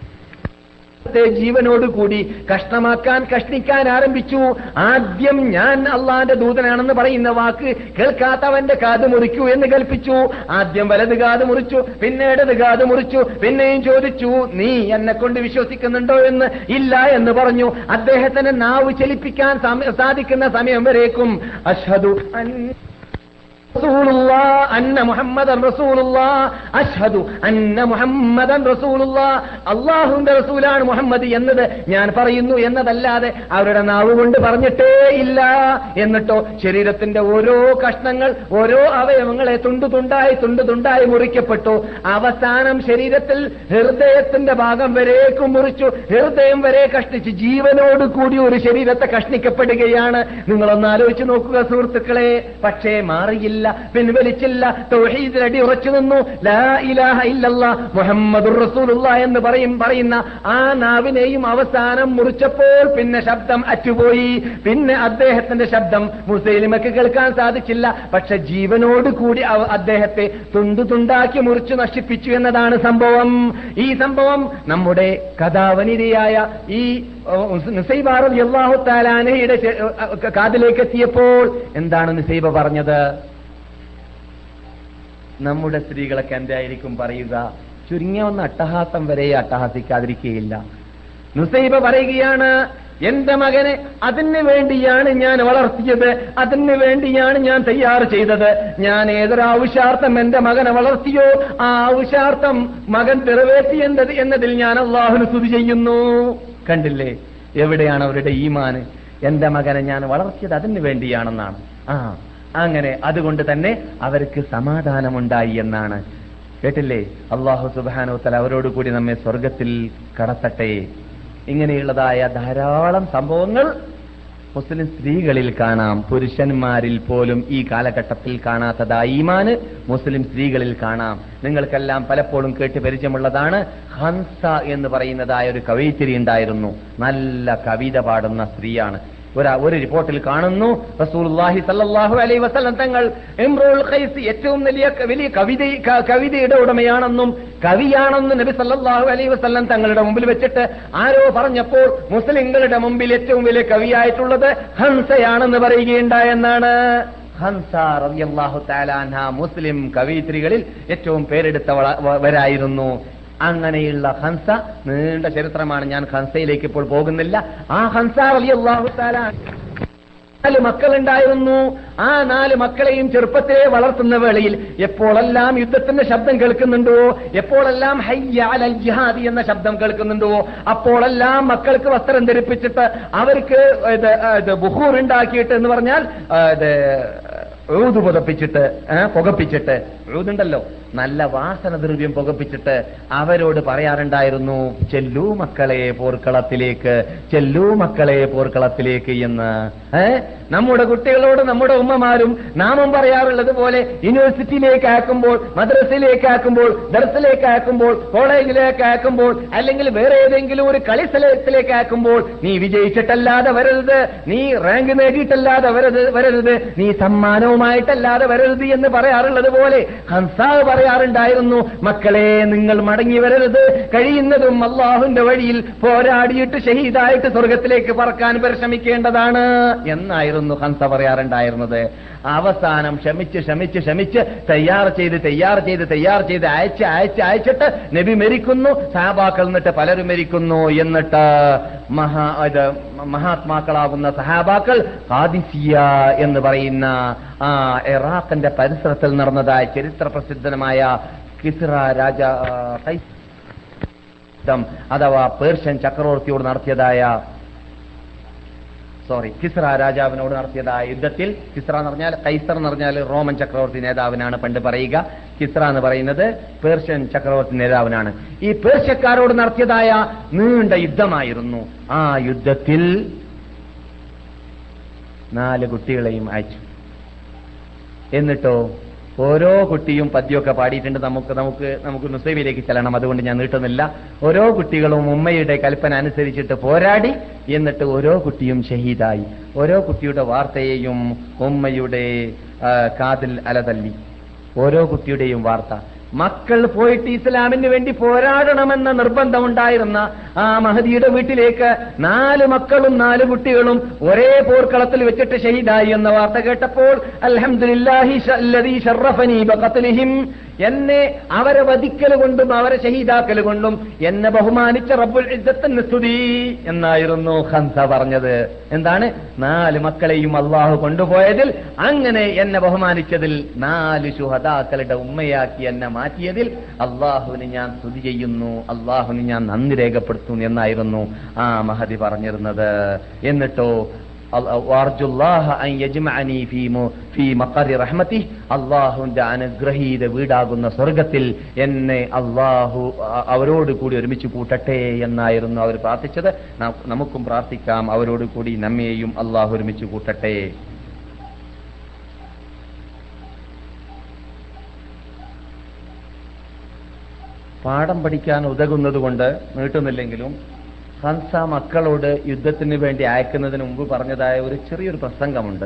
ജീവനോട് കൂടി കഷ്ടമാക്കാൻ കഷ്ണിക്കാൻ ആരംഭിച്ചു. ആദ്യം ഞാൻ അള്ളാന്റെ ദൂതനാണെന്ന് പറയുന്ന വാക്ക് കേൾക്കാത്തവന്റെ കാത് മുറിക്കൂ എന്ന് കൽപ്പിച്ചു. ആദ്യം വലത് കാത് മുറിച്ചു പിന്നെ ഇടത് കാത് മുറിച്ചു പിന്നെയും ചോദിച്ചു നീ എന്നെ കൊണ്ട് വിശ്വസിക്കുന്നുണ്ടോ എന്ന്? ഇല്ല എന്ന് പറഞ്ഞു. അദ്ദേഹത്തിന് നാവ് ചലിപ്പിക്കാൻ സാധിക്കുന്ന സമയം വരേക്കും. അൻ അന്ന അള്ളാഹുവിന്റെ റസൂലാണ് മുഹമ്മദ് എന്നത് ഞാൻ പറയുന്നു എന്നതല്ലാതെ അവരുടെ നാവ് കൊണ്ട് പറഞ്ഞിട്ടേ ഇല്ല എന്നിട്ടോ. ശരീരത്തിന്റെ ഓരോ കഷ്ണങ്ങൾ ഓരോ അവയവങ്ങളെ തുണ്ടു തുണ്ടായി തുണ്ടു തുണ്ടായി മുറിക്കപ്പെട്ടു. അവസാനം ശരീരത്തിൽ ഹൃദയത്തിന്റെ ഭാഗം വരേക്കും മുറിച്ചു. ഹൃദയം വരെ കഷ്ണിച്ച് ജീവനോട് കൂടി ഒരു ശരീരത്തെ കഷ്ണിക്കപ്പെടുകയാണ്. നിങ്ങളൊന്ന് ആലോചിച്ച് നോക്കുക സുഹൃത്തുക്കളെ. പക്ഷേ മാറിയില്ല. പിൻവലിച്ചില്ല തൗഹീദിൽ അടി ഉറച്ചു നിന്നു. ലാ ഇലാഹ ഇല്ലല്ലാ മുഹമ്മദുർ റസൂലുള്ള എന്ന് പറയും പറയുന്ന ആ നാവിനെയും അവസാനം മുറിച്ചപ്പോൾ പിന്നെ ശബ്ദം അറ്റുപോയി. പിന്നെ അദ്ദേഹത്തിന്റെ ശബ്ദം മുസൈലിമക്ക് കേൾക്കാൻ സാധിച്ചില്ല. പക്ഷെ ജീവനോട് കൂടി അദ്ദേഹത്തെ തുണ്ടു തുണ്ടാക്കി മുറിച്ചു നശിപ്പിച്ചു എന്നതാണ് സംഭവം. ഈ സംഭവം നമ്മുടെ കഥാവനിരയായ ഈ നിസൈബാറും അള്ളാഹു താലാനയുടെ കാതിലേക്ക് എത്തിയപ്പോൾ എന്താണ് നിസൈബ പറഞ്ഞത്? നമ്മുടെ സ്ത്രീകളൊക്കെ എന്തായിരിക്കും പറയുക? ചുരുങ്ങിയ ഒന്ന് അട്ടഹാസം വരെ അട്ടഹാസിക്കാതിരിക്കുകയില്ല. നുസൈബ പറയുകയാണ് എന്റെ മകനെ അതിന് വേണ്ടിയാണ് ഞാൻ വളർത്തിയത്. അതിന് വേണ്ടിയാണ് ഞാൻ തയ്യാർ ചെയ്തത്. ഞാൻ ഏതൊരു ആവശ്യാർത്ഥം എന്റെ മകനെ വളർത്തിയോ ആ ആവശ്യാർത്ഥം മകൻ നിറവേറ്റി എന്നത് എന്നതിൽ ഞാൻ അള്ളാഹുന് സ്തുതി ചെയ്യുന്നു. കണ്ടില്ലേ? എവിടെയാണ് അവരുടെ ഈമാന്? എന്റെ മകനെ ഞാൻ വളർത്തിയത് അതിന് വേണ്ടിയാണെന്നാണ്. ആ അങ്ങനെ അതുകൊണ്ട് തന്നെ അവർക്ക് സമാധാനമുണ്ടായി എന്നാണ്. കേട്ടില്ലേ? അള്ളാഹു സുബാനോ തല അവരോട് കൂടി നമ്മെ സ്വർഗത്തിൽ കടത്തട്ടെ. ഇങ്ങനെയുള്ളതായ ധാരാളം സംഭവങ്ങൾ മുസ്ലിം സ്ത്രീകളിൽ കാണാം. പുരുഷന്മാരിൽ പോലും ഈ കാലഘട്ടത്തിൽ കാണാത്തതായ ഈമാന് മുസ്ലിം സ്ത്രീകളിൽ കാണാം. നിങ്ങൾക്കെല്ലാം പലപ്പോഴും കേട്ട് പരിചയമുള്ളതാണ് ഹംസ എന്ന് പറയുന്നതായ ഒരു കവയിത്രി ഉണ്ടായിരുന്നു. നല്ല കവിത പാടുന്ന സ്ത്രീയാണ്. ഒരു റിപ്പോർട്ടിൽ കാണുന്നു. റസൂലുള്ളാഹി സല്ലല്ലാഹു അലൈഹി വസല്ലം തങ്ങൾ ഇംറുൽ ഖൈസ് ഏറ്റവും വലിയ വലിയ കവിത കവിതയുടെ ഉടമയാണെന്നും കവിയാണെന്നും നബി സല്ലല്ലാഹു അലൈഹി വസല്ലം തങ്ങളുടെ മുമ്പിൽ വെച്ചിട്ട് ആരോ പറഞ്ഞപ്പോൾ മുസ്ലിങ്ങളുടെ മുമ്പിൽ ഏറ്റവും വലിയ കവിയായിട്ടുള്ളത് ഹംസയാണെന്ന് പറയുകയുണ്ടായെന്നാണ് ഹംസ റളിയല്ലാഹു തആല അൻഹ മുസ്ലിം കവിയിത്രികളിൽ ഏറ്റവും പേരെടുത്തവരായിരുന്നു അങ്ങനെയുള്ള ഹംസ നീണ്ട ചരിത്രമാണ്. ഞാൻ ഹംസയിലേക്ക് ഇപ്പോൾ പോകുന്നില്ല. ആ ഹംസ അലി അള്ളാഹു നാല് മക്കളുണ്ടായിരുന്നു. ആ നാല് മക്കളെയും ചെറുപ്പത്തിലെ വളർത്തുന്ന വേളയിൽ എപ്പോഴെല്ലാം യുദ്ധത്തിന്റെ ശബ്ദം കേൾക്കുന്നുണ്ടോ? എപ്പോഴെല്ലാം ഹയ്യ അലൽ ജിഹാദി എന്ന ശബ്ദം കേൾക്കുന്നുണ്ടോ? അപ്പോഴെല്ലാം മക്കൾക്ക് വസ്ത്രം ധരിപ്പിച്ചിട്ട് അവർക്ക് ബുഹൂർ ഉണ്ടാക്കിയിട്ട് എന്ന് പറഞ്ഞാൽ ഊതു പുതപ്പിച്ചിട്ട് പുകപ്പിച്ചിട്ട് ഊതുണ്ടല്ലോ. നല്ല വാസന ദ്രവ്യം പുകപ്പിച്ചിട്ട് അവരോട് പറയാറുണ്ടായിരുന്നു ചെല്ലൂ മക്കളെ പോർക്കളത്തിലേക്ക് ചെല്ലൂ മക്കളെ പോർക്കളത്തിലേക്ക് എന്ന്. നമ്മുടെ കുട്ടികളോട് നമ്മുടെ ഉമ്മമാരും നാമം പറയാറുള്ളത് പോലെ യൂണിവേഴ്സിറ്റിയിലേക്ക് ആക്കുമ്പോൾ മദ്രസയിലേക്ക് ആക്കുമ്പോൾ ദർസിലേക്ക് ആക്കുമ്പോൾ കോളേജിലേക്ക് ആക്കുമ്പോൾ അല്ലെങ്കിൽ വേറെ ഏതെങ്കിലും ഒരു കളി സ്ഥലത്തിലേക്ക് ആക്കുമ്പോൾ നീ വിജയിച്ചിട്ടല്ലാതെ വരരുത് നീ റാങ്ക് നേടിയിട്ടല്ലാതെ വരരുത് വരരുത് നീ സമ്മാനവുമായിട്ടല്ലാതെ വരരുത് എന്ന് പറയാറുള്ളത് പോലെ ഹൻസാവ് പറയാറുണ്ടായിരുന്നു മക്കളെ നിങ്ങൾ മടങ്ങി വരരുത്. കഴിയുന്നതും അള്ളാഹുന്റെ വഴിയിൽ പോരാടിയിട്ട് ഷഹീദായിട്ട് സ്വർഗത്തിലേക്ക് പറക്കാൻ പരിശ്രമിക്കേണ്ടതാണ് എന്നായിരുന്നു ഹംസ പറയാറുണ്ടായിരുന്നത്. അവസാനം ക്ഷമിച്ച് ക്ഷമിച്ച് ക്ഷമിച്ച് തയ്യാർ ചെയ്ത് തയ്യാർ ചെയ്ത് തയ്യാർ ചെയ്ത് അയച്ച് അയച്ച് അയച്ചിട്ട് നബി മരിക്കുന്നു. സാബാക്കൾ എന്നിട്ട് പലരും മരിക്കുന്നു. എന്നിട്ട് മഹാ ഇത് മഹാത്മാക്കളാകുന്ന സഹാബാക്കൾ ഖാദിസിയ എന്ന് പറയുന്ന ആ ഇറാഖിന്റെ പരിസരത്തിൽ നടന്നതായ ചരിത്ര പ്രസിദ്ധമായ കിസ്റ രാജ അഥവാ പേർഷ്യൻ ചക്രവർത്തിയോട് നടത്തിയതായ സോറി കിസ്ര രാജാവിനോട് നടത്തിയതായ യുദ്ധത്തിൽ കിസ്ര എന്ന് പറഞ്ഞാൽ കൈസർ എന്ന് പറഞ്ഞാൽ റോമൻ ചക്രവർത്തി നേതാവിനാണ് പണ്ട് പറയുക. കിസ്ര എന്ന് പറയുന്നത് പേർഷ്യൻ ചക്രവർത്തി നേതാവിനാണ്. ഈ പേർഷ്യക്കാരോട് നടത്തിയതായ നീണ്ട യുദ്ധമായിരുന്നു. ആ യുദ്ധത്തിൽ നാല് കുട്ടികളെയും അയച്ചു. എന്നിട്ടോ? ഓരോ കുട്ടിയും പദ്യമൊക്കെ പാടിയിട്ടുണ്ട്. നമുക്ക് നമുക്ക് നമുക്ക് നുസൈമിലേക്ക് ചെല്ലണം. അതുകൊണ്ട് ഞാൻ നീട്ടുന്നില്ല. ഓരോ കുട്ടികളും ഉമ്മയുടെ കൽപ്പന അനുസരിച്ചിട്ട് പോരാടി എന്നിട്ട് ഓരോ കുട്ടിയും ഷഹീദായി. ഓരോ കുട്ടിയുടെ വാർത്തയെയും ഉമ്മയുടെ കാതിൽ അലതല്ലി. ഓരോ കുട്ടിയുടെയും വാർത്ത. മക്കൾ പോയിട്ട് ഇസ്ലാമിന് വേണ്ടി പോരാടണമെന്ന നിർബന്ധമുണ്ടായിരുന്ന ആ മഹദിയുടെ വീട്ടിലേക്ക് നാല് മക്കളും നാല് കുട്ടികളും ഒരേ പോർക്കളത്തിൽ വെച്ചിട്ട് ഷഹീദായി എന്ന വാർത്ത കേട്ടപ്പോൾ അൽഹംദുലില്ലാഹി ശ- അല്ലദീ ശറഫനീ എന്നെ അവരെ വധിക്കൽ കൊണ്ടും അവരെ ഷഹീദാക്കൽ കൊണ്ടും എന്നെ ബഹുമാനിച്ച റബ്ബുൽ സ്തുതി എന്നായിരുന്നു ഹംസ പറഞ്ഞത്. എന്താണ്? നാല് മക്കളെയും അള്ളാഹു കൊണ്ടുപോയതിൽ അങ്ങനെ എന്നെ ബഹുമാനിച്ചതിൽ നാല് ശുഹദാക്കളുടെ ഉമ്മയാക്കി എന്നെ മാറ്റിയതിൽ അള്ളാഹുവിന് ഞാൻ സ്തുതി ചെയ്യുന്നു അള്ളാഹുവിന് ഞാൻ നന്ദി രേഖപ്പെടുത്തുന്നു എന്നായിരുന്നു ആ മഹതി പറഞ്ഞിരുന്നത്. എന്നിട്ടോ അള്ളാഹുന്റെ അനുഗ്രഹീത വീടാകുന്ന സ്വർഗത്തിൽ എന്നെ അള്ളാഹു അവരോട് കൂടി ഒരുമിച്ച് കൂട്ടട്ടെ എന്നായിരുന്നു അവർ പ്രാർത്ഥിച്ചത്. നമുക്കും പ്രാർത്ഥിക്കാം അവരോട് കൂടി നമ്മയെയും അള്ളാഹു ഒരുമിച്ച് കൂട്ടട്ടെ. പാഠം പഠിക്കാൻ ഉതകുന്നത് കൊണ്ട് നീട്ടുന്നില്ലെങ്കിലും ഹൻസ മക്കളോട് യുദ്ധത്തിന് വേണ്ടി അയക്കുന്നതിന് മുമ്പ് പറഞ്ഞതായ ഒരു ചെറിയൊരു പ്രസംഗമുണ്ട്.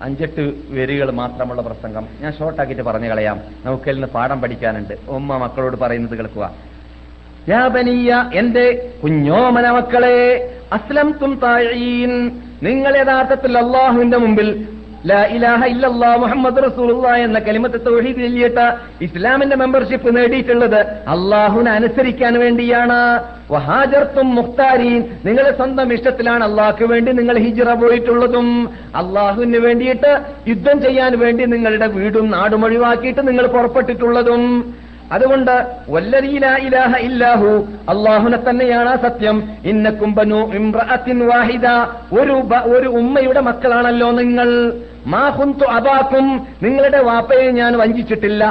അഞ്ചെട്ട് വരികൾ മാത്രമുള്ള പ്രസംഗം. ഞാൻ ഷോർട്ടാക്കിയിട്ട് പറഞ്ഞു കളയാം. നമുക്കതിൽ നിന്ന് പാഠം പഠിക്കാനുണ്ട്. ഉമ്മ മക്കളോട് പറയുന്നത് കേൾക്കുക. എന്റെ കുഞ്ഞോമന മക്കളെ അസ്ലം തും നിങ്ങൾ യഥാർത്ഥത്തിൽ അള്ളാഹുവിന്റെ മുമ്പിൽ ലാ ഇലാഹ മുഹമ്മദ് റസൂലുള്ള എന്ന കലിമത്തെ തൗഹീദ് ഇസ്ലാമിന്റെ മെമ്പർഷിപ്പ് നേടിയിട്ടുള്ളത് അള്ളാഹുവിനെ അനുസരിക്കാൻ വേണ്ടിയാണ്. വഹാജർത്തും മുഖ്താരീൻ നിങ്ങളെ സ്വന്തം ഇഷ്ടത്തിലാണ് അള്ളാഹ്ക്ക് വേണ്ടി നിങ്ങൾ ഹിജ്റ പോയിട്ടുള്ളതും. അള്ളാഹുവിന് വേണ്ടിയിട്ട് യുദ്ധം ചെയ്യാൻ വേണ്ടി നിങ്ങളുടെ വീടും നാടും ഒഴിവാക്കിയിട്ട് നിങ്ങൾ പുറപ്പെട്ടിട്ടുള്ളതും. അതുകൊണ്ട് ഇലാഹ അള്ളാഹുനെ തന്നെയാണ് സത്യം. ഇന്നക്കും ബനു ഇംറഅത്തിൻ വാഹിദ ഒരു ഒരു ഉമ്മയുടെ മക്കളാണല്ലോ നിങ്ങൾ. മാ കുന്തു അബാക്കും നിങ്ങളുടെ വാപ്പയെ ഞാൻ വഞ്ചിച്ചിട്ടില്ല.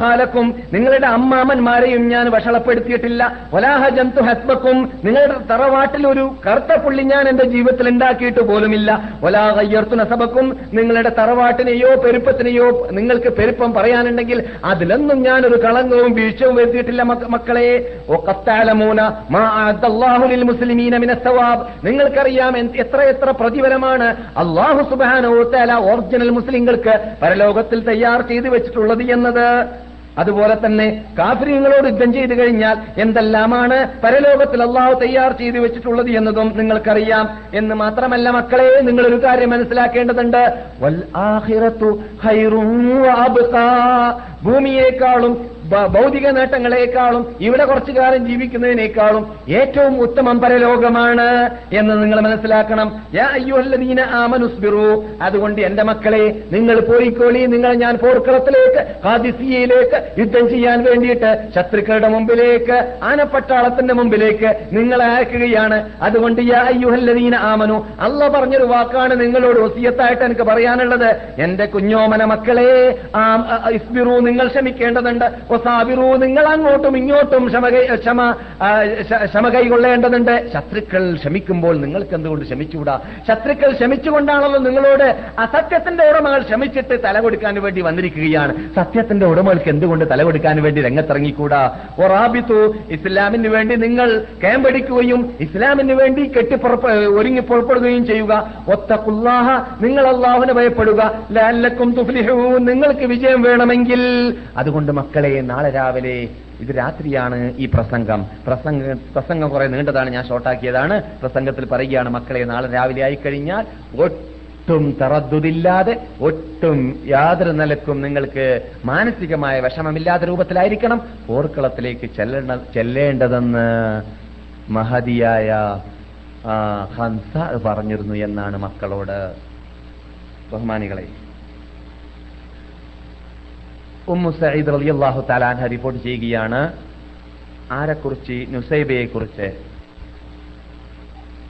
ഖാലക്കും നിങ്ങളുടെ അമ്മാമന്മാരെയും ഞാൻ വഷളപ്പെടുത്തിയിട്ടില്ല. വലാഹ ജന്തു ഹസ്ബക്കും നിങ്ങളുടെ തറവാട്ടിൽ ഒരു കറുത്ത പുള്ളി ഞാൻ എന്റെ ജീവിതത്തിൽ ഉണ്ടാക്കിയിട്ട് പോലുമില്ല. വലാ കയ്യർത്തു നസബക്കും നിങ്ങളുടെ തറവാട്ടിനെയോ പെരുപ്പത്തിനെയോ നിങ്ങൾക്ക് പെരുപ്പം പറയാനുണ്ടെങ്കിൽ അതിലൊന്നും ഞാൻ ഒരു കളങ്കവും വീഴ്ചവും വരുത്തിയിട്ടില്ല മക്കളെ. ഒക്കത്താലമൂന മാ അഅദ്ദല്ലാഹു ലിൽ മുസ്ലിമീന മിന സവാബ് നിങ്ങൾക്കറിയാം എത്ര എത്ര പ്രതിഫലമാണ്. അള്ളാഹു സുബ്ഹാനഹു തആല ഒറിജിനൽ മുസ്ലിങ്ങൾക്ക് പരലോകത്തിൽ തയ്യാർ ചെയ്തു വെച്ചിട്ടുള്ളത് എന്നത്. അതുപോലെ തന്നെ കാഫര്യങ്ങളോട് യുദ്ധം ചെയ്തു കഴിഞ്ഞാൽ എന്തെല്ലാമാണ് പരലോകത്തിൽ അള്ളാഹു തയ്യാർ ചെയ്തു വെച്ചിട്ടുള്ളത് എന്നതും നിങ്ങൾക്കറിയാം. എന്ന് മാത്രമല്ല മക്കളെ നിങ്ങൾ ഒരു കാര്യം മനസ്സിലാക്കേണ്ടതുണ്ട്. ഭൂമിയേക്കാളും ഭൗതിക നേട്ടങ്ങളെക്കാളും ഇവിടെ കുറച്ചു കാലം ജീവിക്കുന്നതിനേക്കാളും ഏറ്റവും ഉത്തമം പരലോകമാണ് എന്ന് നിങ്ങൾ മനസ്സിലാക്കണം. ആമനുസ്ബിറു. അതുകൊണ്ട് എന്റെ മക്കളെ നിങ്ങൾ പോയിക്കോളി. നിങ്ങൾ ഞാൻ പോർക്കളത്തിലേക്ക് ഹാദിസിയയിലേക്ക് യുദ്ധം ചെയ്യാൻ വേണ്ടിയിട്ട് ശത്രുക്കളുടെ മുമ്പിലേക്ക് ആനപ്പട്ടാളത്തിന്റെ മുമ്പിലേക്ക് നിങ്ങൾ അയക്കുകയാണ്. അതുകൊണ്ട് അയ്യുഹല്ലദീന ആമനു അല്ല പറഞ്ഞൊരു വാക്കാണ് നിങ്ങളോട് ഒസിയത്തായിട്ട് എനിക്ക് പറയാനുള്ളത്. എന്റെ കുഞ്ഞോമന മക്കളെ ഇസ്ബിറു നിങ്ങൾ ക്ഷമിക്കേണ്ടതുണ്ട്. ഒസാബിറു നിങ്ങൾ അങ്ങോട്ടും ഇങ്ങോട്ടും ക്ഷമ ക്ഷമ ക്ഷമ കൈകൊള്ളേണ്ടതുണ്ട്. ശത്രുക്കൾ ക്ഷമിക്കുമ്പോൾ നിങ്ങൾക്ക് എന്തുകൊണ്ട് ക്ഷമിച്ചുകൂടാ? ശത്രുക്കൾ ക്ഷമിച്ചുകൊണ്ടാണല്ലോ നിങ്ങളോട് അസത്യത്തിന്റെ ഉടമകൾ ക്ഷമിച്ചിട്ട് തല കൊടുക്കാൻ വേണ്ടി വന്നിരിക്കുകയാണ്. സത്യത്തിന്റെ ഉടമകൾക്ക് എന്തുകൊണ്ട് തല കൊടുക്കാൻ വേണ്ടി രംഗത്തിറങ്ങിക്കൂടാ? ഒറാബിത്തു ഇസ്ലാമിന് വേണ്ടി നിങ്ങൾ കേമ്പടിക്കുകയും ഇസ്ലാമിന് വേണ്ടി കെട്ടിപ്പുറപ്പ് ഒരുങ്ങി പുറപ്പെടുകയും ചെയ്യുക. ഒത്തക്കുല്ലാഹ നിങ്ങൾ അള്ളാഹുന് ഭയപ്പെടുക. ലാലക്കും തുഫ്ലിഹൂ നിങ്ങൾക്ക് വിജയം വേണമെങ്കിൽ. അതുകൊണ്ട് മക്കളെ നാളെ രാവിലെ ഇത് രാത്രിയാണ് ഈ പ്രസംഗം. പ്രസംഗ പ്രസംഗം കുറെ നീണ്ടതാണ് ഞാൻ ഷോർട്ടാക്കിയതാണ്. പ്രസംഗത്തിൽ പറയുകയാണ് മക്കളെ നാളെ രാവിലെ ആയിക്കഴിഞ്ഞാൽ ഒട്ടും തറദ്ദുതില്ലാതെ ഒട്ടും യാതൊരു നിലക്കും നിങ്ങൾക്ക് മാനസികമായ വിഷമമില്ലാത്ത രൂപത്തിലായിരിക്കണം പോർക്കളത്തിലേക്ക് ചെല്ലണ ചെല്ലേണ്ടതെന്ന് മഹതിയായ ഹംസ പറഞ്ഞിരുന്നു എന്നാണ് മക്കളോട് ബഹുമാനികളെ. ഉമ്മു സയ്യിദ് റളിയല്ലാഹു തലാൻഹ റിപ്പോർട്ട് ചെയ്യുകയാണ്. ആരെക്കുറിച്ച്? നുസൈബയെ കുറിച്ച്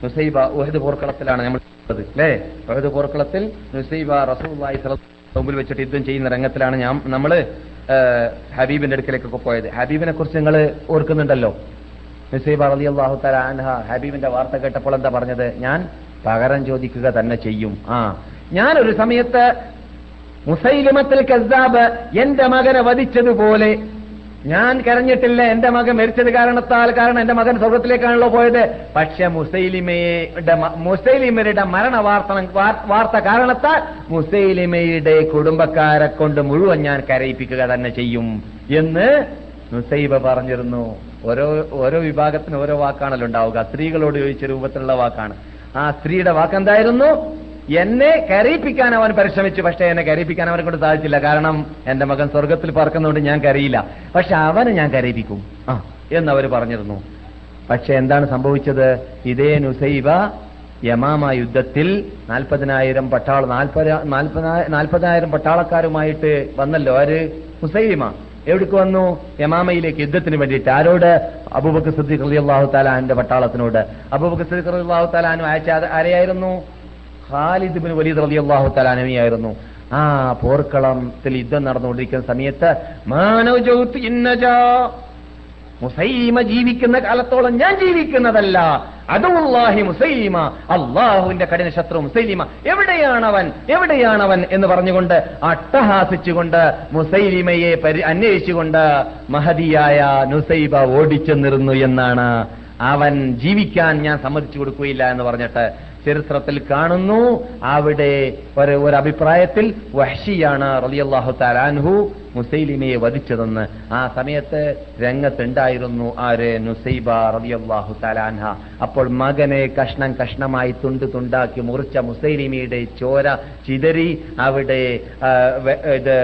നുസൈബ ഉഹദ് പോർക്കളത്തിലാണ് നമ്മൾ അല്ലേ? ഉഹദ് പോർക്കളത്തിൽ നുസൈബ വസല്ലം മുമ്പിൽ വെച്ചിട്ട് യുദ്ധം ചെയ്യുന്ന രംഗത്തിലാണ് ഞാൻ നമ്മൾ ഹബീബിന്റെ അടുക്കലേക്കൊക്കെ പോയത്. ഹബീബിനെ കുറിച്ച് നിങ്ങൾ ഓർക്കുന്നുണ്ടല്ലോ. നുസൈബ റളിയല്ലാഹു തആല അൻഹ ഹബീബിന്റെ വാർത്ത കേട്ടപ്പോൾ എന്താ പറഞ്ഞത്? ഞാൻ പകരം ചോദിക്കുക തന്നെ ചെയ്യും. ആ ഞാൻ ഒരു സമയത്ത് മുസൈലിമത്തിൽ കസാബ് എന്റെ മകനെ വധിച്ചതുപോലെ ഞാൻ കരഞ്ഞിട്ടില്ല എന്റെ മകൻ മരിച്ചത് കാരണത്താൽ കാരണം എന്റെ മകൻ സ്വർഗത്തിലേക്കാണല്ലോ പോയത്. പക്ഷെ മുസൈലിമയുടെ മുസൈലിമയുടെ മരണ വാർത്ത വാർത്ത കാരണത്താൽ മുസൈലിമയുടെ കുടുംബക്കാരെ കൊണ്ട് മുഴുവൻ ഞാൻ കരയിപ്പിക്കുക തന്നെ ചെയ്യും എന്ന് നുസൈബ പറഞ്ഞിരുന്നു. ഓരോ ഓരോ വിഭാഗത്തിന് ഓരോ വാക്കാണല്ലോ ഉണ്ടാവുക. സ്ത്രീകളോട് ചോദിച്ച രൂപത്തിലുള്ള വാക്കാണ്. ആ സ്ത്രീയുടെ വാക്കെന്തായിരുന്നു? എന്നെ കരയിപ്പിക്കാൻ അവൻ പരിശ്രമിച്ചു. പക്ഷേ എന്നെ കരയിപ്പിക്കാൻ അവനെ കൊണ്ട് സാധിച്ചില്ല. കാരണം എന്റെ മകൻ സ്വർഗത്തിൽ പറക്കുന്നതുകൊണ്ട് ഞാൻ കരയില്ല. പക്ഷെ അവനെ ഞാൻ കരയിപ്പിക്കും. ആ എന്ന് അവർ പറഞ്ഞിരുന്നു. പക്ഷെ എന്താണ് സംഭവിച്ചത്? ഇതേ നുസൈബ യമാമ യുദ്ധത്തിൽ നാൽപ്പതിനായിരം പട്ടാള നാൽപ്പത് നാൽപ്പതിനായിരം പട്ടാളക്കാരുമായിട്ട് വന്നല്ലോ. ആര്? മുസൈമ എവിടേക്ക് വന്നു? യമാമയിലേക്ക് യുദ്ധത്തിന് വേണ്ടിയിട്ട്. ആരോട്? അബൂബക്കർ സിദ്ദീഖ് റളിയല്ലാഹു താലാന്റെ പട്ടാളത്തിനോട്. അബൂബക്കർ സിദ്ദീഖ് റളിയല്ലാഹു താലാനും അയച്ച ആരെയായിരുന്നു? ഖാലിദ് ബിൻ വലീദ് റളിയല്ലാഹു താലാനവിയായിരുന്നു ആ പോർക്കളത്തിൽ യുദ്ധം നടന്നുകൊണ്ടിരിക്കുന്ന സമയത്ത് മാനവജൗത്ത് ഇന്നജാ മുസൈമ ജീവിക്കുന്ന കാലത്തോളം ഞാൻ ജീവിക്കുന്നതല്ല. അതുല്ലാഹി മുസൈമ അള്ളാഹുവിന്റെ കഠിന ശത്രു മുസൈലിമ എവിടെയാണവൻ? എവിടെയാണവൻ എന്ന് പറഞ്ഞുകൊണ്ട് അട്ടഹാസിച്ചുകൊണ്ട് മുസൈലിമയെ അന്വേഷിച്ചുകൊണ്ട് മഹതിയായ നുസൈബ ഓടിച്ചെന്നിരുന്നു എന്നാണ്. അവൻ ജീവിക്കാൻ ഞാൻ സമ്മതിച്ചു കൊടുക്കുകയില്ല എന്ന് പറഞ്ഞിട്ട് ചരിത്രത്തിൽ കാണുന്നു. അവിടെ ഒരു ഒരു അഭിപ്രായത്തിൽ വഹ്ഷിയാണ് റളിയല്ലാഹു താലാൻഹു മുസൈലിമയെ വധിച്ചതെന്ന്. ആ സമയത്ത് രംഗത്തുണ്ടായിരുന്നു ആര്? നുസൈബ റളിയല്ലാഹു താലാൻഹ അപ്പോൾ മകനെ കഷ്ണം കഷ്ണമായി തുണ്ട് തുണ്ടാക്കി മുറിച്ച മുസൈലിമയുടെ ചോര ചിതറി അവിടെ ഇത്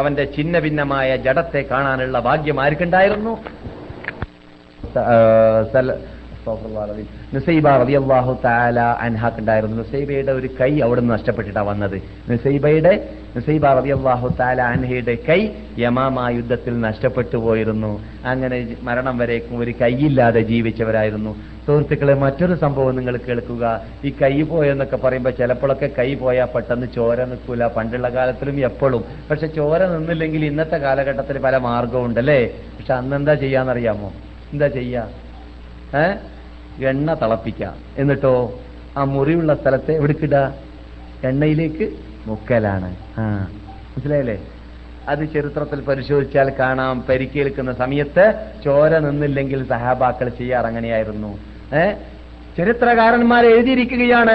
അവന്റെ ഛിന്ന ഭിന്നമായ ജഡത്തെ കാണാനുള്ള ഭാഗ്യം ആർക്കുണ്ടായിരുന്നു? നുസൈബ റളിയല്ലാഹു തആല അൻഹാക്ക് ഉണ്ടായിരുന്നു നുസൈബയുടെ ഒരു കൈ അവിടെ നിന്ന് നഷ്ടപ്പെട്ടിട്ടാണ് വന്നത്. നുസൈബയുടെ നുസൈബ റളിയല്ലാഹു തആല അൻഹയുടെ കൈ യമാമ യുദ്ധത്തിൽ നഷ്ടപ്പെട്ടു പോയിരുന്നു. അങ്ങനെ മരണം വരേക്കും ഒരു കൈയില്ലാതെ ജീവിച്ചവരായിരുന്നു. സുഹൃത്തുക്കളെ മറ്റൊരു സംഭവം നിങ്ങൾ കേൾക്കുക. ഈ കൈ പോയെന്നൊക്കെ പറയുമ്പോൾ ചിലപ്പോഴൊക്കെ കൈ പോയാൽ പെട്ടെന്ന് ചോര നിൽക്കൂല. പണ്ടുള്ള കാലത്തിലും എപ്പോഴും. പക്ഷെ ചോര നിന്നില്ലെങ്കിൽ ഇന്നത്തെ കാലഘട്ടത്തിൽ പല മാർഗവും ഉണ്ടല്ലേ പക്ഷെ അന്ന് എന്താ ചെയ്യാന്നറിയാമോ? എന്താ ചെയ്യാ? ഏ എണ്ണ തിളപ്പിക്കാം എന്നിട്ടോ? ആ മുറിവുള്ള സ്ഥലത്തെ എവിടേക്കിടുക എണ്ണയിലേക്ക് മുക്കലാണ്. ആ മനസ്സിലായല്ലേ? അത് ചരിത്രത്തിൽ പരിശോധിച്ചാൽ കാണാം. പരിക്കേൽക്കുന്ന സമയത്ത് ചോര നിന്നില്ലെങ്കിൽ സഹാബാക്കൾ ചെയ്യാറങ്ങനെയായിരുന്നു ഏ? ചരിത്രകാരന്മാർ എഴുതിയിരിക്കുകയാണ്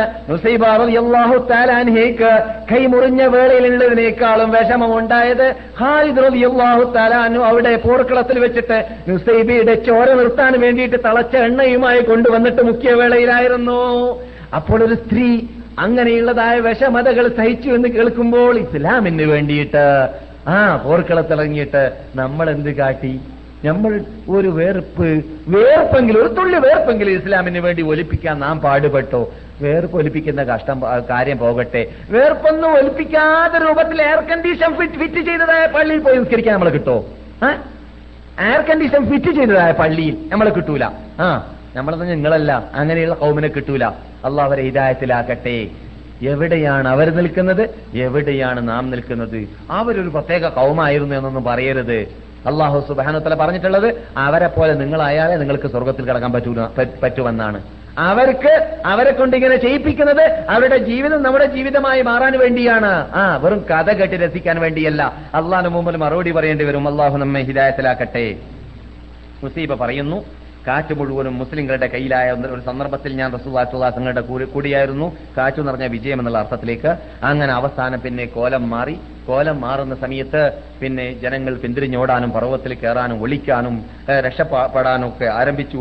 തആല അൻഹയ്ക്ക് കൈമുറിഞ്ഞ വേളയിലുള്ളതിനേക്കാളും വിഷമം ഉണ്ടായത് ഖാലിദ് റളിയല്ലാഹു തആല അൻഹു അവിടെ പോർക്കളത്തിൽ വെച്ചിട്ട് നുസൈബിയുടെ ചോര നിർത്താൻ വേണ്ടിയിട്ട് തളച്ച എണ്ണയുമായി കൊണ്ടുവന്നിട്ട് മുഖ്യ വേളയിലായിരുന്നു. അപ്പോൾ ഒരു സ്ത്രീ അങ്ങനെയുള്ളതായ വിഷമതകൾ സഹിച്ചു എന്ന് കേൾക്കുമ്പോൾ ഇസ്ലാമിന് വേണ്ടിയിട്ട് ആ പോർക്കളത്തിറങ്ങിയിട്ട് നമ്മൾ എന്ത് കാട്ടി? നമ്മൾ ഒരു വേർപ്പ് വേർപ്പെങ്കിലും ഒരു തുള്ളി വേർപ്പെങ്കിലും ഇസ്ലാമിന് വേണ്ടി ഒലിപ്പിക്കാൻ നാം പാടുപെട്ടോ? വേർപ്പ് ഒലിപ്പിക്കുന്ന കഷ്ടം കാര്യം പോകട്ടെ. വേർപ്പൊന്നും ഒലിപ്പിക്കാത്ത രൂപത്തിൽ എയർ കണ്ടീഷൻ ഫിറ്റ് ഫിറ്റ് ചെയ്തതായ പള്ളിയിൽ പോയി നിസ്കരിക്കാൻ നമ്മൾ കിട്ടോ? എയർ കണ്ടീഷൻ ഫിറ്റ് ചെയ്തതായ പള്ളിയിൽ നമ്മളെ കിട്ടൂല. ആ നമ്മളത് നിങ്ങളല്ല അങ്ങനെയുള്ള കൗമിനെ കിട്ടൂല. അള്ളാഹ് അവരെ ഹിതായത്തിലാക്കട്ടെ എവിടെയാണ് അവർ നിൽക്കുന്നത്? എവിടെയാണ് നാം നിൽക്കുന്നത്? അവരൊരു പ്രത്യേക കൗമായിരുന്നു എന്നൊന്നും പറയരുത്. അള്ളാഹു സുബാനുത്തല പറഞ്ഞിട്ടുള്ളത് അവരെ പോലെ നിങ്ങളായാലേ നിങ്ങൾക്ക് സ്വർഗത്തിൽ കിടക്കാൻ പറ്റൂല പറ്റുമെന്നാണ് അവർക്ക് അവരെ കൊണ്ട് ഇങ്ങനെ ചെയ്യിപ്പിക്കുന്നത് അവരുടെ ജീവിതം നമ്മുടെ ജീവിതമായി മാറാൻ വേണ്ടിയാണ്. ആ വെറും കഥ കെട്ടി രസിക്കാൻ വേണ്ടിയല്ല. അള്ളാഹിന് മുമ്പിൽ മറുപടി പറയേണ്ടി വരും. അള്ളാഹു നമ്മെ ഹിദായത്തിലാക്കട്ടെ. മുസീബ പറയുന്നു കാറ്റ് മുഴുവനും മുസ്ലിങ്ങളുടെ കയ്യിലായ ഒരു സന്ദർഭത്തിൽ ഞാൻ റസൂദാസുദാസങ്ങളുടെ കൂടിയായിരുന്നു. കാറ്റു നിറഞ്ഞ വിജയം എന്നുള്ള അർത്ഥത്തിലേക്ക്. അങ്ങനെ അവസാനം പിന്നെ കോലം മാറി. കോലം മാറുന്ന സമയത്ത് പിന്നെ ജനങ്ങൾ പിന്തിരിഞ്ഞോടാനും പർവത്തിൽ കയറാനും ഒളിക്കാനും രക്ഷപ്പെടാനും ഒക്കെ ആരംഭിച്ചു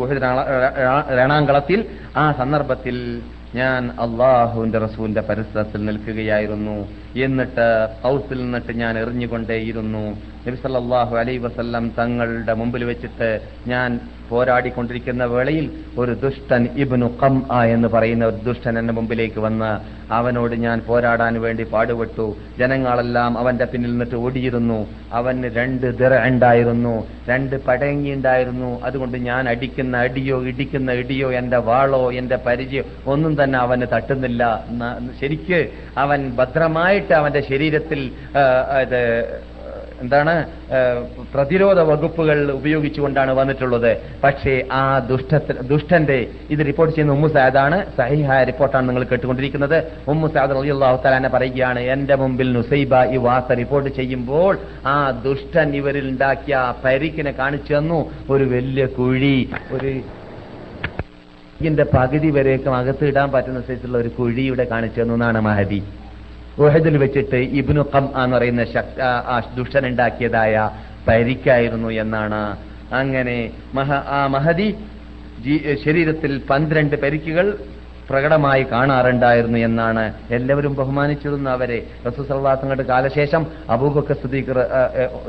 രണാങ്കളത്തിൽ. ആ സന്ദർഭത്തിൽ ഞാൻ അള്ളാഹുവിന്റെ റസൂലിന്റെ പരിസരത്തിൽ നിൽക്കുകയായിരുന്നു. എന്നിട്ട് ഹൗസിൽ നിന്നിട്ട് ഞാൻ എറിഞ്ഞുകൊണ്ടേയിരുന്നു. നബിസല്ലാഹു അലൈ വസല്ലം തങ്ങളുടെ മുമ്പിൽ വെച്ചിട്ട് ഞാൻ പോരാടിക്കൊണ്ടിരിക്കുന്ന വേളയിൽ ഒരു ദുഷ്ടൻ ഇബ്നു കം ആ എന്ന് പറയുന്ന ഒരു ദുഷ്ടൻ എന്റെ മുമ്പിലേക്ക് വന്ന് അവനോട് ഞാൻ പോരാടാൻ വേണ്ടി പാടുപെട്ടു. ജനങ്ങളെല്ലാം അവന്റെ പിന്നിൽ നിന്നിട്ട് ഓടിയിരുന്നു. അവന് രണ്ട് ദിറ ഉണ്ടായിരുന്നു. രണ്ട് പടങ്ങി ഉണ്ടായിരുന്നു. അതുകൊണ്ട് ഞാൻ അടിക്കുന്ന അടിയോ ഇടിക്കുന്ന ഇടിയോ എന്റെ വാളോ എന്റെ പരിചയോ ഒന്നും തന്നെ അവന് തട്ടുന്നില്ല. ശരിക്ക് അവൻ ഭദ്രമായിട്ട് അവന്റെ ശരീരത്തിൽ എന്താണ് പ്രതിരോധ വകുപ്പുകൾ ഉപയോഗിച്ചുകൊണ്ടാണ് വന്നിട്ടുള്ളത്. പക്ഷേ ആ ദുഷ്ട ദുഷ്ടന്റെ ഇത് റിപ്പോർട്ട് ചെയ്യുന്ന ഉമ്മു സാദാണ് സഹിഹായ റിപ്പോർട്ടാണ് നിങ്ങൾ കേട്ടുകൊണ്ടിരിക്കുന്നത്. ഉമ്മു സാദ് റളിയല്ലാഹു തആല പറയുകയാണ് എന്റെ മുമ്പിൽ നുസൈബ ഈ വാർത്ത റിപ്പോർട്ട് ചെയ്യുമ്പോൾ ആ ദുഷ്ടൻ ഇവരിൽ ഉണ്ടാക്കിയ പരിക്കിനെ കാണിച്ചു തന്നു. ഒരു വലിയ കുഴി ഒരു ഇതിന്റെ പകുതി വരേക്കും അകത്ത് ഇടാൻ പറ്റുന്ന സൈസുള്ള ഒരു കുഴി ഇവിടെ കാണിച്ചു തന്നു എന്നാണ് മഹദി. ഉഹദിൽ വെച്ചിട്ട് ഇബ്നു കം എന്ന് പറയുന്ന ഉണ്ടാക്കിയതായ പരിക്കായിരുന്നു എന്നാണ്. അങ്ങനെ മഹ ആ മഹദി ശരീരത്തിൽ പന്ത്രണ്ട് പരിക്കുകൾ പ്രകടമായി കാണാറുണ്ടായിരുന്നു എന്നാണ് എല്ലാവരും ബഹുമാനിച്ചിരുന്നു അവരെ. റസൂസല്ലാസങ്ങളുടെ കാലശേഷം അബൂബക്കർ സുദീഖ്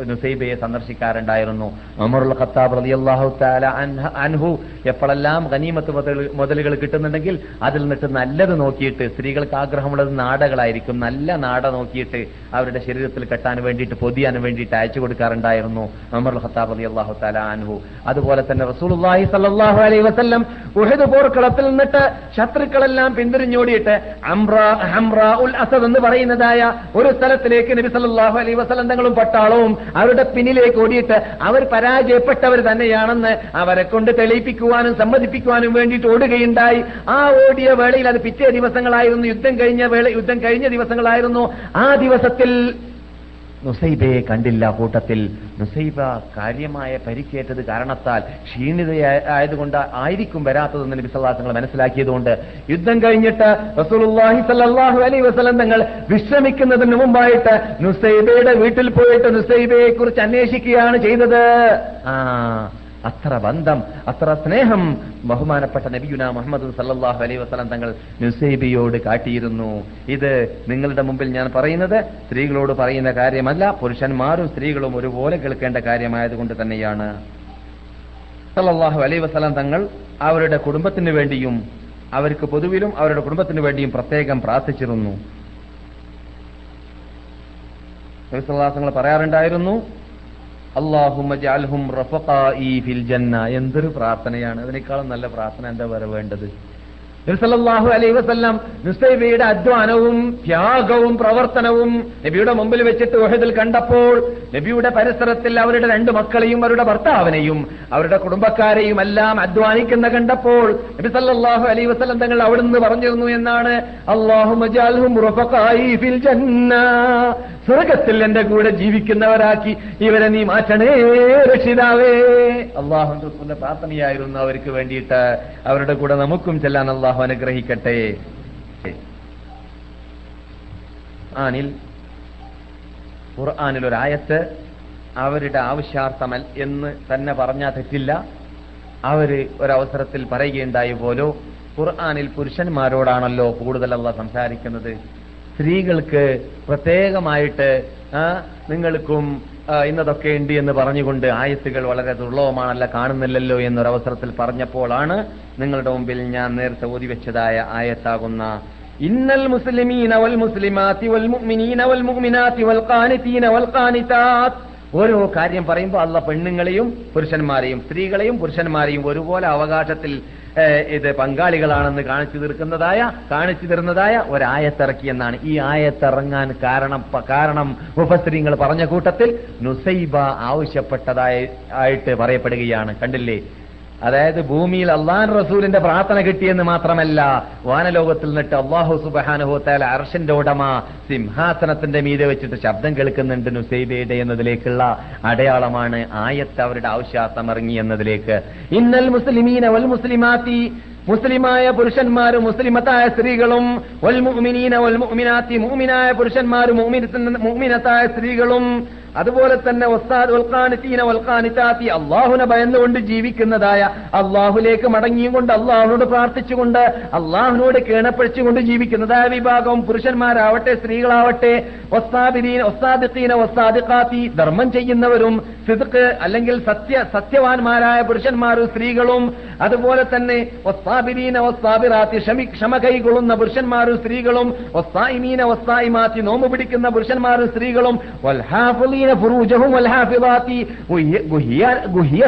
നുസൈബയെ സന്ദർശിക്കാറുണ്ടായിരുന്നു. അമറുൽ ഖത്താബ് റളിയല്ലാഹു തആല അൻഹ- എപ്പോഴെല്ലാം ഗനീമത്ത് മുതൽ- മുതലുകൾ കിട്ടുന്നുണ്ടെങ്കിൽ അതിൽ നിന്നിട്ട് നല്ലത് നോക്കിയിട്ട് സ്ത്രീകൾക്ക് ആഗ്രഹമുള്ളത് നാടകളായിരിക്കും. നല്ല നാട നോക്കിയിട്ട് അവരുടെ ശരീരത്തിൽ കെട്ടാൻ വേണ്ടിയിട്ട് പൊതിയാൻ വേണ്ടിയിട്ട് അയച്ചു കൊടുക്കാറുണ്ടായിരുന്നു അമറുൽ ഖത്താബ് റളിയല്ലാഹു തആല അൻഹു. അതുപോലെ തന്നെ റസൂലുള്ളാഹി സ്വല്ലല്ലാഹു അലൈഹി വസല്ലം ഉഹദ് പോർക്കളത്തിൽ നിന്നിട്ട് ശത്രുക്കളെല്ലാം പിന്തിരിഞ്ഞോടിയിട്ട് അസദ് എന്ന് പറയുന്നതായ ഒരു സ്ഥലത്തിലേക്ക് നബി സല്ലല്ലാഹു അലൈഹി വസല്ലം തങ്ങളും പട്ടാളവും അവരുടെ പിന്നിലേക്ക് ഓടിയിട്ട് അവർ പരാജയപ്പെട്ടവർ തന്നെയാണെന്ന് അവരെ കൊണ്ട് തെളിയിപ്പിക്കുവാനും സമ്മതിപ്പിക്കുവാനും വേണ്ടിയിട്ട് ഓടുകയുണ്ടായി. ആ ഓടിയ വേളയിൽ അത് പിറ്റേ ദിവസങ്ങളായിരുന്നു. യുദ്ധം കഴിഞ്ഞ വേള യുദ്ധം കഴിഞ്ഞ ദിവസങ്ങളായിരുന്നു. ആ ദിവസത്തിൽ നുസൈബയെ കണ്ടില്ല കൂട്ടത്തിൽ. നുസൈബ കാര്യമായ പരിക്കേറ്റത് കാരണത്താൽ ക്ഷീണിതയായതുകൊണ്ട് ആയിരിക്കും വരാത്തതെന്ന് നബി സല്ലാസങ്ങൾ മനസ്സിലാക്കിയതുകൊണ്ട് യുദ്ധം കഴിഞ്ഞിട്ട് റസൂലുള്ളാഹി സല്ലല്ലാഹു അലൈഹി വസല്ലം തങ്ങൾ വിശ്രമിക്കുന്നതിന് മുമ്പായിട്ട് നുസൈബയുടെ വീട്ടിൽ പോയിട്ട് നുസൈബയെ കുറിച്ച് അന്വേഷിക്കുകയാണ് ചെയ്തത്. ആ അത്ര ബന്ധം അത്ര സ്നേഹം ബഹുമാനപ്പെട്ട നബിയുന മുഹമ്മദ് സല്ലാഹു അലൈഹി വസല്ലം തങ്ങൾ നുസൈബിയോട് കാട്ടിയിരുന്നു. ഇത് നിങ്ങളുടെ മുമ്പിൽ ഞാൻ പറയുന്നത് സ്ത്രീകളോട് പറയുന്ന കാര്യമല്ല പുരുഷന്മാരും സ്ത്രീകളും ഒരുപോലെ കേൾക്കേണ്ട കാര്യമായതുകൊണ്ട് തന്നെയാണ്. സല്ലാഹു അലൈഹി വസല്ലം തങ്ങൾ അവരുടെ കുടുംബത്തിന് വേണ്ടിയും അവർക്ക് പൊതുവിലും അവരുടെ കുടുംബത്തിന് വേണ്ടിയും പ്രത്യേകം പ്രാർത്ഥിച്ചിരുന്നു. പറയാറുണ്ടായിരുന്നു ജന്ന. എന്തൊരു പ്രാർത്ഥനയാണ്. അതിനേക്കാളും നല്ല പ്രാർത്ഥന എന്താ വേറെ വേണ്ടത്? നബി അലൈ വസല്ലം നുസൈബയുടെ അധ്വാനവും ത്യാഗവും പ്രവർത്തനവും നബിയുടെ മുമ്പിൽ വെച്ചിട്ട് ഒഹദിൽ കണ്ടപ്പോൾ നബിയുടെ പരിസരത്തിൽ അവരുടെ രണ്ട് മക്കളെയും അവരുടെ ഭർത്താവിനെയും അവരുടെ കുടുംബക്കാരെയും എല്ലാം അധ്വാനിക്കുന്ന കണ്ടപ്പോൾ നബി സല്ലല്ലാഹു അലൈഹി വസല്ലം തങ്ങൾ അവിടുന്ന് പറഞ്ഞിരുന്നു എന്നാണ് ജന്ന സ്വർഗത്തിൽ എന്റെ കൂടെ ജീവിക്കുന്നവരാക്കി ഇവരെ നീ മാറ്റണേ രക്ഷിതാവേ. അള്ളാഹുന്റെ പ്രാർത്ഥനയായിരുന്നു അവർക്ക് വേണ്ടിയിട്ട് അവരുടെ കൂടെ നമുക്കും ചെല്ലാൻ അള്ളാഹു അനുഗ്രഹിക്കട്ടെ. ആനിൽ ഖുർആാനിൽ ഒരായത്ത് അവരുടെ ആവശ്യാർത്ഥമൽ എന്ന് തന്നെ പറഞ്ഞാൽ തെറ്റില്ല. അവർ ഒരവസരത്തിൽ പറയുകയുണ്ടായി പോലോ ഖുർആാനിൽ പുരുഷന്മാരോടാണല്ലോ കൂടുതൽ അള്ള സംസാരിക്കുന്നത്. സ്ത്രീകൾക്ക് പ്രത്യേകമായിട്ട് നിങ്ങൾക്കും ഇന്നതൊക്കെ ഉണ്ട് എന്ന് പറഞ്ഞുകൊണ്ട് ആയത്തുകൾ വളരെ ദുർലഭമാണല്ല കാണുന്നില്ലല്ലോ എന്നൊരവസരത്തിൽ പറഞ്ഞപ്പോഴാണ് നിങ്ങളുടെ മുമ്പിൽ ഞാൻ നേരത്തെ ഓതി വെച്ചതായ ആയത്താകുന്ന ഇന്നൽ മുസ്ലിമീന വൽ മുസ്ലിമാത്തി വൽ മുഅ്മിനീന വൽ മുഅ്മിനാത്തി വൽ ഖാനിതീന വൽ ഖാനിതാത്ത്. ഓരോ കാര്യം പറയുമ്പോൾ അല്ല പെണ്ണുങ്ങളെയും പുരുഷന്മാരെയും സ്ത്രീകളെയും പുരുഷന്മാരെയും ഒരുപോലെ അവകാശത്തിൽ ഇത് പങ്കാളികളാണെന്ന് കാണിച്ചു തീർക്കുന്നതായ കാണിച്ചു തരുന്നതായ ഒരായത്തിറക്കി എന്നാണ്. ഈ ആയത്തിറങ്ങാൻ കാരണം കാരണം ഉപസ്ത്രീങ്ങൾ പറഞ്ഞ കൂട്ടത്തിൽ നുസൈബ ആവശ്യപ്പെട്ടതായി ആയിട്ട് പറയപ്പെടുകയാണ്. കണ്ടില്ലേ? അതായത് ഭൂമിയിൽ അള്ളാൻ റസൂലിന്റെ പ്രാർത്ഥന കിട്ടിയെന്ന് മാത്രമല്ല വാനലോകത്തിൽ നിന്നിട്ട് അള്ളാഹു സുബാനുഹോത്താല അർഷന്റെ ഉടമ സിംഹാസനത്തിന്റെ മീതെ വെച്ചിട്ട് ശബ്ദം കേൾക്കുന്നുണ്ട് നുസൈബയുടെ എന്നതിലേക്കുള്ള അടയാളമാണ് ആയത്ത് അവരുടെ ആവശ്യാർത്ഥം ഇറങ്ങി എന്നതിലേക്ക്. ഇന്നൽ മുസ്ലിമീന വൽ മുസ്ലിമാത്തി മുസ്ലിമായ പുരുഷന്മാരും മുസ്ലിമത്തായ സ്ത്രീകളും വൽ മുഅ്മിനീന മുഅ്മിനാത്തി മുഅ്മിനായ പുരുഷന്മാരും മുഅ്മിനത്ത- മുഅ്മിനത്തായ സ്ത്രീകളും അതുപോലെ തന്നെ അള്ളാഹുനെ ഭയന്നുകൊണ്ട് ജീവിക്കുന്നതായ അള്ളാഹുലേക്ക് മടങ്ങിയും കൊണ്ട് അള്ളാഹുനോട് പ്രാർത്ഥിച്ചുകൊണ്ട് അള്ളാഹുനോട് കേണപ്പഴിച്ചുകൊണ്ട് ജീവിക്കുന്നതായ വിഭാഗം പുരുഷന്മാരാവട്ടെ സ്ത്രീകളാവട്ടെ ധർമ്മം ചെയ്യുന്നവരും സിദുക്ക് അല്ലെങ്കിൽ സത്യ സത്യവാൻമാരായ പുരുഷന്മാരും സ്ത്രീകളും അതുപോലെ തന്നെ വസ്താബിരീന വസ്താബിറാത്തി ക്ഷമി കൈകൊള്ളുന്ന പുരുഷന്മാരും സ്ത്രീകളും നോമ്പ് പിടിക്കുന്ന പുരുഷന്മാരും സ്ത്രീകളും വൽഹാഫിളാത്തി ഗുഹ്യ-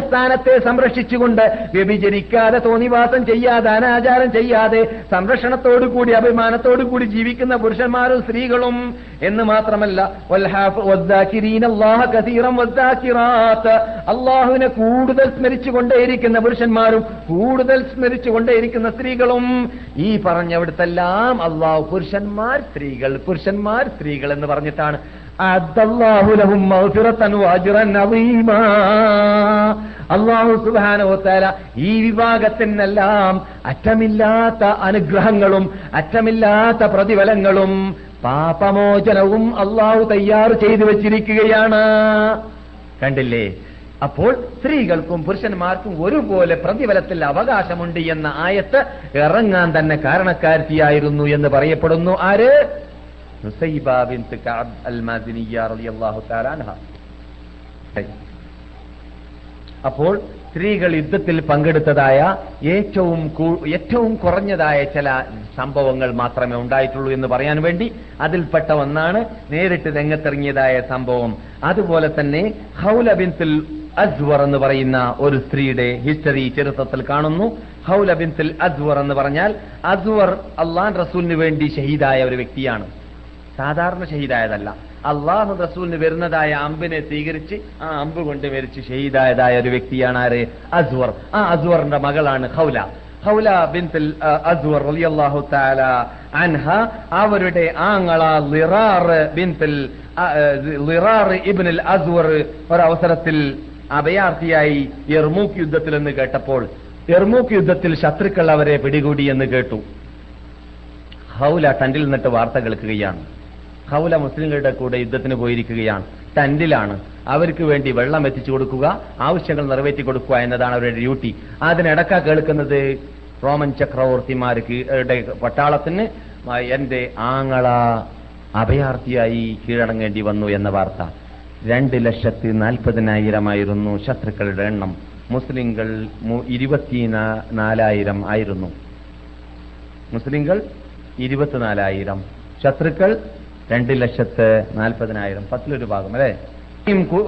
സ്ഥാനത്തെ സംരക്ഷിച്ചുകൊണ്ട് വ്യഭിചരിക്കാതെ തോന്നിവാസം ചെയ്യാതെ അനാചാരം ചെയ്യാതെ സംരക്ഷണത്തോടു കൂടി കൂടി ജീവിക്കുന്ന പുരുഷന്മാരും സ്ത്രീകളും എന്ന് മാത്രമല്ല അള്ളാഹുവിനെ കൂടുതൽ സ്മരിച്ചുകൊണ്ടേയിരിക്കുന്ന പുരുഷന്മാരും കൂടുതൽ സ്മരിച്ചുകൊണ്ടേയിരിക്കുന്ന സ്ത്രീകളും ഈ പറഞ്ഞവിടത്തെല്ലാം അള്ളാഹു പുരുഷന്മാർ സ്ത്രീകൾ പുരുഷന്മാർ സ്ത്രീകൾ എന്ന് പറഞ്ഞിട്ടാണ് അള്ളാഹു സുബാനോത്താല ഈ വിഭാഗത്തിനെല്ലാം അറ്റമില്ലാത്ത അനുഗ്രഹങ്ങളും അറ്റമില്ലാത്ത പ്രതിഫലങ്ങളും പാപമോചനവും അള്ളാഹു തയ്യാർ ചെയ്തു വെച്ചിരിക്കുകയാണ്. കണ്ടില്ലേ? അപ്പോൾ സ്ത്രീകൾക്കും പുരുഷന്മാർക്കും ഒരുപോലെ പ്രതിഫലത്തിൽ അവകാശമുണ്ട് എന്ന ആയത്ത് ഇറങ്ങാൻ തന്നെ കാരണക്കാരത്തിയായിരുന്നു എന്ന് പറയപ്പെടുന്നു. ആര്? അപ്പോൾ സ്ത്രീകൾ യുദ്ധത്തിൽ പങ്കെടുത്തതായ ഏറ്റവും ഏറ്റവും കുറഞ്ഞതായ ചില സംഭവങ്ങൾ മാത്രമേ ഉണ്ടായിട്ടുള്ളൂ എന്ന് പറയാൻ വേണ്ടി അതിൽപ്പെട്ട ഒന്നാണ് നേരിട്ട് രംഗത്തിറങ്ങിയതായ സംഭവം. അതുപോലെ തന്നെ ഹൗല അസ്വർ എന്ന് പറയുന്ന ഒരു സ്ത്രീയുടെ ഹിസ്റ്ററി ചരിത്രത്തിൽ കാണുന്നു. ഹൗല അസ്വർ എന്ന് പറഞ്ഞാൽ അസ്വർ അള്ളാൻ റസൂലിന് വേണ്ടി ഷഹീദായ ഒരു വ്യക്തിയാണ്. സാധാരണ ഷഹീദായതല്ല. അള്ളാഹു റസൂലിന് വരുന്നതായ അമ്പിനെ സ്വീകരിച്ച് ആ അമ്പ് കൊണ്ട് മരിച്ച് ഷഹീദായതായ ഒരു വ്യക്തിയാണ് ആര്? അസ്വർ. ആ അസ്വറിന്റെ മകളാണ് ഹൗല ഹൗല ബിൻതുൽ അസ്വർ റളിയല്ലാഹു തആല അൻഹ. അവരുടെ ആങ്ങള ലിറാർ ബിൻതുൽ ലിറാർ ഇബ്നുൽ അസ്വർ ഒരവസരത്തിൽ അഭയാർത്ഥിയായി എർമൂക്ക് യുദ്ധത്തിൽ എന്ന് കേട്ടപ്പോൾ എർമൂക്ക് യുദ്ധത്തിൽ ശത്രുക്കൾ അവരെ പിടികൂടി എന്ന് കേട്ടു. ഹൗല ടണ്ടിൽ നിന്നിട്ട് വാർത്ത കേൾക്കുകയാണ്. ഹൗല മുസ്ലിങ്ങളുടെ കൂടെ യുദ്ധത്തിന് പോയിരിക്കുകയാണ്. ടെന്റിലാണ് അവർക്ക് വേണ്ടി വെള്ളം എത്തിച്ചു കൊടുക്കുക ആവശ്യങ്ങൾ നിറവേറ്റി കൊടുക്കുക എന്നതാണ് അവരുടെ ഡ്യൂട്ടി അതിനിടക്ക കേൾക്കുന്നത് റോമൻ ചക്രവർത്തിമാർക്ക് പട്ടാളത്തിന് എന്റെ ആങ്ങള അഭയാർത്ഥിയായി കീഴടങ്ങേണ്ടി വന്നു എന്ന വാർത്ത. രണ്ട് ലക്ഷത്തി നാൽപ്പതിനായിരമായിരുന്നു ശത്രുക്കളുടെ എണ്ണം. മുസ്ലിങ്ങൾ ഇരുപത്തി നാലായിരം ആയിരുന്നു. മുസ്ലിങ്ങൾ ഇരുപത്തിനാലായിരം. ശത്രുക്കൾ രണ്ട് ലക്ഷത്ത് നാൽപ്പതിനായിരം. പത്തിലൊരു ഭാഗം അല്ലെ?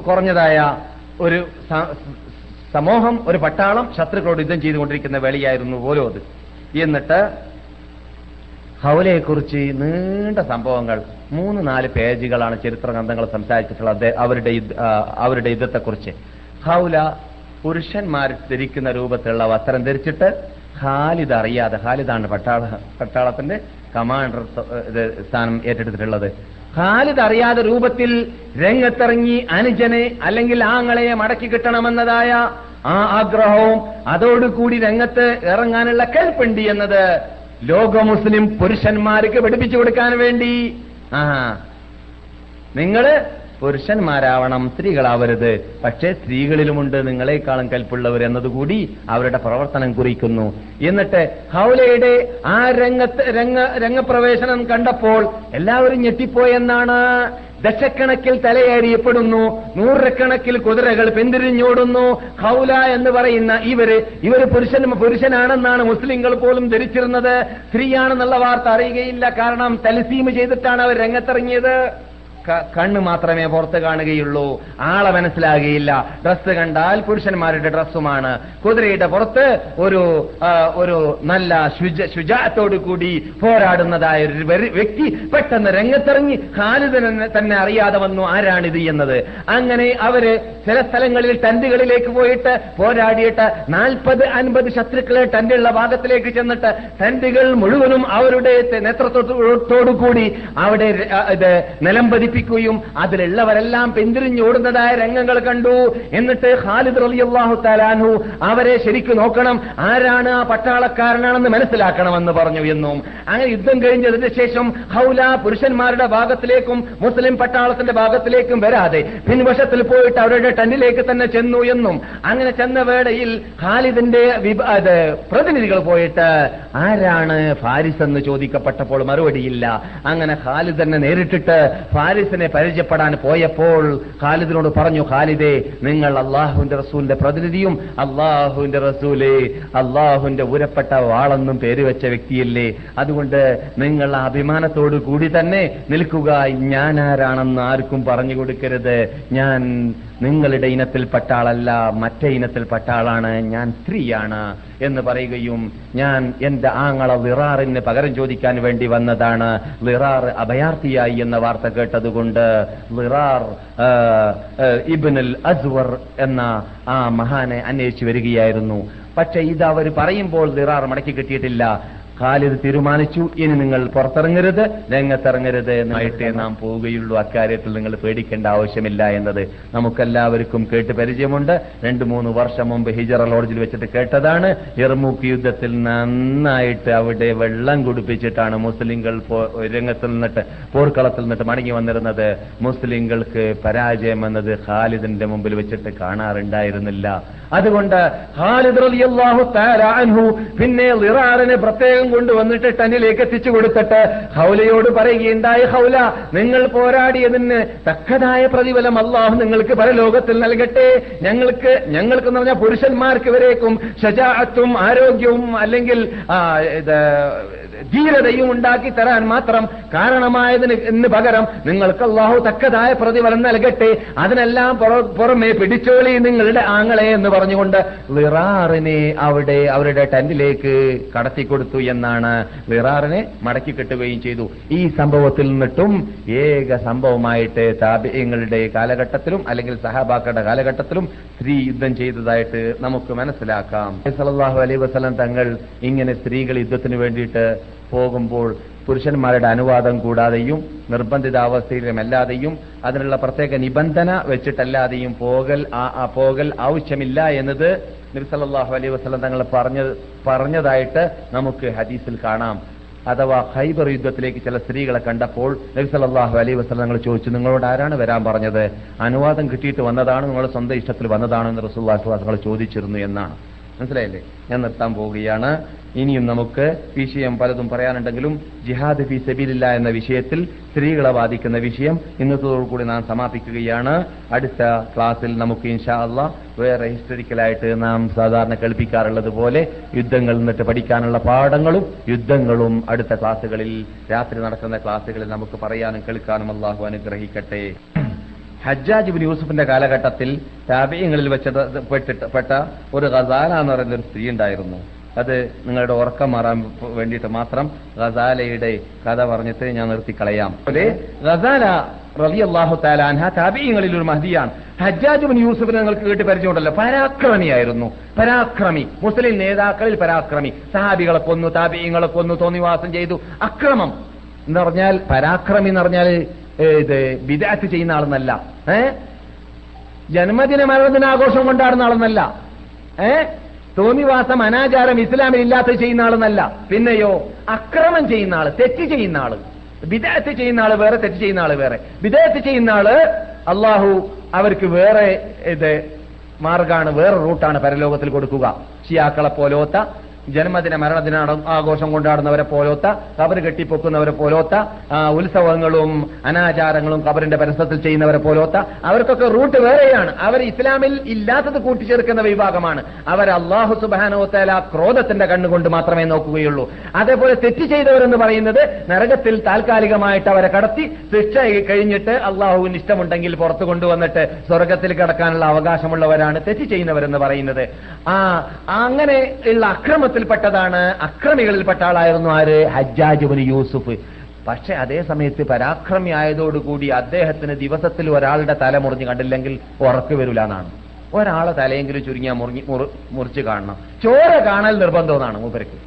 കുറഞ്ഞതായ ഒരു സമൂഹം ഒരു പട്ടാളം ശത്രുക്കളോട് യുദ്ധം ചെയ്തുകൊണ്ടിരിക്കുന്ന വേളിയായിരുന്നു ഓരോ അത് എന്നിട്ട് ഹൗലയെക്കുറിച്ച് നീണ്ട സംഭവങ്ങൾ മൂന്ന് നാല് പേജുകളാണ് ചരിത്ര ഗ്രന്ഥങ്ങൾ സംസാരിച്ചിട്ടുള്ളത് അവരുടെ അവരുടെ യുദ്ധത്തെക്കുറിച്ച്. ഹൗല പുരുഷന്മാർ ധരിക്കുന്ന രൂപത്തിലുള്ള വസ്ത്രം ധരിച്ചിട്ട് ഖാലിദ് അറിയാതെ ഖാലിദാണ് പട്ടാള പട്ടാളത്തിന്റെ കമാൻഡർ സ്ഥാനം ഏറ്റെടുത്തിട്ടുള്ളത്. ഖാലിദ് അറിയാതെ രൂപത്തിൽ രംഗത്തിറങ്ങി അനുജനെ അല്ലെങ്കിൽ ആങ്ങളെ മടക്കി കിട്ടണമെന്നതായ ആ ആഗ്രഹവും അതോടുകൂടി രംഗത്ത് ഇറങ്ങാനുള്ള കൽപ്പുണ്ട് എന്നത് ലോക മുസ്ലിം പുരുഷന്മാർക്ക് പഠിപ്പിച്ചു കൊടുക്കാൻ വേണ്ടി. ആ നിങ്ങൾ പുരുഷന്മാരാവണം സ്ത്രീകളാവരുത്. പക്ഷേ സ്ത്രീകളിലുമുണ്ട് നിങ്ങളെക്കാളും കൽപ്പുള്ളവർ എന്നതുകൂടി അവരുടെ പ്രവർത്തനം കുറിക്കുന്നു. എന്നിട്ട് ഹൗലയുടെ ആ രംഗത്ത് രംഗ രംഗപ്രവേശനം കണ്ടപ്പോൾ എല്ലാവരും ഞെട്ടിപ്പോയെന്നാണ്. ദശക്കണക്കിൽ തലയേറിയപ്പെടുന്നു നൂറക്കണക്കിൽ കുതിരകൾ പെന്തിരിഞ്ഞോടുന്നു. ഹൗല എന്ന് പറയുന്ന ഇവർ ഇവർ പുരുഷൻ പുരുഷനാണെന്നാണ് മുസ്ലിങ്ങൾ പോലും ധരിച്ചിരുന്നത്. സ്ത്രീയാണെന്നുള്ള വാർത്ത അറിയുകയില്ല. കാരണം തലസീമ് ചെയ്തിട്ടാണ് അവർ രംഗത്തിറങ്ങിയത്. കണ്ണ് മാത്രമേ പുറത്ത് കാണുകയുള്ളൂ. ആളെ മനസ്സിലാകുകയില്ല. ഡ്രസ്സ് കണ്ടാൽ പുരുഷന്മാരുടെ ഡ്രസ്സുമാണ്. കുതിരയുടെ പുറത്ത് ഒരു ഒരു നല്ല ശുചാത്തോടു കൂടി പോരാടുന്നതായ ഒരു വ്യക്തി പെട്ടെന്ന് രംഗത്തിറങ്ങി ഖാലിദ് തന്നെ അറിയാതെ വന്നു ആരാണിത് എന്നത്. അങ്ങനെ അവർ ചില സ്ഥലങ്ങളിൽ ടെന്റുകളിലേക്ക് പോയിട്ട് പോരാടിയിട്ട് നാൽപ്പത് അൻപത് ശത്രുക്കളെ ടെന്റുള്ള ഭാഗത്തിലേക്ക് ചെന്നിട്ട് ടെന്റുകൾ മുഴുവനും അവരുടെ നേതൃത്വത്തോടു കൂടി അവിടെ ഇത് നിലം പതിപ്പിക്കുകയും അതിലുള്ളവരെല്ലാം പിന്തിരിഞ്ഞോടുന്നതായ രംഗങ്ങൾ കണ്ടു. എന്നിട്ട് ഖാലിദ് റളിയല്ലാഹു തആലാൻഹു അവരെ ശരിക്കും നോക്കണം. ആരാണ് ആ പട്ടാളക്കാരനാണെന്ന് മനസ്സിലാക്കണമെന്ന് പറഞ്ഞു എന്നും. അങ്ങനെ യുദ്ധം കഴിഞ്ഞതിന് ശേഷം ഹൗല പുരുഷന്മാരുടെ ഭാഗത്തിലേക്കും മുസ്ലിം പട്ടാളത്തിന്റെ ഭാഗത്തിലേക്കും വരാതെ പിൻവശത്തിൽ പോയിട്ട് അവരുടെ ടെന്നിലേക്ക് തന്നെ ചെന്നു എന്നും. അങ്ങനെ ചെന്ന വേളയിൽ ഖാലിദിന്റെ പ്രതിനിധികൾ പോയിട്ട് ആരാണ് ഫാരിസ് എന്ന് ചോദിക്കപ്പെട്ടപ്പോൾ മറുപടിയില്ല. അങ്ങനെ ഖാലിദ് തന്നെ നേരിട്ടിട്ട് ഫാരിസിനെ പരിചയപ്പെടാൻ പോയപ്പോൾ ഖാലിദിനോട് പറഞ്ഞു ഖാലിദേ നിങ്ങൾ അള്ളാഹുവിന്റെ റസൂലിന്റെ പ്രതിനിധിയും അള്ളാഹുവിന്റെ റസൂലെ അള്ളാഹുവിന്റെ ഉരപ്പെട്ട വാളെന്നും പേര് വെച്ച വ്യക്തിയല്ലേ. അതുകൊണ്ട് നിങ്ങൾ അഭിമാനത്തോടു കൂടി തന്നെ നിൽക്കുക. ഞാൻ ആരാണെന്ന് ആർക്കും പറഞ്ഞു കൊടുക്കരുത്. ഞാൻ നിങ്ങളുടെ ഇനത്തിൽപ്പെട്ട ആളല്ല മറ്റേ ഇനത്തിൽപ്പെട്ട ആളാണ്. ഞാൻ സ്ത്രീയാണ് എന്ന് പറയുകയും ഞാൻ എന്റെ ആങ്ങള വിറാറിന് പകരം ചോദിക്കാൻ വേണ്ടി വന്നതാണ്. വിറാർ അഭയാർത്ഥിയായി എന്ന വാർത്ത കേട്ടതുകൊണ്ട് വിറാർ ഇബിനുൽ അസ്വർ എന്ന ആ മഹാനെ അന്വേഷിച്ചു വരികയായിരുന്നു. പക്ഷെ ഇത് അവർ പറയുമ്പോൾ ദിറാർ മടക്കി കിട്ടിയിട്ടില്ല. ഖാലിദ് തീരുമാനിച്ചു ഇനി നിങ്ങൾ പുറത്തിറങ്ങരുത് രംഗത്തിറങ്ങരുത് എന്നായിട്ടേ നാം പോവുകയുള്ളൂ. അക്കാര്യത്തിൽ നിങ്ങൾ പേടിക്കേണ്ട ആവശ്യമില്ല എന്നത് നമുക്കെല്ലാവർക്കും കേട്ട് പരിചയമുണ്ട്. രണ്ടു മൂന്ന് വർഷം മുമ്പ് ഹിജറ ലോഡ്ജിൽ വെച്ചിട്ട് കേട്ടതാണ്. എർമൂക്ക് യുദ്ധത്തിൽ നന്നായിട്ട് അവിടെ വെള്ളം കുടിപ്പിച്ചിട്ടാണ് മുസ്ലിങ്ങൾ രംഗത്തിൽ നിന്നിട്ട് പോർക്കളത്തിൽ നിന്നിട്ട് മടങ്ങി വന്നിരുന്നത്. മുസ്ലിങ്ങൾക്ക് പരാജയം എന്നത് ഖാലിദിന്റെ മുമ്പിൽ വെച്ചിട്ട് കാണാറുണ്ടായിരുന്നില്ല. അതുകൊണ്ട് ഖാലിദ് റളിയല്ലാഹു തആല അൻഹു പിന്നെ ലിറാറിനെ പ്രത്യേകം കൊണ്ടുവന്നിട്ട് ടന്നിലേക്ക് എത്തിച്ചു കൊടുത്തിട്ട് ഹൗലയോട് പറയുകയുണ്ടായി ഹൗല നിങ്ങൾ പോരാടിയതിന് തക്കതായ പ്രതിഫലം അള്ളാഹു നിങ്ങൾക്ക് പരലോകത്തിൽ നൽകട്ടെ. ഞങ്ങൾക്ക് ഞങ്ങൾക്ക് എന്ന് പറഞ്ഞാൽ പുരുഷന്മാർക്ക് ഇവരേക്കും ഷജാഅത്തും ആരോഗ്യവും അല്ലെങ്കിൽ ധീരതയും ഉണ്ടാക്കി തരാൻ മാത്രം കാരണമായതിന് ഇന്ന് പകരം നിങ്ങൾക്ക് അള്ളാഹു തക്കതായ പ്രതിഫലം നൽകട്ടെ. അതിനെല്ലാം പുറ- പുറമെ പിടിച്ചോളി നിങ്ങളുടെ ആങ്ങളെ എന്ന് പറഞ്ഞുകൊണ്ട് വിറാറിനെ അവിടെ അവരുടെ ടെന്റിലേക്ക് കടത്തിക്കൊടുത്തു എന്നാണ് വിറാറിനെ മടക്കി കെട്ടുകയും ചെയ്തു. ഈ സംഭവത്തിൽ നിന്നിട്ടും ഏക സംഭവമായിട്ട് താപ്യങ്ങളുടെ കാലഘട്ടത്തിലും അല്ലെങ്കിൽ സഹാബാക്കളുടെ കാലഘട്ടത്തിലും സ്ത്രീ യുദ്ധം ചെയ്തതായിട്ട് നമുക്ക് മനസ്സിലാക്കാം. സല്ലല്ലാഹു അലൈഹി വസല്ലം തങ്ങൾ ഇങ്ങനെ സ്ത്രീകൾ യുദ്ധത്തിന് വേണ്ടിയിട്ട് പോകുമ്പോൾ പുരുഷന്മാരുടെ അനുവാദം കൂടാതെയും നിർബന്ധിതാവസ്ഥയിലും അല്ലാതെയും അതിനുള്ള പ്രത്യേക നിബന്ധന വെച്ചിട്ടല്ലാതെയും പോകൽ പോകൽ ആവശ്യമില്ല എന്നത് നബി സല്ലല്ലാഹു അലൈഹി വസല്ലം തങ്ങൾ പറഞ്ഞ പറഞ്ഞതായിട്ട് നമുക്ക് ഹദീസിൽ കാണാം. അഥവാ ഖൈബർ യുദ്ധത്തിലേക്ക് ചില സ്ത്രീകളെ കണ്ടപ്പോൾ നബി സല്ലല്ലാഹു അലൈഹി വസല്ലം തങ്ങൾ ചോദിച്ചു നിങ്ങളോട് ആരാണ് വരാൻ പറഞ്ഞത്? അനുവാദം കിട്ടിയിട്ട് വന്നതാണ് നിങ്ങളുടെ സ്വന്തം ഇഷ്ടത്തിൽ വന്നതാണോ എന്ന് സ്വല്ലല്ലാഹു ചോദിച്ചിരുന്നു എന്നാണ്. മനസ്സിലായില്ലേ? ഞാൻ നിർത്താൻ പോവുകയാണ്. ഇനിയും നമുക്ക് വിഷയം പലതും പറയാനുണ്ടെങ്കിലും ജിഹാദ് ഫി സബീലില്ല എന്ന വിഷയത്തിൽ സ്ത്രീകളെ ബാധിക്കുന്ന വിഷയം ഇന്നത്തോടുകൂടി നാം സമാപിക്കുകയാണ്. അടുത്ത ക്ലാസ്സിൽ നമുക്ക് ഇൻഷാ അള്ളാ വേറെ ഹിസ്റ്ററിക്കലായിട്ട് നാം സാധാരണ കേൾപ്പിക്കാറുള്ളത് പോലെ യുദ്ധങ്ങളിൽ നിന്നിട്ട് പഠിക്കാനുള്ള പാഠങ്ങളും യുദ്ധങ്ങളും അടുത്ത ക്ലാസ്സുകളിൽ രാത്രി നടക്കുന്ന ക്ലാസ്സുകളിൽ നമുക്ക് പറയാനും കേൾക്കാനും അള്ളാഹു അനുഗ്രഹിക്കട്ടെ. ഹജ്ജാജ് ബിൻ യൂസഫിന്റെ കാലഘട്ടത്തിൽ താപീയങ്ങളിൽ വെച്ച പെട്ട ഒരു ഗസാല എന്ന് പറയുന്ന ഒരു സ്ത്രീ ഉണ്ടായിരുന്നു. അത് നിങ്ങളുടെ ഉറക്കം മാറാൻ വേണ്ടിയിട്ട് മാത്രം റസാലയുടെ കഥ പറഞ്ഞിട്ട് ഞാൻ നിർത്തിക്കളയാം. അതെ റസാല റബി അള്ളാഹു താലാൻഹ താപീയങ്ങളിൽ ഒരു മഹദിയാണ്. ഹജ്ജാജ് ബിൻ യൂസുഫിനെ നിങ്ങൾക്ക് കേട്ട് പരിചയമുണ്ടല്ലോ. പരാക്രമിയായിരുന്നു. പരാക്രമി. മുസ്ലിം നേതാക്കളിൽ പരാക്രമി. സഹാബികളെ കൊന്നു താബിയങ്ങളെ കൊന്നു തോന്നിവാസം ചെയ്തു. അക്രമം. എന്ന് പറഞ്ഞാൽ പരാക്രമി എന്ന് പറഞ്ഞാൽ ഇത് വിദാറ്റ് ചെയ്യുന്ന ആളെന്നല്ല. ഏ? ജന്മദിന മരണദിനാഘോഷം കൊണ്ടാടുന്ന ആളെന്നല്ല. ഏ? തോന്നിവാസം അനാചാരം ഇസ്ലാമിൽ ഇല്ലാത്ത ചെയ്യുന്ന ആളെന്നല്ല. പിന്നെയോ അക്രമം ചെയ്യുന്ന ആൾ തെറ്റ് ചെയ്യുന്ന ആൾ. വിദേഹത്ത് ചെയ്യുന്ന ആൾ വേറെ തെറ്റ് ചെയ്യുന്ന ആൾ വേറെ. വിദേഹത്ത് ചെയ്യുന്ന ആൾ അള്ളാഹു അവർക്ക് വേറെ ഇത് മാർഗാണ് വേറെ റൂട്ടാണ് പരലോകത്തിൽ കൊടുക്കുക. ഷിയാക്കളെ പോലോത്ത ജന്മദിന മരണദിന ആഘോഷം കൊണ്ടാടുന്നവരെ പോലോത്ത കബർ കെട്ടിപ്പൊക്കുന്നവരെ പോലോത്ത ഉത്സവങ്ങളും അനാചാരങ്ങളും കബറിന്റെ പരിസരത്തിൽ ചെയ്യുന്നവരെ പോലോത്ത അവർക്കൊക്കെ റൂട്ട് വേറെയാണ്. അവർ ഇസ്ലാമിൽ ഇല്ലാത്തത് കൂട്ടിച്ചേർക്കുന്ന വിഭാഗമാണ്. അവർ അള്ളാഹു സുബാനോത്തേല ക്രോധത്തിന്റെ കണ്ണുകൊണ്ട് മാത്രമേ നോക്കുകയുള്ളൂ. അതേപോലെ തെറ്റ് ചെയ്തവരെന്ന് പറയുന്നത് നരകത്തിൽ താൽക്കാലികമായിട്ട് അവരെ കടത്തി ശിക്ഷ കഴിഞ്ഞിട്ട് അള്ളാഹുവിന് ഇഷ്ടമുണ്ടെങ്കിൽ പുറത്തു കൊണ്ടുവന്നിട്ട് സ്വർഗത്തിൽ കിടക്കാനുള്ള അവകാശമുള്ളവരാണ് തെറ്റ് ചെയ്യുന്നവരെന്ന് പറയുന്നത്. ആ അങ്ങനെ ഉള്ള അക്രമത്തിൽപ്പെട്ടതാണ് അക്രമികളിൽപ്പെട്ട ആളായിരുന്നു ആര് ഹജ്ജാജുബിന് യൂസുഫ്. പക്ഷെ അതേ സമയത്ത് പരാക്രമി ആയതോടുകൂടി അദ്ദേഹത്തിന് ദിവസത്തിൽ ഒരാളുടെ തല മുറിഞ്ഞ് കണ്ടില്ലെങ്കിൽ ഉറക്ക് വരില്ല എന്നാണ്. ഒരാളെ തലയെങ്കിലും ചുരുങ്ങിയാൽ മുറിഞ്ഞ് മുറിച്ച് കാണണം. ചോര കാണൽ നിർബന്ധമെന്നാണ് മൂപ്പരക്ക്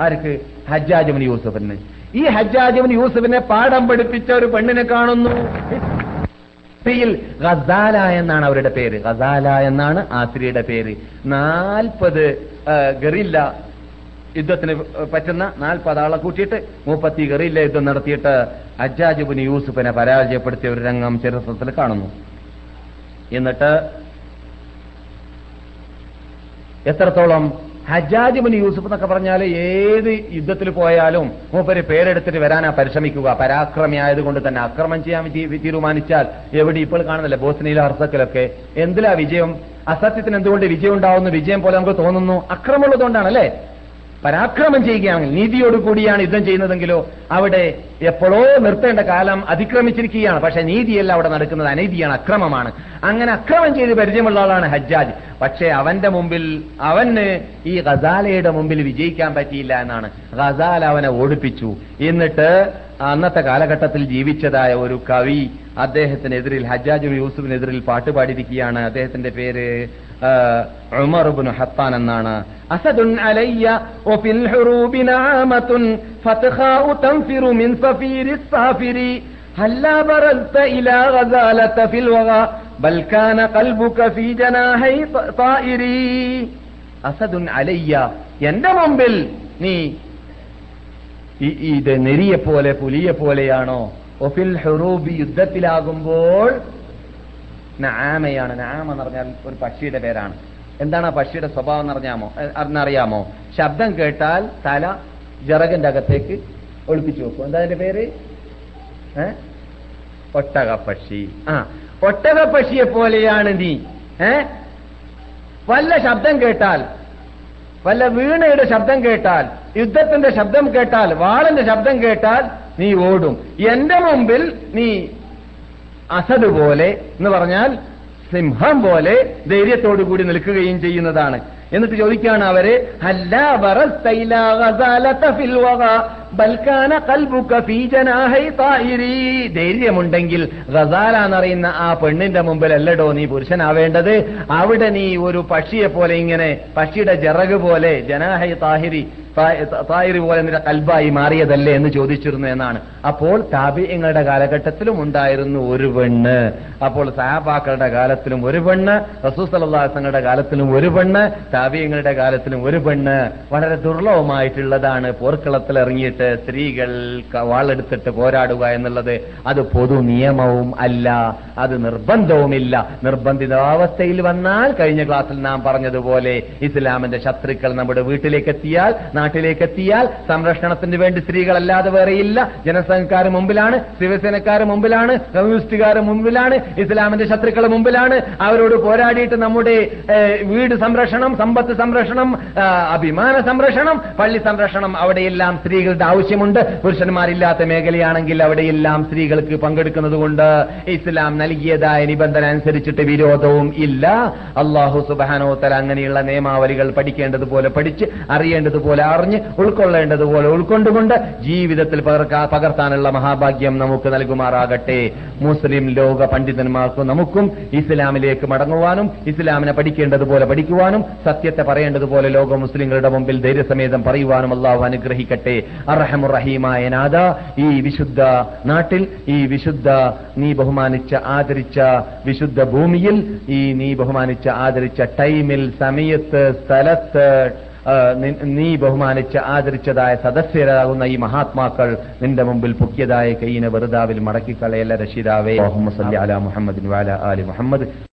ആർക്ക്? ഹജ്ജാജ് ഹജ്ജാജുബിന് യൂസുഫിന്. ഈ ഹജ്ജാജ് ഹജ്ജാജുബിന് യൂസുഫിനെ പാഠം പഠിപ്പിച്ച ഒരു പെണ്ണിനെ കാണുന്നു. സ്ത്രീയിൽ ഗസാല എന്നാണ് അവരുടെ പേര്. ഗസാല എന്നാണ് ആ സ്ത്രീയുടെ പേര്. നാൽപ്പത് ഗറില്ല യുദ്ധത്തിന് പറ്റുന്ന നാൽപ്പത് ആളെ കൂട്ടിയിട്ട് മുപ്പത്തി ഗറില്ല യുദ്ധം നടത്തിയിട്ട് അജാജുബിന് യൂസുഫിനെ പരാജയപ്പെടുത്തിയ ഒരു രംഗം ചരിത്രത്തിൽ കാണുന്നു. എന്നിട്ട് എത്രത്തോളം ഹജ്ജാജിബിന് യൂസുഫ് എന്നൊക്കെ പറഞ്ഞാൽ ഏത് യുദ്ധത്തിൽ പോയാലും മൂപ്പര് പേരെടുത്തിട്ട് വരാനാ പരിശ്രമിക്കുക. പരാക്രമി ആയതുകൊണ്ട് തന്നെ അക്രമം ചെയ്യാൻ തീരുമാനിച്ചാൽ എവിടെ ഇപ്പോൾ കാണുന്നില്ല. ബോസ്നിയിലെ ഹർസക്കിലൊക്കെ എന്തിലാ വിജയം? അസത്യത്തിന് എന്തുകൊണ്ട് വിജയം ഉണ്ടാവുന്നു വിജയം പോലെ നമുക്ക് തോന്നുന്നു. അക്രമമുള്ളതുകൊണ്ടാണ് അല്ലേ പരാക്രമം ചെയ്യുകയാണെങ്കിൽ നീതിയോട് കൂടിയാണ് യുദ്ധം ചെയ്യുന്നതെങ്കിലോ അവിടെ എപ്പോഴോ നിർത്തേണ്ട കാലം അതിക്രമിച്ചിരിക്കുകയാണ്. പക്ഷെ നീതിയല്ല അവിടെ നടക്കുന്നത്. അനീതിയാണ് അക്രമമാണ്. അങ്ങനെ അക്രമം ചെയ്ത് പരിചയമുള്ള ആളാണ് ഹജ്ജാജ്. പക്ഷേ അവന്റെ മുമ്പിൽ അവന് ഈ ഗസാലയുടെ മുമ്പിൽ വിജയിക്കാൻ പറ്റിയില്ല എന്നാണ്. ഗസാല അവനെ ഓടിപ്പിച്ചു. എന്നിട്ട് അന്നത്തെ കാലഘട്ടത്തിൽ ജീവിച്ചതായ ഒരു കവി അദ്ദേഹത്തിനെതിരിൽ ഹജ്ജാജ് യൂസുഫിനെതിരിൽ പാട്ടുപാടിയിരിക്കുകയാണ്. അദ്ദേഹത്തിന്റെ പേര് آه، عمر بن حطان النعناع أسد علي وفي الحروب ഉമർബിന് ഹത്താൻ എന്നാണ് അസദുൻ അലയ്യ ഒഫിൻ هلا برزت إلى غزالة في الوغى بل كان قلبك في جناحي طائري. أسد علي يندم بل ني. إي إي نريه بولي بولي بولي يانو وفي الحروب يدت لها بول നാമയാണ്. നാമ എന്ന് പറഞ്ഞാൽ ഒരു പക്ഷിയുടെ പേരാണ്. എന്താണ് ആ പക്ഷിയുടെ സ്വഭാവം എന്ന് അറിഞ്ഞാമോ? എ- അറിഞ്ഞറിയാമോ ശബ്ദം കേട്ടാൽ തല ജറകന്റെ അകത്തേക്ക് ഒളിപ്പിച്ചു വെക്കും. എന്താ അതിന്റെ പേര്? ഏ? ഒട്ടകപ്പക്ഷി. ആ ഒട്ടകപ്പക്ഷിയെ പോലെയാണ് നീ. ഏ? വല്ല ശബ്ദം കേട്ടാൽ വല്ല വീണയുടെ ശബ്ദം കേട്ടാൽ യുദ്ധത്തിന്റെ ശബ്ദം കേട്ടാൽ വാളന്റെ ശബ്ദം കേട്ടാൽ നീ ഓടും. എന്റെ മുമ്പിൽ നീ അസദ് പോലെ എന്ന് പറഞ്ഞാൽ സിംഹം പോലെ ധൈര്യത്തോടു കൂടി നിൽക്കുകയും ചെയ്യുന്നതാണ്. എന്നിട്ട് ചോദിക്കുകയാണ് അവർ "ഹല്ലാ ബറസ്ത ഇലാ ഗസാലത ഫിൽ വഗാ, ബൽ കാന ഖൽബുക ഫീ ജനാഹി തായിരി." ധൈര്യമുണ്ടെങ്കിൽ ഗസാല എന്നറിയുന്ന ആ പെണ്ണിന്റെ മുമ്പിൽ അല്ലടോ നീ പുരുഷനാവേണ്ടത്? അവിടെ നീ ഒരു പക്ഷിയെ പോലെ ഇങ്ങനെ പക്ഷിയുടെ ജറക് പോലെ ജനാഹൈ താഹിരി താഹിരി പോലെ നിന്റെ കൽബായി മാറിയതല്ലേ എന്ന് ചോദിച്ചിരുന്നു എന്നാണ്. അപ്പോൾ താബിയങ്ങളുടെ കാലഘട്ടത്തിലും ഉണ്ടായിരുന്നു ഒരു പെണ്ണ്. അപ്പോൾ സഹാബാക്കളുടെ കാലത്തിലും ഒരു പെണ്ണ് റസൂസലങ്ങളുടെ കാലത്തിലും ഒരു പെണ്ണ് താബിയങ്ങളുടെ കാലത്തിലും ഒരു പെണ്ണ്. വളരെ ദുർലഭമായിട്ടുള്ളതാണ് പോർക്കളത്തിൽ ഇറങ്ങിയിട്ട് സ്ത്രീകൾ ക- വാളെടുത്തിട്ട് പോരാടുക എന്നുള്ളത് അത് പൊതു നിയമവും അല്ല അത് നിർബന്ധവുമില്ല. നിർബന്ധിതാവസ്ഥയിൽ വന്നാൽ കഴിഞ്ഞ ക്ലാസ്സിൽ നാം പറഞ്ഞതുപോലെ ഇസ്ലാമിന്റെ ശത്രുക്കൾ നമ്മുടെ വീട്ടിലേക്ക് എത്തിയാൽ നാട്ടിലേക്ക് എത്തിയാൽ സംരക്ഷണത്തിന് വേണ്ടി സ്ത്രീകളല്ലാതെ വേറെയില്ല. ജനസംഘക്കാർ മുമ്പിലാണ് ശിവസേനക്കാർ മുമ്പിലാണ് കമ്മ്യൂണിസ്റ്റുകാർ മുമ്പിലാണ് ഇസ്ലാമിന്റെ ശത്രുക്കൾ മുമ്പിലാണ്. അവരോട് പോരാടിയിട്ട് നമ്മുടെ വീട് സംരക്ഷണം സമ്പത്ത് സംരക്ഷണം അഭിമാന സംരക്ഷണം പള്ളി സംരക്ഷണം അവിടെയെല്ലാം സ്ത്രീകളുടെ ആവശ്യമുണ്ട്. പുരുഷന്മാരില്ലാത്ത മേഖലയാണെങ്കിൽ അവിടെയെല്ലാം സ്ത്രീകൾക്ക് പങ്കെടുക്കുന്നത് കൊണ്ട് ഇസ്ലാം നൽകിയതായ നിബന്ധന അനുസരിച്ചിട്ട് വിരോധവും ഇല്ല. അള്ളാഹു സുബാനോത്തല അങ്ങനെയുള്ള നിയമാവലികൾ പഠിക്കേണ്ടതുപോലെ പഠിച്ച് അറിയേണ്ടതുപോലെ അറിഞ്ഞ് ഉൾക്കൊള്ളേണ്ടതുപോലെ ഉൾക്കൊണ്ടുകൊണ്ട് ജീവിതത്തിൽ പകർത്താനുള്ള മഹാഭാഗ്യം നമുക്ക് നൽകുമാറാകട്ടെ. മുസ്ലിം ലോക പണ്ഡിതന്മാർക്കും നമുക്കും ഇസ്ലാമിലേക്ക് മടങ്ങുവാനും ഇസ്ലാമിനെ പഠിക്കേണ്ടതുപോലെ പഠിക്കുവാനും സത്യത്തെ പറയേണ്ടതുപോലെ ലോക മുസ്ലിങ്ങളുടെ മുമ്പിൽ ധൈര്യസമേതം പറയുവാനും അള്ളാഹു അനുഗ്രഹിക്കട്ടെ. അറഹമുറഹീമായ നാഥ ഈ വിശുദ്ധ നാട്ടിൽ ഈ വിശുദ്ധ നീ ബഹുമാനിച്ച ആദരിച്ച വിശുദ്ധ ഭൂമിയിൽ ഈ നീ ബഹുമാനിച്ച ആദരിച്ച ടൈമിൽ സമയത്ത് സ്ഥലത്ത് നീ ബഹുമാനിച്ച് ആദരിച്ചതായ സദസ്യരാകുന്ന ഈ മഹാത്മാക്കൾ നിന്റെ മുമ്പിൽ പൊക്കിയതായ കൈയിനെ വെറുതാവിൽ മടക്കിക്കളയല്ല രക്ഷിതാവേ. മുഹമ്മദ് വാല ആലി മുഹമ്മദ്.